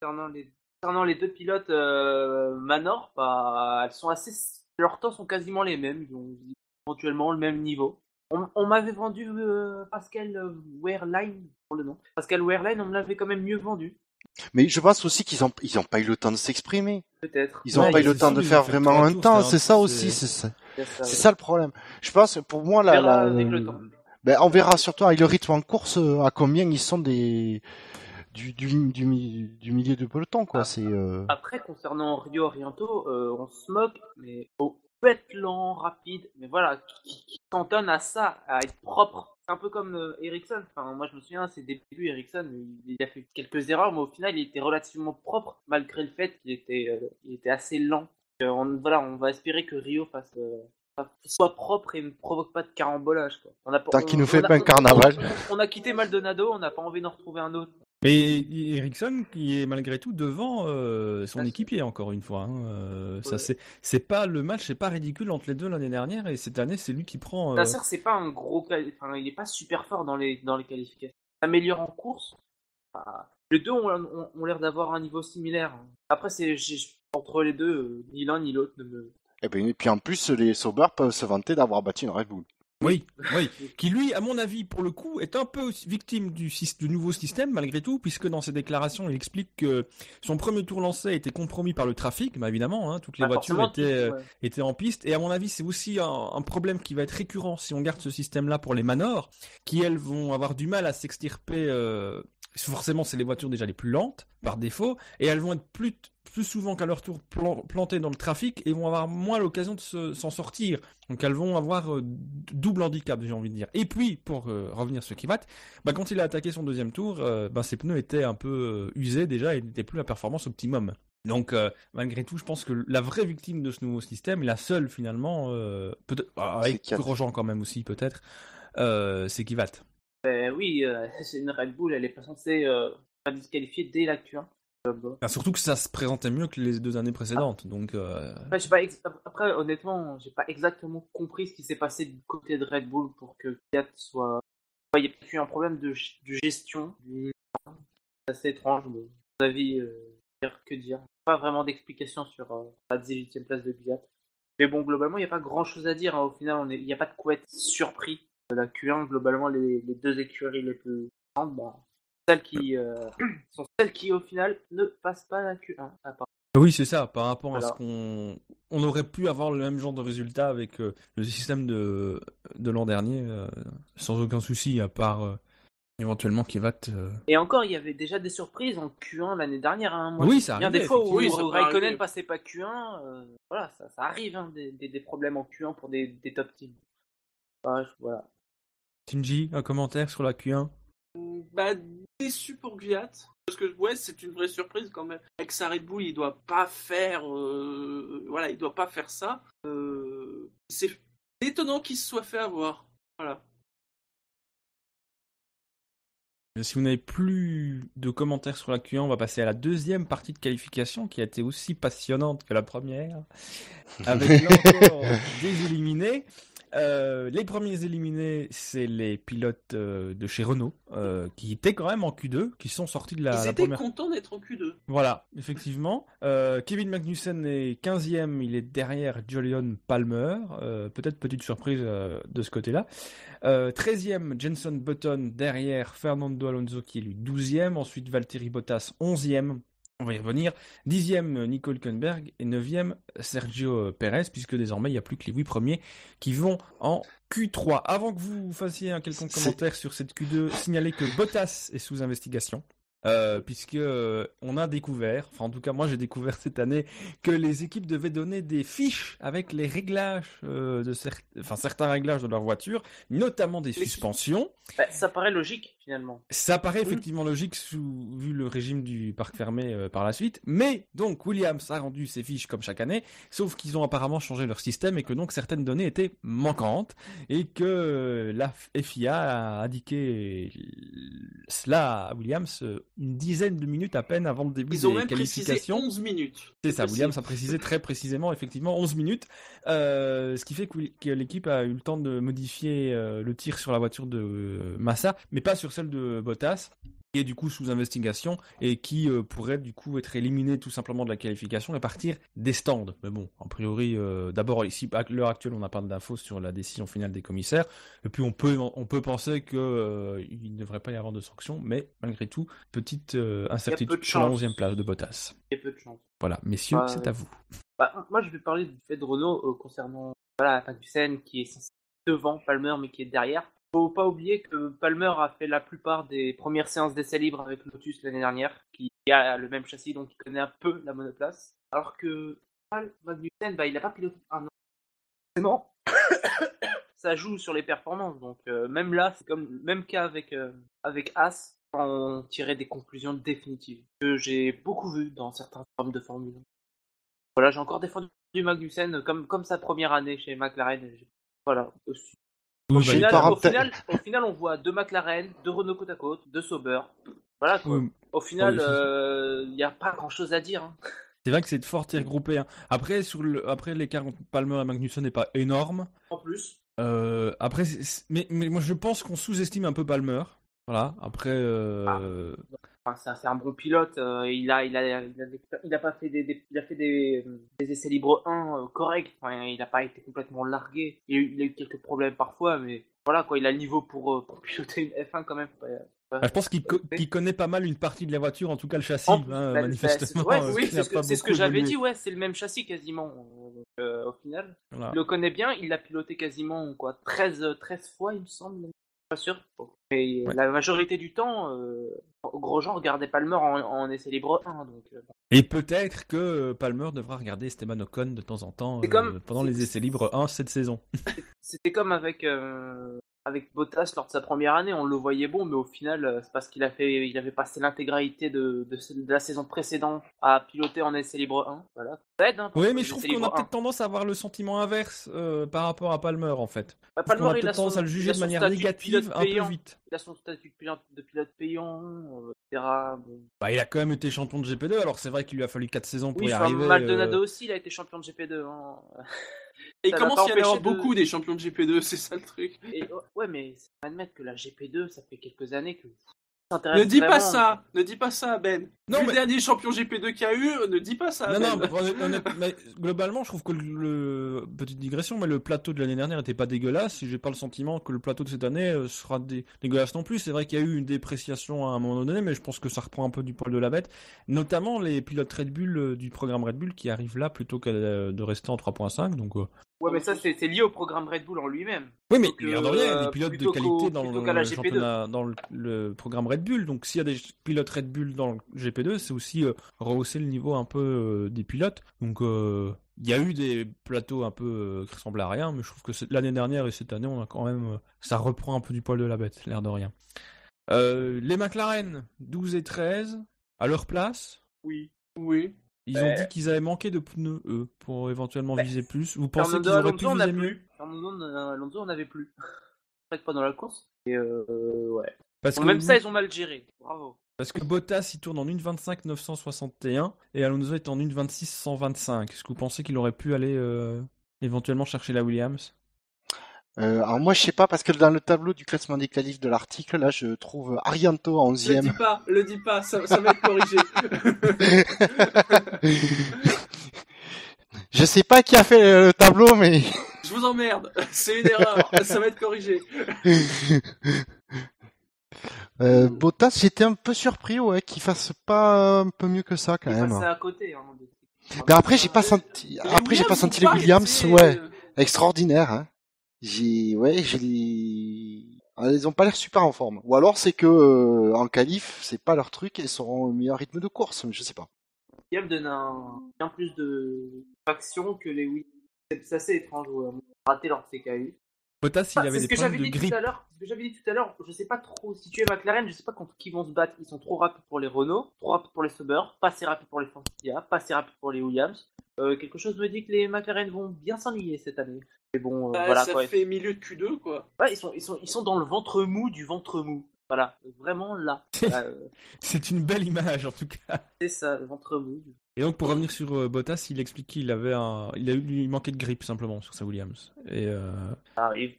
Speaker 3: concernant les, concernant les deux pilotes euh, Manor, bah, elles sont assez, leurs temps sont quasiment les mêmes, ils ont éventuellement le même niveau. On, on m'avait vendu euh, Pascal Wehrlein pour le nom. Pascal Wehrlein, on me l'avait quand même mieux vendu,
Speaker 2: Mais je pense aussi qu'ils ont ils ont pas eu le temps de s'exprimer.
Speaker 3: peut-être.
Speaker 2: Ils ont
Speaker 1: Ouais,
Speaker 2: pas eu le temps de faire vraiment un temps.
Speaker 1: c'est un
Speaker 2: C'est ça aussi,
Speaker 1: c'est-
Speaker 2: ça.
Speaker 3: C'est ça,
Speaker 2: C'est
Speaker 3: ouais.
Speaker 2: ça le problème. Je pense pour moi la,
Speaker 3: temps.
Speaker 2: Ben, on verra surtout avec le rythme en course euh, à combien ils sont des du, du, du, mi- du milieu de peloton quoi.
Speaker 3: Ah.
Speaker 2: C'est euh,
Speaker 3: Après, concernant Rio Oriento, euh, on se moque, mais au peut être lent, rapide, mais voilà, qui, qui cantonne à ça, à être propre. C'est un peu comme euh, Ericsson. Enfin, moi, je me souviens, ses débuts, Ericsson, il, il a fait quelques erreurs, mais au final, il était relativement propre, malgré le fait qu'il était, euh, il était assez lent. Euh, on, voilà, on va espérer que Rio fasse, euh, soit propre et ne provoque pas de carambolage. Quoi. On a
Speaker 2: Tant
Speaker 3: on-
Speaker 2: qu'il nous
Speaker 3: on
Speaker 2: fait
Speaker 3: a-
Speaker 2: pas un
Speaker 3: on-
Speaker 2: carnaval.
Speaker 3: On, on a quitté Maldonado, on n'a pas envie d'en retrouver un autre.
Speaker 1: Et Ericsson qui est malgré tout devant euh, son équipier encore une fois. hein. Euh,
Speaker 3: Ouais.
Speaker 1: c'est c'est pas le match, c'est pas ridicule entre les deux l'année dernière et cette année c'est lui qui prend. euh,
Speaker 3: Nasser, c'est pas un gros. Enfin, il est pas super fort dans les, dans les qualifications. Il s'améliore en course. Enfin, les deux ont, ont- ont l'air d'avoir un niveau similaire. Après, c'est entre les deux, euh, ni l'un ni l'autre ne me.
Speaker 2: et, ben, et puis en plus les Sauber peuvent se vanter d'avoir battu une Red Bull.
Speaker 1: Oui, oui. Qui lui, à mon avis, pour le coup, est un peu victime du, nouveau système malgré tout, puisque dans ses déclarations, il explique que son premier tour lancé a été compromis par le trafic, bah évidemment, hein, toutes les
Speaker 3: Bah,
Speaker 1: voitures étaient, euh,
Speaker 3: ouais.
Speaker 1: était en piste. Et à mon avis, c'est aussi un, un problème qui va être récurrent si on garde ce système-là pour les Manors, qui elles vont avoir du mal à s'extirper. euh, forcément, c'est les voitures déjà les plus lentes par défaut, et elles vont être plus plus souvent qu'à leur tour plan- plantées dans le trafic et vont avoir moins l'occasion de se- s'en sortir. Donc elles vont avoir euh, double handicap, j'ai envie de dire. Et puis, pour euh, revenir sur Kivat, bah, quand il a attaqué son deuxième tour, euh, bah, ses pneus étaient un peu usés déjà et n'étaient plus à performance optimum. Donc, malgré tout, je pense que la vraie victime de ce nouveau système, la seule finalement, peut-être ah, avec. Grosjean quand même aussi peut-être, c'est Kivat.
Speaker 3: Ben oui, euh, c'est une Red Bull, elle est pas censée euh, pas disqualifier dès la Q1. Euh.
Speaker 1: Enfin, surtout que ça se présentait mieux que les deux années précédentes. Donc, euh,
Speaker 3: Après, pas ex- Après, honnêtement, j'ai pas exactement compris ce qui s'est passé du côté de Red Bull pour que Fiat soit. Il y a peut-être eu un problème de, gestion. C'est assez étrange, mais à mon avis, euh, dire que dire. Pas vraiment d'explication sur euh, la 18ème place de Fiat. Mais bon, globalement, il n'y a pas grand chose à dire. hein. Au final, il n'y a pas de quoi être surpris la Q1. Globalement, les, les deux écuries les plus grandes, bah, celles qui, euh, sont celles qui, au final, ne passent pas la Q1. à part-
Speaker 1: Oui, c'est ça. Par rapport à ce qu'on, on aurait pu avoir le même genre de résultat avec euh, le système de de l'an dernier, euh, sans aucun souci, à part euh, éventuellement Kivat. euh,
Speaker 3: Et encore, il y avait déjà des surprises en Q1 l'année dernière. Hein. Moi,
Speaker 1: Oui,
Speaker 3: je me
Speaker 1: ça
Speaker 3: souviens
Speaker 1: arrivait,
Speaker 3: des fois où,
Speaker 4: Oui, ça
Speaker 3: Raikkonen
Speaker 4: arriver.
Speaker 3: passait pas Q1. euh, voilà, ça, ça arrive, hein, des, des, des problèmes en Q1 pour des, des top teams. Voilà.
Speaker 1: Shinji, un commentaire sur la Q1
Speaker 4: Bah, déçu pour Gviat. Parce que, ouais, c'est une vraie surprise quand même. Avec sa Red Bull, il doit pas faire. euh, Voilà, il doit pas faire ça. Euh, C'est étonnant qu'il se soit fait avoir. Voilà.
Speaker 1: Si vous n'avez plus de commentaires sur la Q1, on va passer à la deuxième partie de qualification qui a été aussi passionnante que la première, avec encore des éliminés. Euh, les premiers éliminés, c'est les pilotes euh, de chez Renault, euh, qui étaient quand même en Q2, qui sont sortis de la,
Speaker 4: Ils
Speaker 1: la
Speaker 4: étaient
Speaker 1: première.
Speaker 4: contents d'être en Q2.
Speaker 1: Voilà, effectivement. Kevin Magnussen est 15e, il est derrière Julian Palmer. Peut-être petite surprise de ce côté-là. Euh, 13e, Jenson Button derrière Fernando Alonso qui est lui 12e. Ensuite, Valtteri Bottas 11e. On va y revenir. 10e, Nico Hülkenberg. Et 9e, Sergio Perez, puisque désormais, il n'y a plus que les 8 premiers qui vont en Q3. Avant que vous fassiez un quelconque commentaire sur cette Q2, signalez que Bottas est sous investigation. Euh, puisque euh, on a découvert, enfin en tout cas moi j'ai découvert cette année que les équipes devaient donner des fiches avec les réglages euh, de cer- certains réglages de leur voiture, notamment des
Speaker 4: Les-
Speaker 1: suspensions.
Speaker 3: Bah, ça paraît logique, finalement.
Speaker 1: Ça paraît effectivement logique sous, vu le régime du parc fermé euh, par la suite. Mais donc Williams a rendu ses fiches comme chaque année, sauf qu'ils ont apparemment changé leur système et que donc certaines données étaient manquantes et que euh, la FIA a indiqué cela à Williams euh, une dizaine de minutes à peine avant le début
Speaker 4: Ils ont
Speaker 1: des
Speaker 4: même précisé
Speaker 1: qualifications.
Speaker 4: 11 minutes.
Speaker 1: C'est ça,
Speaker 4: précis.
Speaker 1: Williams a précisé très précisément, effectivement, 11 minutes, euh, ce qui fait que, l'équipe a eu le temps de modifier euh, le tir sur la voiture de euh, Massa, mais pas sur celle de Bottas, qui est du coup sous investigation et qui euh, pourrait du coup être éliminé tout simplement de la qualification et partir des stands. Mais bon, a priori, euh, d'abord ici, à l'heure actuelle, on n'a pas d'infos sur la décision finale des commissaires, et puis on peut, on peut penser que euh, il ne devrait pas y avoir de sanctions, mais malgré tout, petite euh, incertitude
Speaker 3: de
Speaker 1: sur la
Speaker 3: chance.
Speaker 1: 11e place de Bottas.
Speaker 3: Il y a peu de chance.
Speaker 1: Voilà, messieurs,
Speaker 3: Ouais.
Speaker 1: c'est à vous.
Speaker 3: Bah, moi, je vais parler du fait de Renault concernant voilà, Magnussen qui est devant Palmer mais qui est derrière. Faut pas oublier que Palmer a fait la plupart des premières séances d'essai libre avec Lotus l'année dernière, qui a le même châssis donc il connaît un peu la monoplace. Alors que Magnussen, bah, il a pas piloté un an. Forcément, ça joue sur les performances. Donc euh, même là, c'est comme même cas avec euh, avec As, on tirait des conclusions définitives que j'ai beaucoup vu dans certains formes de Formule 1. Voilà, j'ai encore défendu Magnussen comme, comme sa première année chez McLaren. Voilà. Aussi. Au, final,
Speaker 2: pas
Speaker 3: au,
Speaker 2: rappelé-
Speaker 3: final, au final, on voit deux McLaren, deux Renault côte à côte, deux Sauber. Voilà quoi.
Speaker 1: Oui,
Speaker 3: Au final, il n'y a pas grand chose à dire. hein.
Speaker 1: C'est vrai que c'est de fort tir groupé. hein. Après, sur le, après l'écart entre Palmer et Magnussen n'est pas énorme.
Speaker 3: En plus,
Speaker 1: Euh, après, c'est- c'est- mais, mais moi je pense qu'on sous-estime un peu Palmer. Voilà. Après, euh,
Speaker 3: enfin, c'est un- bon pilote. euh, il, a, il, a, il, a, des- il a pas fait des, des- il a fait des, des essais libres 1 euh, corrects. Enfin, il n'a pas été complètement largué. Il a, eu, il a eu quelques problèmes parfois, mais voilà quoi. Il a le niveau pour, euh, pour piloter une F1 quand même.
Speaker 1: Bah, je pense qu'il co- qu'il connaît pas mal une partie de la voiture, en tout cas le châssis,
Speaker 3: En
Speaker 1: hein,
Speaker 3: bah,
Speaker 1: manifestement.
Speaker 3: ouais, oui, c'est ce que, j'avais dit, ouais, c'est le même châssis quasiment. Euh, au final,
Speaker 1: Voilà.
Speaker 3: il le connaît bien, il l'a piloté quasiment quoi, 13, euh, 13 fois, il me semble. Pas sûr. Mais
Speaker 1: Ouais.
Speaker 3: la majorité du temps, euh, Grosjean regardait Palmer en, en essai libre 1. Donc, euh,
Speaker 1: Et peut-être que Palmer devra regarder Esteban Ocon de temps en temps euh,
Speaker 3: comme-
Speaker 1: pendant les essais libres 1 cette saison.
Speaker 3: C'était comme avec, euh, avec Bottas lors de sa première année, on le voyait bon, mais au final, euh, c'est parce qu'il a fait, il avait passé l'intégralité de, de, de la saison précédente à piloter en essai libre 1. Voilà. Ça aide, hein,
Speaker 1: Oui, mais je trouve qu'on a
Speaker 3: libres 1.
Speaker 1: peut-être tendance à avoir le sentiment inverse euh, par rapport à Palmer en fait.
Speaker 3: Bah,
Speaker 1: qu'on a
Speaker 3: il a
Speaker 1: tendance
Speaker 3: son-
Speaker 1: à le juger de manière négative un peu vite.
Speaker 3: Il a son statut de pilote, de pilote payant, euh, etc. Bon.
Speaker 1: Bah, il a quand même été champion de GP2, alors c'est vrai qu'il lui a fallu 4 saisons pour
Speaker 3: Oui,
Speaker 1: y
Speaker 3: enfin,
Speaker 1: arriver.
Speaker 3: Maldonado
Speaker 1: euh,
Speaker 3: aussi, il a été champion de GP2. hein.
Speaker 4: Et il
Speaker 3: Ça
Speaker 4: commence
Speaker 3: l'a
Speaker 4: à y en avoir
Speaker 3: empêché de-
Speaker 4: beaucoup des champions de GP2, c'est ça le truc?
Speaker 3: Et, ouais, mais admettre que la GP2, ça fait quelques années que.
Speaker 4: Ne dis pas ça, ne dis pas ça, Ben.
Speaker 1: Non, mais-
Speaker 4: le dernier champion GP2 qu'il y a eu, ne dis pas ça.
Speaker 1: Non,
Speaker 4: Ben.
Speaker 1: non, mais, mais globalement, je trouve que le, le- petite digression, mais le plateau de l'année dernière était pas dégueulasse. Et j'ai pas le sentiment que le plateau de cette année euh, sera dé- dégueulasse non plus. C'est vrai qu'il y a eu une dépréciation à un moment donné, mais je pense que ça reprend un peu du poil de la bête. Notamment les pilotes Red Bull euh, du programme Red Bull qui arrivent là plutôt que euh, de rester en 3.5. Donc, euh,
Speaker 3: Ouais, mais ça, c'est lié au programme Red Bull en lui-même.
Speaker 1: oui, mais
Speaker 3: que,
Speaker 1: il y a de rien, il y a
Speaker 3: euh,
Speaker 1: des pilotes de qualité dans, le,
Speaker 3: qu'à la
Speaker 1: le
Speaker 3: GP2.
Speaker 1: championnat- dans le, le programme Red Bull. Donc, s'il y a des pilotes Red Bull dans le GP2, c'est aussi euh, rehausser le niveau un peu euh, des pilotes. Donc, euh, il y a eu des plateaux un peu euh, qui ressemblaient à rien, mais je trouve que l'année dernière et cette année, on a quand même, euh, ça reprend un peu du poil de la bête, l'air de rien. Euh, les McLaren, 12 et 13, à leur place.
Speaker 3: Oui.
Speaker 4: Oui.
Speaker 1: Ils ont dit qu'ils avaient manqué de pneus, eux, pour éventuellement viser plus. Vous pensez qu'ils auraient pu viser mieux
Speaker 3: Alonso, on n'avait plus. Peut-être pas dans la course. Et euh, ouais.
Speaker 1: Parce
Speaker 3: Bon,
Speaker 1: que
Speaker 3: même ça, ils ont mal géré. Bravo.
Speaker 1: Parce que Bottas il tourne en 1.25 961 et Alonso est en 1.26 125. Est-ce que vous pensez qu'il aurait pu aller euh, éventuellement chercher la Williams?
Speaker 2: Euh, alors moi je sais pas parce que dans le tableau du classement des qualifs de l'article là je trouve Arianto en
Speaker 4: Le
Speaker 2: 11e.
Speaker 4: dis pas, le dis pas, ça, ça va être corrigé.
Speaker 2: je sais pas qui a fait le tableau mais
Speaker 4: Je vous emmerde, c'est une erreur, ça va être corrigé.
Speaker 2: euh, Bottas j'étais un peu surpris ouais qu'il fasse pas un peu mieux que ça quand
Speaker 3: Il
Speaker 2: même.
Speaker 3: à côté. Hein, de-
Speaker 2: Mais après j'ai pas senti
Speaker 4: Les
Speaker 2: après j'ai pas
Speaker 4: Williams
Speaker 2: senti les Williams ouais
Speaker 4: euh,
Speaker 2: extraordinaire hein. J'ai ouais j'ai Ah, ils ont pas l'air super en forme. Ou alors c'est que euh, en qualif c'est pas leur truc et ils seront au meilleur rythme de course je sais pas.
Speaker 3: Williams donne bien plus de faction que les. C'est c'est assez étrange. Ouais. Raté leur CKU.
Speaker 1: Bottas, il
Speaker 3: Ah,
Speaker 1: avait
Speaker 3: c'est
Speaker 1: des
Speaker 3: ce que
Speaker 1: problèmes
Speaker 3: j'avais
Speaker 1: de
Speaker 3: dit
Speaker 1: grippe.
Speaker 3: tout à l'heure. Ce que j'avais dit tout à l'heure, je sais pas trop situer McLaren, je sais pas contre qui vont se battre. Ils sont trop rapides pour les Renault, trop rapides pour les Sauber, pas assez rapides pour les Forcia, pas assez rapides pour les Williams. Euh, quelque chose me dit que les McLaren vont bien s'ennuyer cette année. Mais bon, euh,
Speaker 4: Bah,
Speaker 3: voilà
Speaker 4: ça
Speaker 3: quoi.
Speaker 4: fait milieu de Q2, quoi.
Speaker 3: Ouais, ils sont, ils sont, ils sont dans le ventre mou du ventre mou. Voilà, vraiment là. Euh,
Speaker 1: C'est une belle image en tout cas.
Speaker 3: c'est ça, le ventre mou.
Speaker 1: Et donc pour revenir sur euh, Bottas, il explique qu'il avait un, il a eu, il manquait de grippe simplement sur sa Williams. Et euh,
Speaker 3: Ça arrive,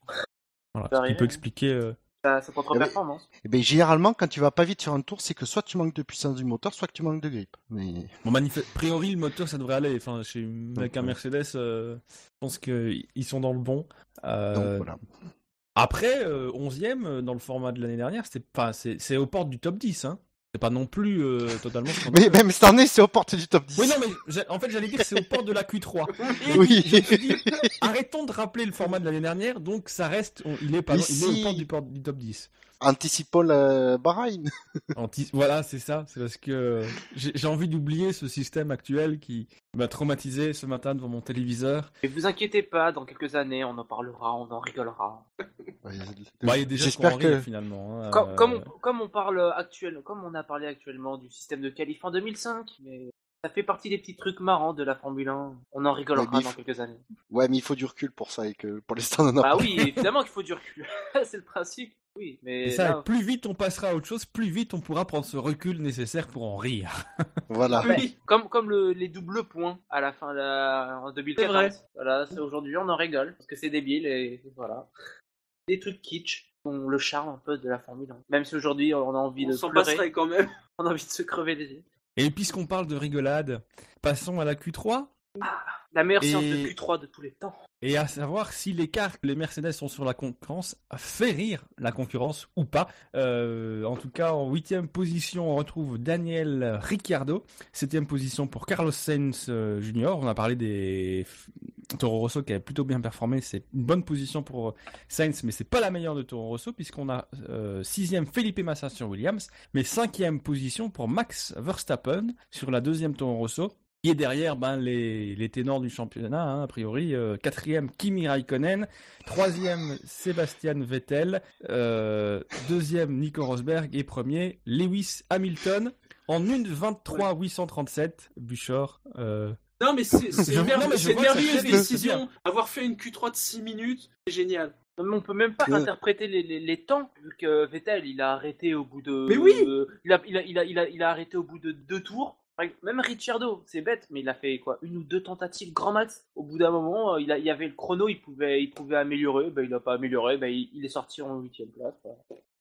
Speaker 1: voilà,
Speaker 3: Ça arrive,
Speaker 1: peut
Speaker 3: hein.
Speaker 1: expliquer. euh,
Speaker 3: ça, ça contre-performance.
Speaker 2: Eh ben, généralement, quand tu vas pas vite sur un tour, c'est que soit tu manques de puissance du moteur, soit que tu manques de grippe. Mais
Speaker 1: Bon, manif- a priori, le moteur, ça devrait aller. Enfin, chez... avec un. Mercedes, euh, je pense qu'ils sont dans le bon. Euh,
Speaker 2: donc voilà.
Speaker 1: Après, euh, 11ème euh, dans le format de l'année dernière, c'était pas, c'est, c'est aux portes du top 10. Hein. C'est pas non plus euh, totalement.
Speaker 2: Mais même cette année, c'est aux portes du top 10.
Speaker 1: Oui, non, mais en fait, j'allais dire que c'est aux portes de la Q3.
Speaker 2: Oui.
Speaker 1: Je me suis dit, arrêtons de rappeler le format de l'année dernière, donc ça reste, on- il est pas,
Speaker 2: Mais
Speaker 1: il est aux portes du, port- du top 10.
Speaker 2: Anticipons le Bahreïn.
Speaker 1: Anti- Voilà, c'est ça. C'est parce que j'ai j'ai envie d'oublier ce système actuel qui m'a traumatisé ce matin devant mon téléviseur.
Speaker 3: Mais vous inquiétez pas, dans quelques années, on en parlera, on en rigolera.
Speaker 2: Ouais,
Speaker 1: Bah, il y a déjà
Speaker 2: J'espère
Speaker 1: en
Speaker 2: que
Speaker 1: finalement. hein.
Speaker 3: Comme,
Speaker 1: Euh,
Speaker 3: comme, on, comme on parle actuellement, comme on a parlé actuellement du système de qualif en 2005, mais ça fait partie des petits trucs marrants de la Formule 1. On en rigolera
Speaker 2: il
Speaker 3: dans
Speaker 2: faut-
Speaker 3: quelques années.
Speaker 2: Ouais, mais il faut du recul pour ça et que pour l'instant, on en a
Speaker 3: Bah
Speaker 2: pas.
Speaker 3: oui, évidemment qu'il faut du recul. c'est le principe. Oui, mais
Speaker 1: Et ça,
Speaker 3: là,
Speaker 1: plus vite on passera à autre chose, plus vite on pourra prendre ce recul nécessaire pour en rire.
Speaker 2: Voilà.
Speaker 3: ouais,
Speaker 4: Oui.
Speaker 3: comme, comme le- les doubles points à la fin de la, en 2014.
Speaker 4: vrai.
Speaker 3: Voilà, c'est aujourd'hui on en rigole parce que c'est débile et voilà. Des trucs kitsch ont le charme un peu de la Formule 1. Même si aujourd'hui on a envie
Speaker 4: On
Speaker 3: de
Speaker 4: s'en
Speaker 3: pleurer,
Speaker 4: passerait quand même.
Speaker 3: on a envie de se crever les yeux.
Speaker 1: Et puisqu'on parle de rigolade, passons à la Q3.
Speaker 3: La meilleure
Speaker 1: Et-
Speaker 3: séance de Q3 de tous les temps.
Speaker 1: Et à savoir si l'écart que les Mercedes sont sur la concurrence fait rire la concurrence ou pas. Euh, en tout cas, en huitième position, on retrouve Daniel Ricciardo. Septième position pour Carlos Sainz euh, Junior. On a parlé des Toro Rosso qui a plutôt bien performé. C'est une bonne position pour Sainz, mais c'est pas la meilleure de Toro Rosso puisqu'on a euh, sixième Felipe Massa sur Williams, mais cinquième position pour Max Verstappen sur la deuxième Toro Rosso. Et derrière, ben, les, les ténors du championnat, hein, a priori, euh, quatrième Kimi Raikkonen, troisième Sébastien Vettel, euh, deuxième Nico Rosberg et premier Lewis Hamilton en 1.23 837. Buchor, euh,
Speaker 4: Non, mais c'est une merveilleuse décision. Avoir fait une Q3 de 6 minutes, c'est génial.
Speaker 3: Non, mais on peut même pas
Speaker 2: Ouais.
Speaker 3: interpréter les, les, les temps, vu que Vettel, il a arrêté au bout de...
Speaker 4: Mais oui
Speaker 3: euh, il, a, il, a, il, a, il, a, il a arrêté au bout de deux tours. Même Ricciardo, c'est bête, mais il a fait quoi Une ou deux tentatives grand max. Au bout d'un moment, euh, il, a, il y avait le chrono, il pouvait, il pouvait améliorer, ben, il a pas amélioré, ben, il, il est sorti en huitième place. quoi.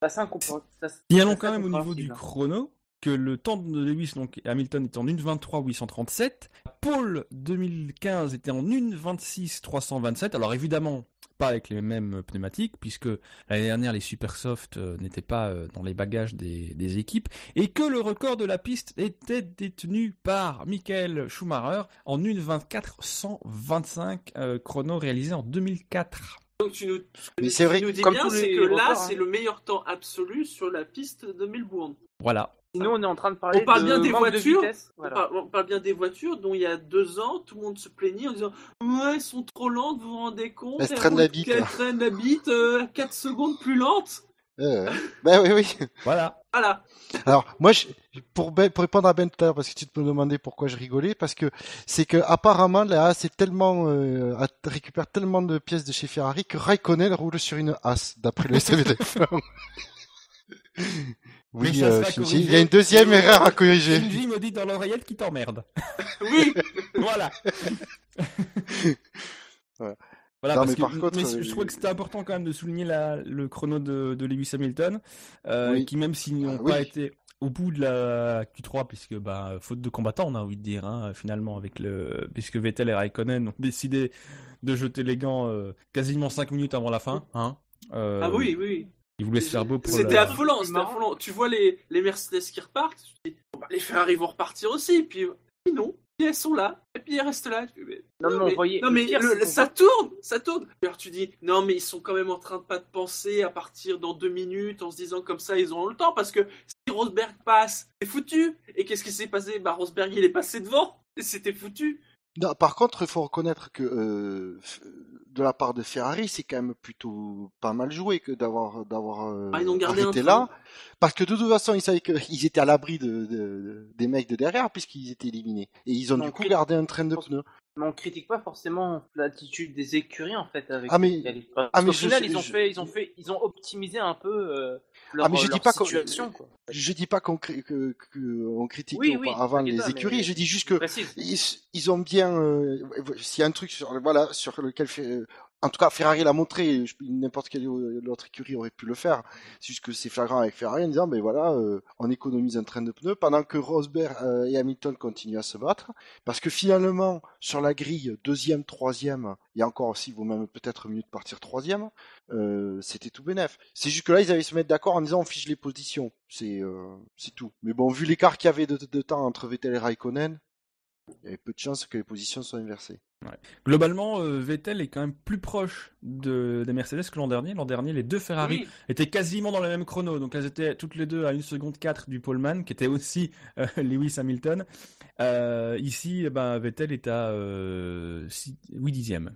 Speaker 3: C'est incompréhensible. ça-
Speaker 1: Signalons
Speaker 3: c'est
Speaker 1: quand même au niveau du chrono que le temps de Lewis, donc Hamilton, était en 1.23 837. Paul 2015 était en 1.26 327. Alors évidemment, pas avec les mêmes pneumatiques, puisque l'année dernière, les super soft euh, n'étaient pas euh, dans les bagages des, des équipes, et que le record de la piste était détenu par Michael Schumacher en 1.24 125 euh, chrono réalisé en 2004.
Speaker 4: Donc tu nous,
Speaker 2: vrai
Speaker 4: tu nous dis
Speaker 3: comme
Speaker 4: bien, c'est que là,
Speaker 3: records, hein.
Speaker 4: c'est le meilleur temps absolu sur la piste de Melbourne.
Speaker 1: Voilà.
Speaker 3: Sinon, on est en train de parler
Speaker 4: On parle
Speaker 3: de
Speaker 4: bien des
Speaker 3: de
Speaker 4: voitures.
Speaker 3: vitesse.
Speaker 4: On, parle, on parle bien des voitures dont il y a deux ans, tout le monde se plaignait en disant Ouais, elles sont trop lentes, vous vous rendez compte?
Speaker 2: Elles traînent la bite,
Speaker 4: Elles traînent la bite, euh, 4 secondes plus lente.
Speaker 2: Euh, bah oui, oui.
Speaker 1: Voilà.
Speaker 4: Voilà.
Speaker 2: Alors, moi, je, pour, Ben- pour répondre à Ben tout à l'heure, parce que tu te me demandais pourquoi je rigolais, parce que c'est que apparemment, la tellement, euh, a- récupère tellement de pièces de chez Ferrari que Raikkonen roule sur une As, d'après le SVDF. Oui, euh, Shinji, il y a une deuxième erreur à corriger.
Speaker 1: Shinji me dit dans l'oreillette qui t'emmerde.
Speaker 4: Oui.
Speaker 1: voilà.
Speaker 2: Ouais.
Speaker 1: Voilà,
Speaker 2: Non,
Speaker 1: parce
Speaker 2: mais
Speaker 1: que
Speaker 2: par contre,
Speaker 1: mais
Speaker 2: euh,
Speaker 1: je trouvais que c'était important quand même de souligner la, le chrono de, de Lewis Hamilton, euh,
Speaker 2: Oui.
Speaker 1: qui même s'ils n'ont
Speaker 2: Ah, oui.
Speaker 1: pas été au bout de la Q3, puisque bah faute de combattants, on a envie de dire hein, finalement avec le puisque Vettel et Raikkonen ont décidé de jeter les gants euh, quasiment 5 minutes avant la fin. Hein, Euh,
Speaker 4: Ah oui, oui.
Speaker 1: Ils voulaient se faire beau pour
Speaker 4: C'était
Speaker 1: la-
Speaker 4: affolant,
Speaker 3: C'est
Speaker 4: c'était affolant. Tu vois les, les Mercedes qui repartent, tu te dis, bon, bah, les Ferrari vont repartir aussi, puis, puis non, puis elles sont là, et puis elles restent là. Mais-
Speaker 3: Non, mais
Speaker 4: non,
Speaker 3: le
Speaker 4: mais le- ça tourne, ça tourne. Alors tu dis, non, mais ils sont quand même en train de pas de penser à partir dans deux minutes en se disant comme ça, ils auront le temps, parce que si Rosberg passe, c'est foutu. Et qu'est-ce qui s'est passé? Bah, Rosberg, il est passé devant, et c'était foutu.
Speaker 2: Non, par contre, il faut reconnaître que euh, de la part de Ferrari, c'est quand même plutôt pas mal joué que d'avoir d'avoir euh,
Speaker 4: Ah, gardé
Speaker 2: arrêté là, parce que de toute façon, ils savaient qu'ils étaient à l'abri de, de- des mecs de derrière puisqu'ils étaient éliminés, et ils ont
Speaker 3: Non,
Speaker 2: du coup gardé un train de pneus.
Speaker 3: Mais on critique pas forcément l'attitude des écuries en fait avec
Speaker 2: Ah, mais-.
Speaker 3: Parce
Speaker 2: ah, mais je
Speaker 3: final ils ont
Speaker 2: je-
Speaker 3: fait ils ont fait ils ont optimisé un peu euh, leur,
Speaker 2: Ah, mais je
Speaker 3: leur
Speaker 2: dis pas qu'on-
Speaker 3: situation quoi.
Speaker 2: Je dis pas qu'on cri- que, que on critique
Speaker 3: Oui, oui,
Speaker 2: auparavant
Speaker 3: t'inquiète
Speaker 2: les
Speaker 3: pas,
Speaker 2: écuries, je dis juste que ils, ils ont bien euh, s'il y a un truc sur voilà sur lequel fait en tout cas Ferrari l'a montré. N'importe quelle autre écurie aurait pu le faire. C'est juste que c'est flagrant avec Ferrari en disant ben voilà euh, on économise un train de pneus pendant que Rosberg euh, et Hamilton continuent à se battre. Parce que finalement sur la grille deuxième troisième il y a encore aussi vaut même peut-être mieux de partir troisième euh, c'était tout bénef. C'est juste que là ils avaient se mettre d'accord en disant on fiche les positions. C'est tout. Mais bon vu l'écart qu'il y avait de temps entre Vettel et Raikkonen il y avait peu de chances que les positions soient inversées.
Speaker 1: Globalement, euh, Vettel est quand même plus proche de, des Mercedes que l'an dernier. L'an dernier, les deux Ferrari
Speaker 4: Oui.
Speaker 1: étaient quasiment dans le même chrono. Donc elles étaient toutes les deux à 1 seconde 4 du poleman, qui était aussi euh, Lewis Hamilton. Euh, ici, eh ben, Vettel est à euh, 8 dixièmes.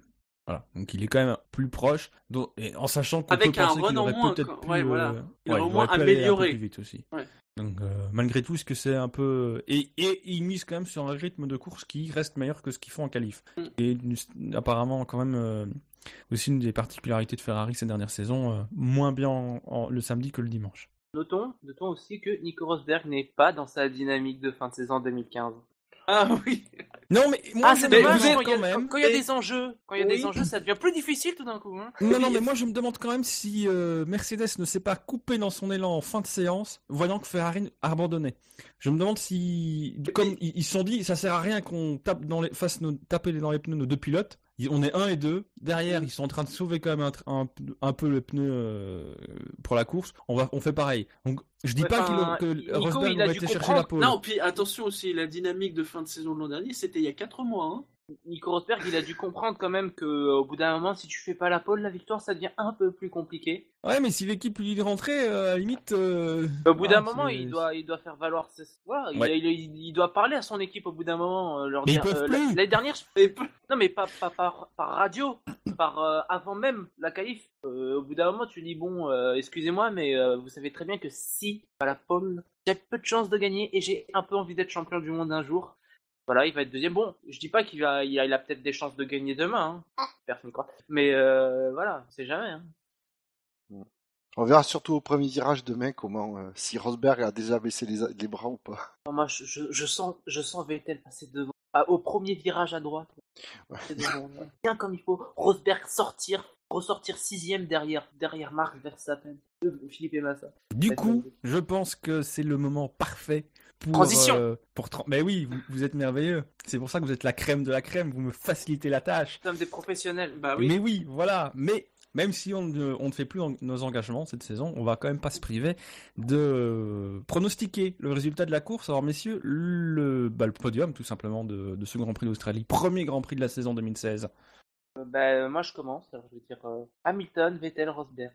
Speaker 1: Voilà. Donc il est quand même plus proche. Donc, et en sachant qu'on
Speaker 4: Avec
Speaker 1: peut
Speaker 4: un
Speaker 1: penser
Speaker 4: run
Speaker 1: qu'il
Speaker 4: en
Speaker 1: aurait
Speaker 4: moins,
Speaker 1: peut-être pu,
Speaker 4: Ouais, voilà.
Speaker 1: euh,
Speaker 4: Il aurait au
Speaker 1: aurait
Speaker 4: moins
Speaker 1: pu aller un peu
Speaker 4: amélioré.
Speaker 1: plus vite aussi.
Speaker 4: Ouais.
Speaker 1: Donc euh, malgré tout, ce que c'est un peu et, et ils misent quand même sur un rythme de course qui reste meilleur que ce qu'ils font en qualif.
Speaker 4: Mm.
Speaker 1: Et apparemment quand même euh, aussi une des particularités de Ferrari ces dernières saisons, euh, moins bien en- en- le samedi que le dimanche.
Speaker 3: Notons, notons aussi que Nico Rosberg n'est pas dans sa dynamique de fin de saison 2015.
Speaker 4: Ah oui.
Speaker 1: Non mais moi
Speaker 3: Ah,
Speaker 1: je
Speaker 3: c'est
Speaker 1: me
Speaker 3: dommage
Speaker 1: demande
Speaker 3: quand il y a,
Speaker 1: quand même.
Speaker 3: quand il y a
Speaker 4: Et-
Speaker 3: des enjeux, quand il y a des enjeux, ça devient plus difficile tout d'un coup. hein.
Speaker 1: Non, non, mais moi je me demande quand même si euh, Mercedes ne s'est pas coupé dans son élan en fin de séance, voyant que Ferrari a abandonné. Je me demande si, comme ils ils se sont dit, ça sert à rien qu'on tape dans les, fasse nos, taper dans les pneus nos deux pilotes. On est un et deux. Derrière, ils sont en train de sauver quand même un, tr- un, un peu le pneu euh, pour la course. On va, on fait pareil. Donc, je dis
Speaker 3: Ouais,
Speaker 1: pas
Speaker 3: enfin,
Speaker 1: qu'il a- que
Speaker 3: Nico,
Speaker 1: Rosberg
Speaker 3: il a
Speaker 1: aurait
Speaker 3: dû
Speaker 1: été chercher la pole.
Speaker 4: Non, puis attention aussi, la dynamique de fin de saison de l'an dernier, c'était il y a 4 mois. Hein.
Speaker 3: Nico Rosberg, il a dû comprendre quand même que euh, au bout d'un moment, si tu fais pas la pole, la victoire, ça devient un peu plus compliqué.
Speaker 1: Ouais, mais si l'équipe lui dit de rentrer, euh, à la limite. euh,
Speaker 3: Au bout d'un
Speaker 1: ah,
Speaker 3: moment, il doit, il doit faire valoir ses... voilà, il-
Speaker 1: Ouais.
Speaker 3: il, il- il doit parler à son équipe au bout d'un moment. euh, leur
Speaker 1: Mais ils
Speaker 3: dire,
Speaker 1: peuvent plus.
Speaker 3: L'année dernière, je- non mais pas, pas par, par radio, par avant même la qualif. Au bout d'un moment, tu dis bon, excusez-moi, mais vous savez très bien que si pas la pole, j'ai peu de chances de gagner et j'ai un peu envie d'être champion du monde un jour. Voilà, il va être deuxième. Bon, je dis pas qu'il va, il a, il a peut-être des chances de gagner demain. Hein. Personne croit. Mais euh, voilà, c'est jamais. Hein.
Speaker 2: On verra surtout au premier virage demain comment euh, si Rosberg a déjà baissé les, les bras ou pas.
Speaker 3: Non, moi, je, je, je sens, je sens Vettel passer devant. Ah, au premier virage à droite.
Speaker 2: Ouais.
Speaker 3: Devant. Bien comme il faut. Rosberg sortir, ressortir sixième derrière, derrière Marc Verstappen. Euh, Philippe et Massa.
Speaker 1: Du coup, je pense que c'est le moment parfait pour.
Speaker 3: Transition.
Speaker 1: euh, pour tra- Mais oui, vous, vous êtes merveilleux. C'est pour ça que vous êtes la crème de la crème. Vous me facilitez la tâche.
Speaker 3: Nous sommes des professionnels.
Speaker 4: Bah oui.
Speaker 1: Mais oui, voilà. Mais même si on ne, on ne fait plus en- nos engagements cette saison, on va quand même pas se priver de euh, pronostiquer le résultat de la course. Alors, messieurs, le, bah, le podium tout simplement de, de ce Grand Prix d'Australie, premier Grand Prix de la saison 2016.
Speaker 3: Euh, bah, moi, je commence. Alors, je vais dire euh, Hamilton, Vettel, Rosberg.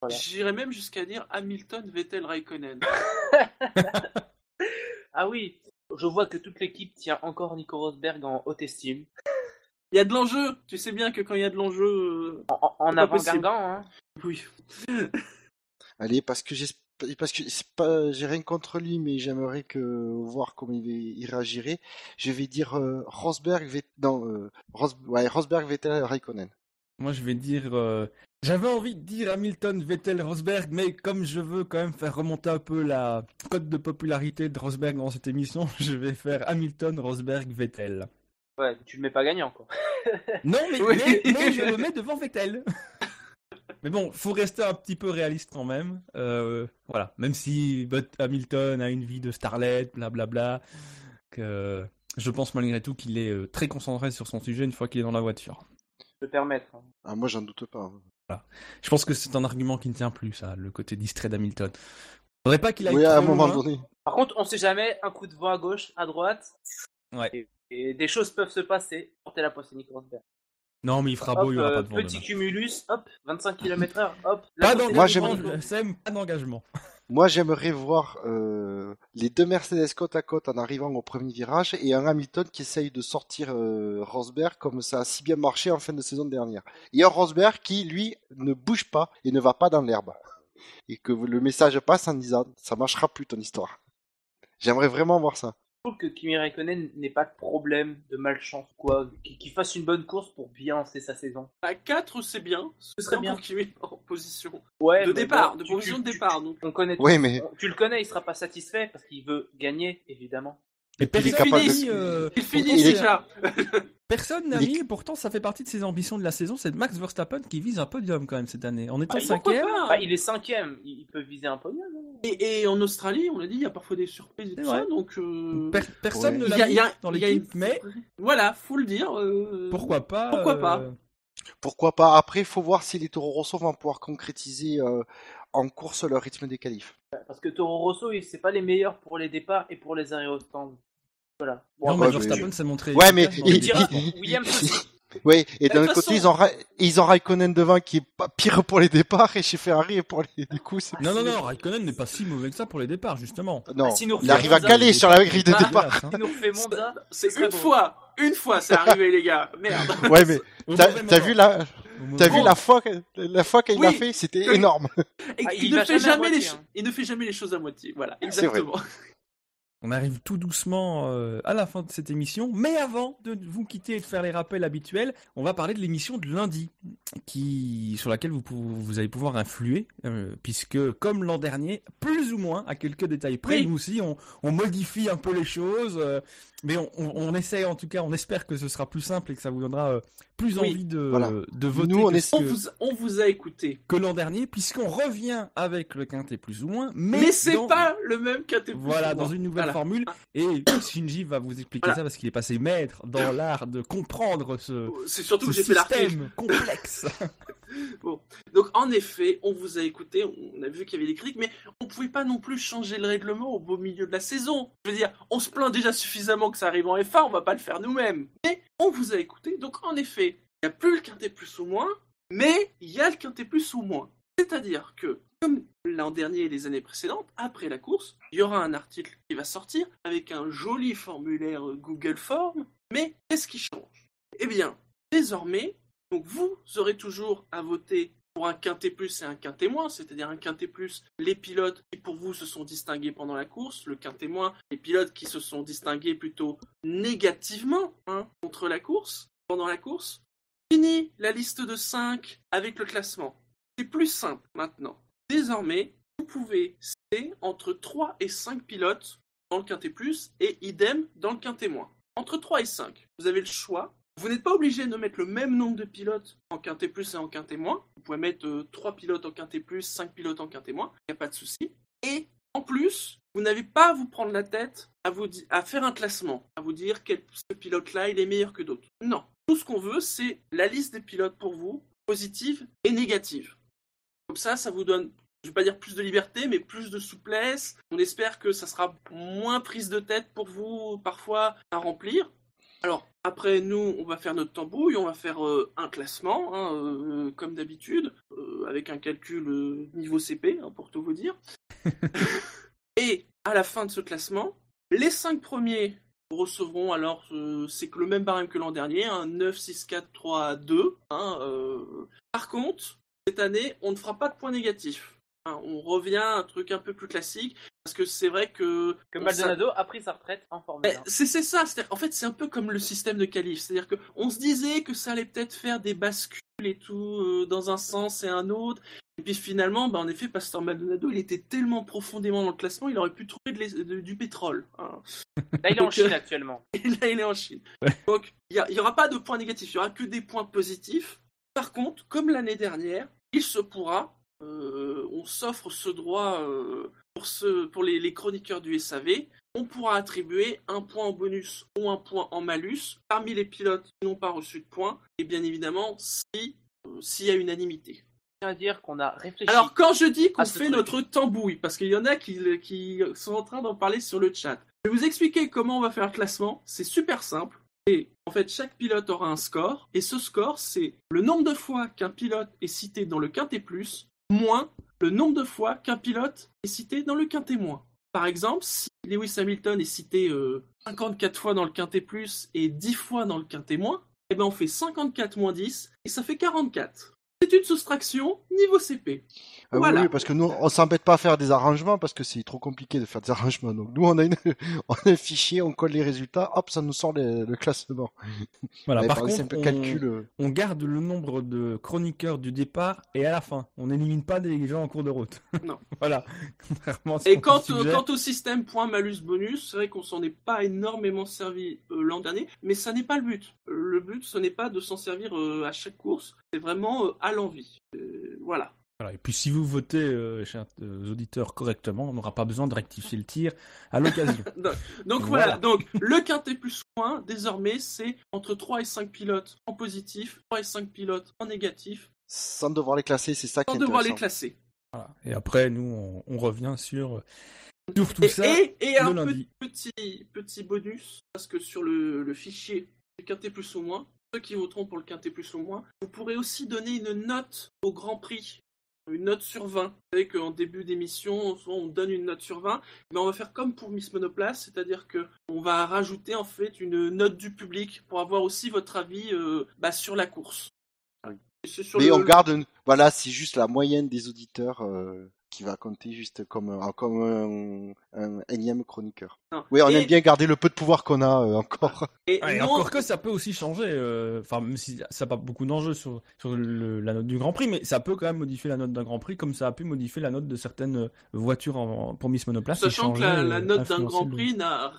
Speaker 3: Voilà.
Speaker 4: J'irais même jusqu'à dire Hamilton, Vettel, Raikkonen.
Speaker 3: Ah oui, je vois que toute l'équipe tient encore Nico Rosberg en haute estime.
Speaker 4: Il y a de l'enjeu. Tu sais bien que quand il y a de l'enjeu. euh,
Speaker 3: En, avant-gardant, hein.
Speaker 4: Oui.
Speaker 2: Allez, parce que j'esp- parce que c'est pas j'ai rien contre lui, mais j'aimerais que voir comment il, réagirait. Je vais dire euh, Rosberg, non, euh, Ros- ouais, Rosberg, Vettel, Raikkonen.
Speaker 1: Moi, je vais dire. euh, J'avais envie de dire Hamilton, Vettel, Rosberg, mais comme je veux quand même faire remonter un peu la cote de popularité de Rosberg dans cette émission, je vais faire Hamilton, Rosberg, Vettel.
Speaker 3: Ouais, tu le mets pas gagnant, quoi.
Speaker 1: Non, mais,
Speaker 4: Oui.
Speaker 1: mais, mais je le mets devant Vettel. mais bon, faut rester un petit peu réaliste quand même. Euh, voilà, même si But- Hamilton a une vie de starlet, blablabla, que je pense malgré tout qu'il est euh, très concentré sur son sujet une fois qu'il est dans la voiture.
Speaker 3: Je peux permettre. hein.
Speaker 2: Ah, moi, j'en doute pas.
Speaker 1: Je pense que c'est un argument qui ne tient plus, ça, le côté distrait d'Hamilton. Faudrait pas qu'il aille
Speaker 2: Oui, à un moment donné.
Speaker 3: Par contre, on sait jamais, un coup de vent à gauche, à droite,
Speaker 1: Ouais.
Speaker 3: et, et des choses peuvent se passer. Portez la poisse à Nico.
Speaker 1: Non, mais il fera
Speaker 3: Hop,
Speaker 1: beau, il y aura
Speaker 3: euh,
Speaker 1: pas de vent
Speaker 3: petit
Speaker 1: demain.
Speaker 3: cumulus, hop, 25 km heure, hop. la
Speaker 1: Pas d'engagement. Sam, pas d'engagement.
Speaker 2: Moi, j'aimerais voir euh, les deux Mercedes côte à côte en arrivant au premier virage et un Hamilton qui essaye de sortir euh, Rosberg comme ça a si bien marché en fin de saison dernière. Et un Rosberg qui, lui, ne bouge pas et ne va pas dans l'herbe. Et que le message passe en disant ça marchera plus ton histoire. J'aimerais vraiment voir ça.
Speaker 3: Je trouve que Kimi Raikkonen n'ait pas de problème de malchance quoi, qu'il fasse une bonne course pour bien lancer sa saison.
Speaker 4: À 4, c'est bien. Ce
Speaker 3: serait bien.
Speaker 4: qu'il est en position
Speaker 3: Ouais,
Speaker 4: de départ,
Speaker 3: bon,
Speaker 4: de
Speaker 3: tu-
Speaker 4: position
Speaker 3: tu-
Speaker 4: de départ. Donc,
Speaker 3: On connaît.
Speaker 2: Oui, mais
Speaker 3: on- tu le connais, il sera pas satisfait parce qu'il veut gagner évidemment.
Speaker 1: Et
Speaker 2: il est capable
Speaker 1: n'a
Speaker 2: de-
Speaker 1: mis, euh,
Speaker 4: il finit
Speaker 2: il est-
Speaker 4: déjà.
Speaker 1: Personne n'a mis, et pourtant ça fait partie de ses ambitions de la saison, c'est Max Verstappen qui vise un podium quand même cette année. En étant
Speaker 3: Bah,
Speaker 1: cinquième,
Speaker 3: Bah, il est cinquième, il peut viser un podium. hein.
Speaker 4: Et, et en Australie, on l'a dit, il y a parfois des surprises et tout ça, donc euh,
Speaker 1: per- personne
Speaker 2: Ouais.
Speaker 1: ne l'a mis
Speaker 4: il y a-
Speaker 1: dans l'équipe,
Speaker 4: une-
Speaker 1: mais
Speaker 4: voilà, faut le dire. euh,
Speaker 1: pourquoi pas
Speaker 4: Pourquoi
Speaker 1: euh,
Speaker 4: pas
Speaker 2: pourquoi pas Après, il faut voir si les Toro Rosso vont pouvoir concrétiser euh, en course leur rythme des qualifs.
Speaker 3: Parce que Toro Rosso, c'est pas les meilleurs pour les départs et pour les arrêts au stand. Voilà. Bon,
Speaker 1: Non,
Speaker 2: ouais,
Speaker 1: Max
Speaker 2: mais-
Speaker 1: Verstappen s'est montré.
Speaker 2: Ouais, mais il-.
Speaker 3: Williams aussi.
Speaker 2: Oui, et d'un autre côté, ils ont, Ra- ils ont Raikkonen devant qui est pas pire pour les départs et chez Ferrari et pour les du coup, c'est...
Speaker 1: Non, non, non, Raikkonen n'est pas si mauvais que ça pour les départs, justement.
Speaker 2: Non,
Speaker 3: Ah, si nous
Speaker 2: il arrive à caler sur la grille de
Speaker 4: Ah,
Speaker 2: départ.
Speaker 3: Nous refait Monza.
Speaker 4: C'est une fois, une fois, c'est arrivé les gars. Merde.
Speaker 2: Ouais, mais t'as vu la, t'as vu la fois, que- la fois qu'il
Speaker 4: Oui.
Speaker 2: l'a fait, c'était énorme.
Speaker 4: Et
Speaker 3: Ah,
Speaker 4: il,
Speaker 3: il
Speaker 4: ne fait
Speaker 3: jamais
Speaker 4: les,
Speaker 3: moitié,
Speaker 4: ch-
Speaker 3: hein.
Speaker 4: il ne fait jamais les choses à moitié. Voilà, exactement.
Speaker 1: On arrive tout doucement euh, à la fin de cette émission, mais avant de vous quitter et de faire les rappels habituels, on va parler de l'émission de lundi, qui sur laquelle vous, allez pouvoir influer, euh, puisque comme l'an dernier, plus ou moins, à quelques détails près,
Speaker 4: Oui.
Speaker 1: nous aussi, on, on modifie un peu les choses, euh, mais on, on, on essaie en tout cas, on espère que ce sera plus simple et que ça vous donnera euh, plus
Speaker 4: Oui.
Speaker 1: envie de,
Speaker 2: Voilà.
Speaker 1: de voter
Speaker 2: Nous, on
Speaker 1: que, que-
Speaker 4: vous, on vous a écouté.
Speaker 1: que l'an dernier, puisqu'on revient avec le quintet plus ou moins, mais,
Speaker 4: Mais, c'est
Speaker 1: dans-
Speaker 4: pas le même qu'à tes
Speaker 1: Voilà, dans une nouvelle
Speaker 4: Voilà.
Speaker 1: Formule. Et Shinji va vous expliquer
Speaker 4: Voilà.
Speaker 1: ça parce qu'il est passé maître dans l'art de comprendre ce,
Speaker 4: C'est surtout
Speaker 1: ce
Speaker 4: que j'ai fait l'article.
Speaker 1: système complexe.
Speaker 4: Donc en effet, on vous a écouté, on a vu qu'il y avait des critiques, mais on pouvait pas non plus changer le règlement au beau milieu de la saison. Je veux dire, on se plaint déjà suffisamment que ça arrive en F1, on va pas le faire nous-mêmes. Mais on vous a écouté, donc en effet, il n'y a plus le quintet plus ou moins, mais il y a le quintet plus ou moins. C'est-à-dire que, comme l'an dernier et les années précédentes, après la course, il y aura un article qui va sortir avec un joli formulaire Google Form, mais qu'est-ce qui change? Eh bien, désormais, donc vous aurez toujours à voter pour un quintet plus et un quintet moins, c'est-à-dire un quintet plus, les pilotes qui pour vous se sont distingués pendant la course, le quintet moins, les pilotes qui se sont distingués plutôt négativement hein, contre la course, pendant la course. Fini la liste de 5 avec le classement. C'est plus simple maintenant. Désormais, vous pouvez citer entre 3 et 5 pilotes dans le quintet plus et idem dans le quintet moins. Entre 3 et 5, vous avez le choix vous n'êtes pas obligé de mettre le même nombre de pilotes en quintet et en quintet. Vous pouvez mettre 3 pilotes en quintet plus, 5 pilotes en quintet moins, il n'y a pas de souci. Et en plus, vous n'avez pas à vous prendre la tête à faire un classement, à vous dire quel ce pilote-là il est meilleur que d'autres. Non. Tout ce qu'on veut, c'est la liste des pilotes pour vous, positive et négative. Comme ça, ça vous donne, je vais pas dire plus de liberté, mais plus de souplesse. On espère que ça sera moins prise de tête pour vous parfois à remplir. Alors, après, nous, on va faire notre tambouille, on va faire euh, un classement, hein, euh, comme d'habitude, euh, avec un calcul niveau CP, hein, pour tout vous dire. Et à la fin de ce classement, les cinq premiers recevront alors, c'est que le même barème que l'an dernier, un 9, 6, 4, 3, 2. hein, euh. Par contre, cette année, on ne fera pas de points négatifs. Hein, on revient à un truc un peu plus classique, parce que c'est vrai que...
Speaker 3: Que
Speaker 4: on
Speaker 3: Maldonado a pris sa retraite en Formule
Speaker 4: mais
Speaker 3: 1.
Speaker 4: C'est c'est ça, c'est- en fait c'est un peu comme le système de qualif, c'est-à-dire qu'on se disait que ça allait peut-être faire des bascules et tout euh, dans un sens et un autre, et puis finalement, bah, en effet, Pastor Maldonado, il était tellement profondément dans le classement, il aurait pu trouver de l'es- de- du pétrole. hein.
Speaker 3: Là, il est en
Speaker 4: Donc,
Speaker 3: Chine
Speaker 4: euh,
Speaker 3: actuellement.
Speaker 4: Là, il est en Chine. Donc, il n'y aura pas de points négatifs, il n'y aura que des points positifs. Par contre, comme l'année dernière, il se pourra, euh, on s'offre ce droit euh, pour, ce, pour les, les chroniqueurs du SAV, on pourra attribuer un point en bonus ou un point en malus parmi les pilotes qui n'ont pas reçu de points, et bien évidemment, si, euh, s'il y a unanimité.
Speaker 3: Dire qu'on a réfléchi.
Speaker 4: Alors, quand je dis qu'on fait
Speaker 3: truc.
Speaker 4: notre tambouille, parce qu'il y en a qui, qui sont en train d'en parler sur le chat, je vais vous expliquer comment on va faire le classement. C'est super simple. Et en fait, chaque pilote aura un score. Et ce score, c'est le nombre de fois qu'un pilote est cité dans le quintet plus, moins le nombre de fois qu'un pilote est cité dans le quintet moins. Par exemple, si Lewis Hamilton est cité euh, 54 fois dans le quintet plus et 10 fois dans le quintet moins, eh ben on fait 54 moins 10 et ça fait 44. C'est une soustraction niveau CP.
Speaker 2: Ah oui,
Speaker 4: Voilà.
Speaker 2: oui, parce que nous, on s'embête pas à faire des arrangements parce que c'est trop compliqué de faire des arrangements. Donc nous, on a, une, on a un fichier, on colle les résultats, hop, ça nous sort les- le classement.
Speaker 1: Voilà. Par
Speaker 2: par
Speaker 1: contre,
Speaker 2: simple
Speaker 1: on,
Speaker 2: calcul. euh,
Speaker 1: on garde le nombre de chroniqueurs du départ et à la fin. On n'élimine pas des gens en cours de route.
Speaker 4: Non.
Speaker 1: voilà. Contrairement à ce
Speaker 4: Et quant, quant au système point malus bonus, c'est vrai qu'on s'en est pas énormément servi euh, l'an dernier, mais ça n'est pas le but. Le but, ce n'est pas de s'en servir euh, à chaque course, c'est vraiment euh, à l'envie. Euh, voilà.
Speaker 1: Voilà, et puis si vous votez, euh, chers euh, auditeurs, correctement, on n'aura pas besoin de rectifier le tir à l'occasion.
Speaker 4: Donc
Speaker 1: Voilà.
Speaker 4: voilà, donc le quintet plus point, désormais, c'est entre 3 et 5 pilotes en positif, 3 et 5 pilotes en négatif,
Speaker 2: sans devoir les classer, c'est ça qui
Speaker 4: sans
Speaker 2: est
Speaker 4: devoir les classer.
Speaker 1: Voilà. Et après, nous, on, on revient sur, sur tout
Speaker 4: Et,
Speaker 1: ça
Speaker 4: et, et
Speaker 1: le
Speaker 4: un
Speaker 1: lundi.
Speaker 4: petit, petit, petit bonus, parce que sur le, le fichier du quintet plus ou moins, ceux qui voteront pour le quintet plus ou moins, vous pourrez aussi donner une note au Grand Prix. Une note sur 20. Vous savez qu'en début d'émission, souvent on donne une note sur 20, mais on va faire comme pour Miss Monoplace, c'est-à-dire que on va rajouter en fait une note du public pour avoir aussi votre avis euh, bah, sur la course. Et c'est sur
Speaker 2: Mais
Speaker 4: le-
Speaker 2: on garde, une- voilà, c'est juste la moyenne des auditeurs euh, qui va compter juste comme, un- comme un, un énième chroniqueur.
Speaker 4: Non.
Speaker 2: Oui, on
Speaker 4: Et-
Speaker 2: aime bien garder le peu de pouvoir qu'on a euh, encore.
Speaker 4: Et
Speaker 1: Ah, et
Speaker 4: non-
Speaker 1: encore que ça peut aussi changer, euh, enfin même si ça n'a pas beaucoup d'enjeux sur, sur le- la note du Grand Prix, mais ça peut quand même modifier la note d'un Grand Prix, comme ça a pu modifier la note de certaines euh, voitures en- pour Miss Monoplace.
Speaker 4: Sachant que la, la
Speaker 1: euh,
Speaker 4: note d'un Grand Prix n'a,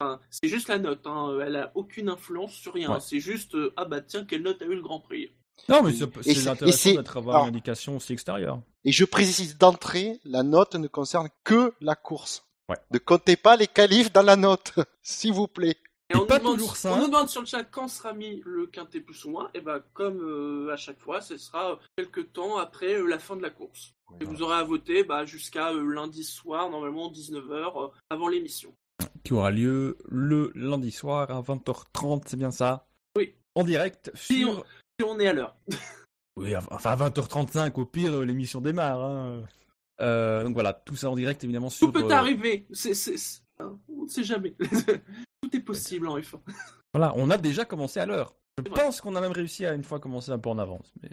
Speaker 4: enfin, c'est juste la note, hein, elle a aucune influence sur rien.
Speaker 1: Ouais.
Speaker 4: C'est juste euh, ah bah tiens quelle note a eu le Grand Prix?
Speaker 1: Non, mais c'est intéressant d'être avoir
Speaker 2: alors-
Speaker 1: une indication aussi extérieure.
Speaker 2: Et je précise d'entrée, la note ne concerne que la course.
Speaker 1: Ouais.
Speaker 2: Ne comptez pas les qualifs dans la note, s'il vous plaît.
Speaker 4: Et on,
Speaker 1: pas
Speaker 4: nous demande,
Speaker 1: toujours ça.
Speaker 4: on nous demande sur le chat quand sera mis le quintet plus ou moins. Et bah comme euh, à chaque fois, ce sera quelques temps après euh, la fin de la course. Et vous aurez à voter bah, jusqu'à euh, lundi soir, normalement 19h avant l'émission.
Speaker 1: Qui aura lieu le lundi soir à 20h30, c'est bien ça?
Speaker 4: Oui.
Speaker 1: En direct sur...
Speaker 4: on, si on est à l'heure.
Speaker 1: Oui, enfin à 20h35 au pire, euh, l'émission démarre. hein. Euh, donc voilà, tout ça en direct évidemment sur...
Speaker 4: Tout peut
Speaker 1: euh,
Speaker 4: arriver. C'est, c'est- c'est- hein, on ne sait jamais. Tout est possible en F1.
Speaker 1: Voilà, on a déjà commencé à l'heure. Je pense qu'on a même réussi à une fois commencer un peu en avance, mais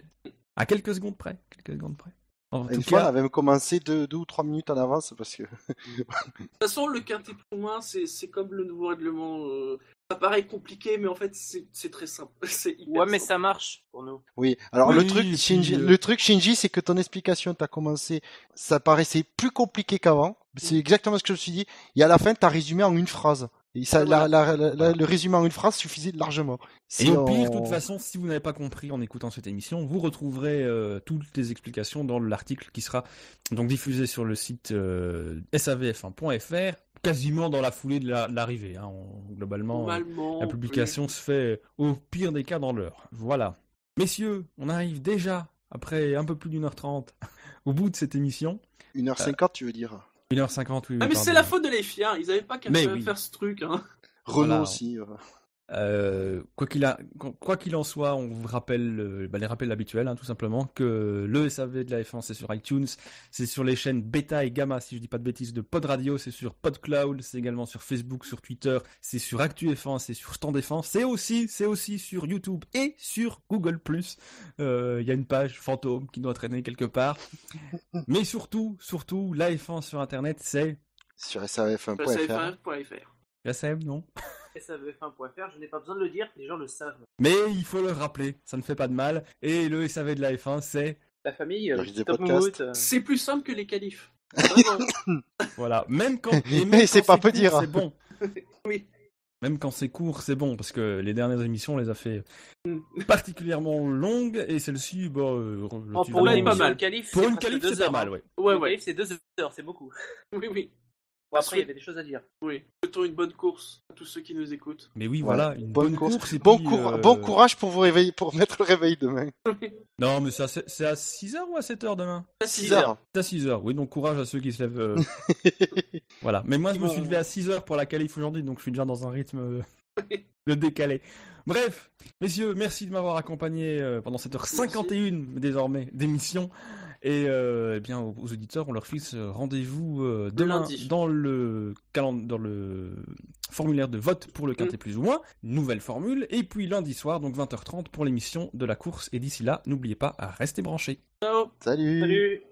Speaker 1: à quelques secondes près, quelques secondes près. En
Speaker 2: Une
Speaker 1: tout
Speaker 2: fois, on
Speaker 1: cas,
Speaker 2: avait même commencé deux, deux ou trois minutes en avance parce que
Speaker 4: De toute façon, le quintet ou moins, c'est, c'est comme le nouveau règlement. euh, ça paraît compliqué, mais en fait, c'est, très simple.
Speaker 3: Ouais, mais ça marche pour nous.
Speaker 2: Oui, alors
Speaker 1: Oui,
Speaker 2: le
Speaker 1: et
Speaker 2: truc, Shinji,
Speaker 1: euh,
Speaker 2: le truc Shinji, c'est que ton explication, t'as commencé, ça paraissait plus compliqué qu'avant. C'est exactement ce que je me suis dit. Et à la fin, t'as résumé en une phrase. Et ça,
Speaker 4: Voilà.
Speaker 2: la, la- la- le résumé en une phrase suffisait largement.
Speaker 1: et
Speaker 2: Si
Speaker 1: au pire, de toute façon, si vous n'avez pas compris en écoutant cette émission, vous retrouverez euh, toutes les explications dans l'article qui sera donc diffusé sur le site euh, savf1.fr, quasiment dans la foulée de la- de l'arrivée. hein. On- globalement, euh. La publication se fait au pire des cas dans l'heure. Voilà. Messieurs, on arrive déjà, après un peu plus d'une heure trente, au bout de cette émission.
Speaker 2: 1h50, tu veux dire?
Speaker 1: 1h50, oui.
Speaker 4: Ah,
Speaker 1: oui,
Speaker 4: mais
Speaker 1: pardon.
Speaker 4: c'est la faute de les fiens. Ils n'avaient pas qu'à
Speaker 1: Mais
Speaker 4: faire,
Speaker 1: oui.
Speaker 4: faire ce truc. Hein.
Speaker 2: Renault
Speaker 1: Voilà.
Speaker 2: aussi. euh.
Speaker 1: Euh, quoi qu'il a- quoi qu'il en soit, on vous rappelle euh, bah, les rappels habituels, hein, tout simplement, que le SAV de la F1 c'est sur iTunes, c'est sur les chaînes Beta et Gamma, si je dis pas de bêtises, de Pod Radio, c'est sur PodCloud, c'est également sur Facebook, sur Twitter, c'est sur Actu F1, c'est sur Stand F1, c'est aussi, c'est aussi sur YouTube et sur Google+. Euh, Il y a une page fantôme qui doit traîner quelque part. Mais surtout, surtout, la F1 sur Internet, c'est
Speaker 2: Sur savf1.fr.
Speaker 4: SAF1.fr.
Speaker 1: SM, non
Speaker 3: SAVF1.fr, je n'ai pas besoin de le dire, les gens le savent.
Speaker 1: Mais il faut le rappeler, ça ne fait pas de mal. Et le SAV de la F1, c'est
Speaker 3: La famille, euh, euh,
Speaker 4: C'est plus simple que les qualifs. Vraiment.
Speaker 1: Voilà, même quand, et même
Speaker 2: Mais c'est pas peu
Speaker 1: court,
Speaker 2: dire.
Speaker 1: C'est bon.
Speaker 4: oui.
Speaker 1: Même quand c'est court, c'est bon, parce que les dernières émissions, on les a fait
Speaker 4: Mm.
Speaker 1: particulièrement longues, et celle-ci, bah, euh,
Speaker 3: oh, pour une
Speaker 4: pas mal.
Speaker 3: qualif,
Speaker 1: Pour
Speaker 3: c'est
Speaker 1: une qualif, c'est pas
Speaker 3: heures,
Speaker 1: mal,
Speaker 3: hein.
Speaker 1: ouais.
Speaker 4: Ouais, ouais.
Speaker 3: c'est deux heures, c'est beaucoup.
Speaker 4: Oui, oui.
Speaker 3: Bon, après, il y avait des choses à dire.
Speaker 4: Oui. Souhaitons une bonne course à tous ceux qui nous écoutent.
Speaker 1: Mais oui,
Speaker 2: Voilà.
Speaker 1: voilà, une
Speaker 2: Bonne
Speaker 1: bonne,
Speaker 2: course.
Speaker 1: course. et
Speaker 2: Bon,
Speaker 1: puis,
Speaker 2: cour-
Speaker 1: euh,
Speaker 2: bon courage pour vous réveiller, pour mettre le réveil demain.
Speaker 1: Non, mais c'est à, se- c'est à 6h ou à 7h demain?
Speaker 4: À
Speaker 2: 6
Speaker 4: 6
Speaker 2: heures.
Speaker 1: C'est à 6h, oui, donc courage à ceux qui se lèvent. euh, Voilà, mais moi je me suis levé à 6h pour la qualif aujourd'hui, donc je suis déjà dans un rythme euh, de décalé. Bref, messieurs, merci de m'avoir accompagné pendant cette heure 51 désormais d'émission. Et euh, eh bien, aux, aux auditeurs, on leur fixe rendez-vous euh, demain
Speaker 4: lundi.
Speaker 1: dans le dans le formulaire de vote pour le quintet plus ou moins, nouvelle formule, et puis lundi soir, donc 20h30 pour l'émission de la course. Et d'ici là, n'oubliez pas à rester branchés.
Speaker 4: Ciao
Speaker 2: Salut.
Speaker 3: Salut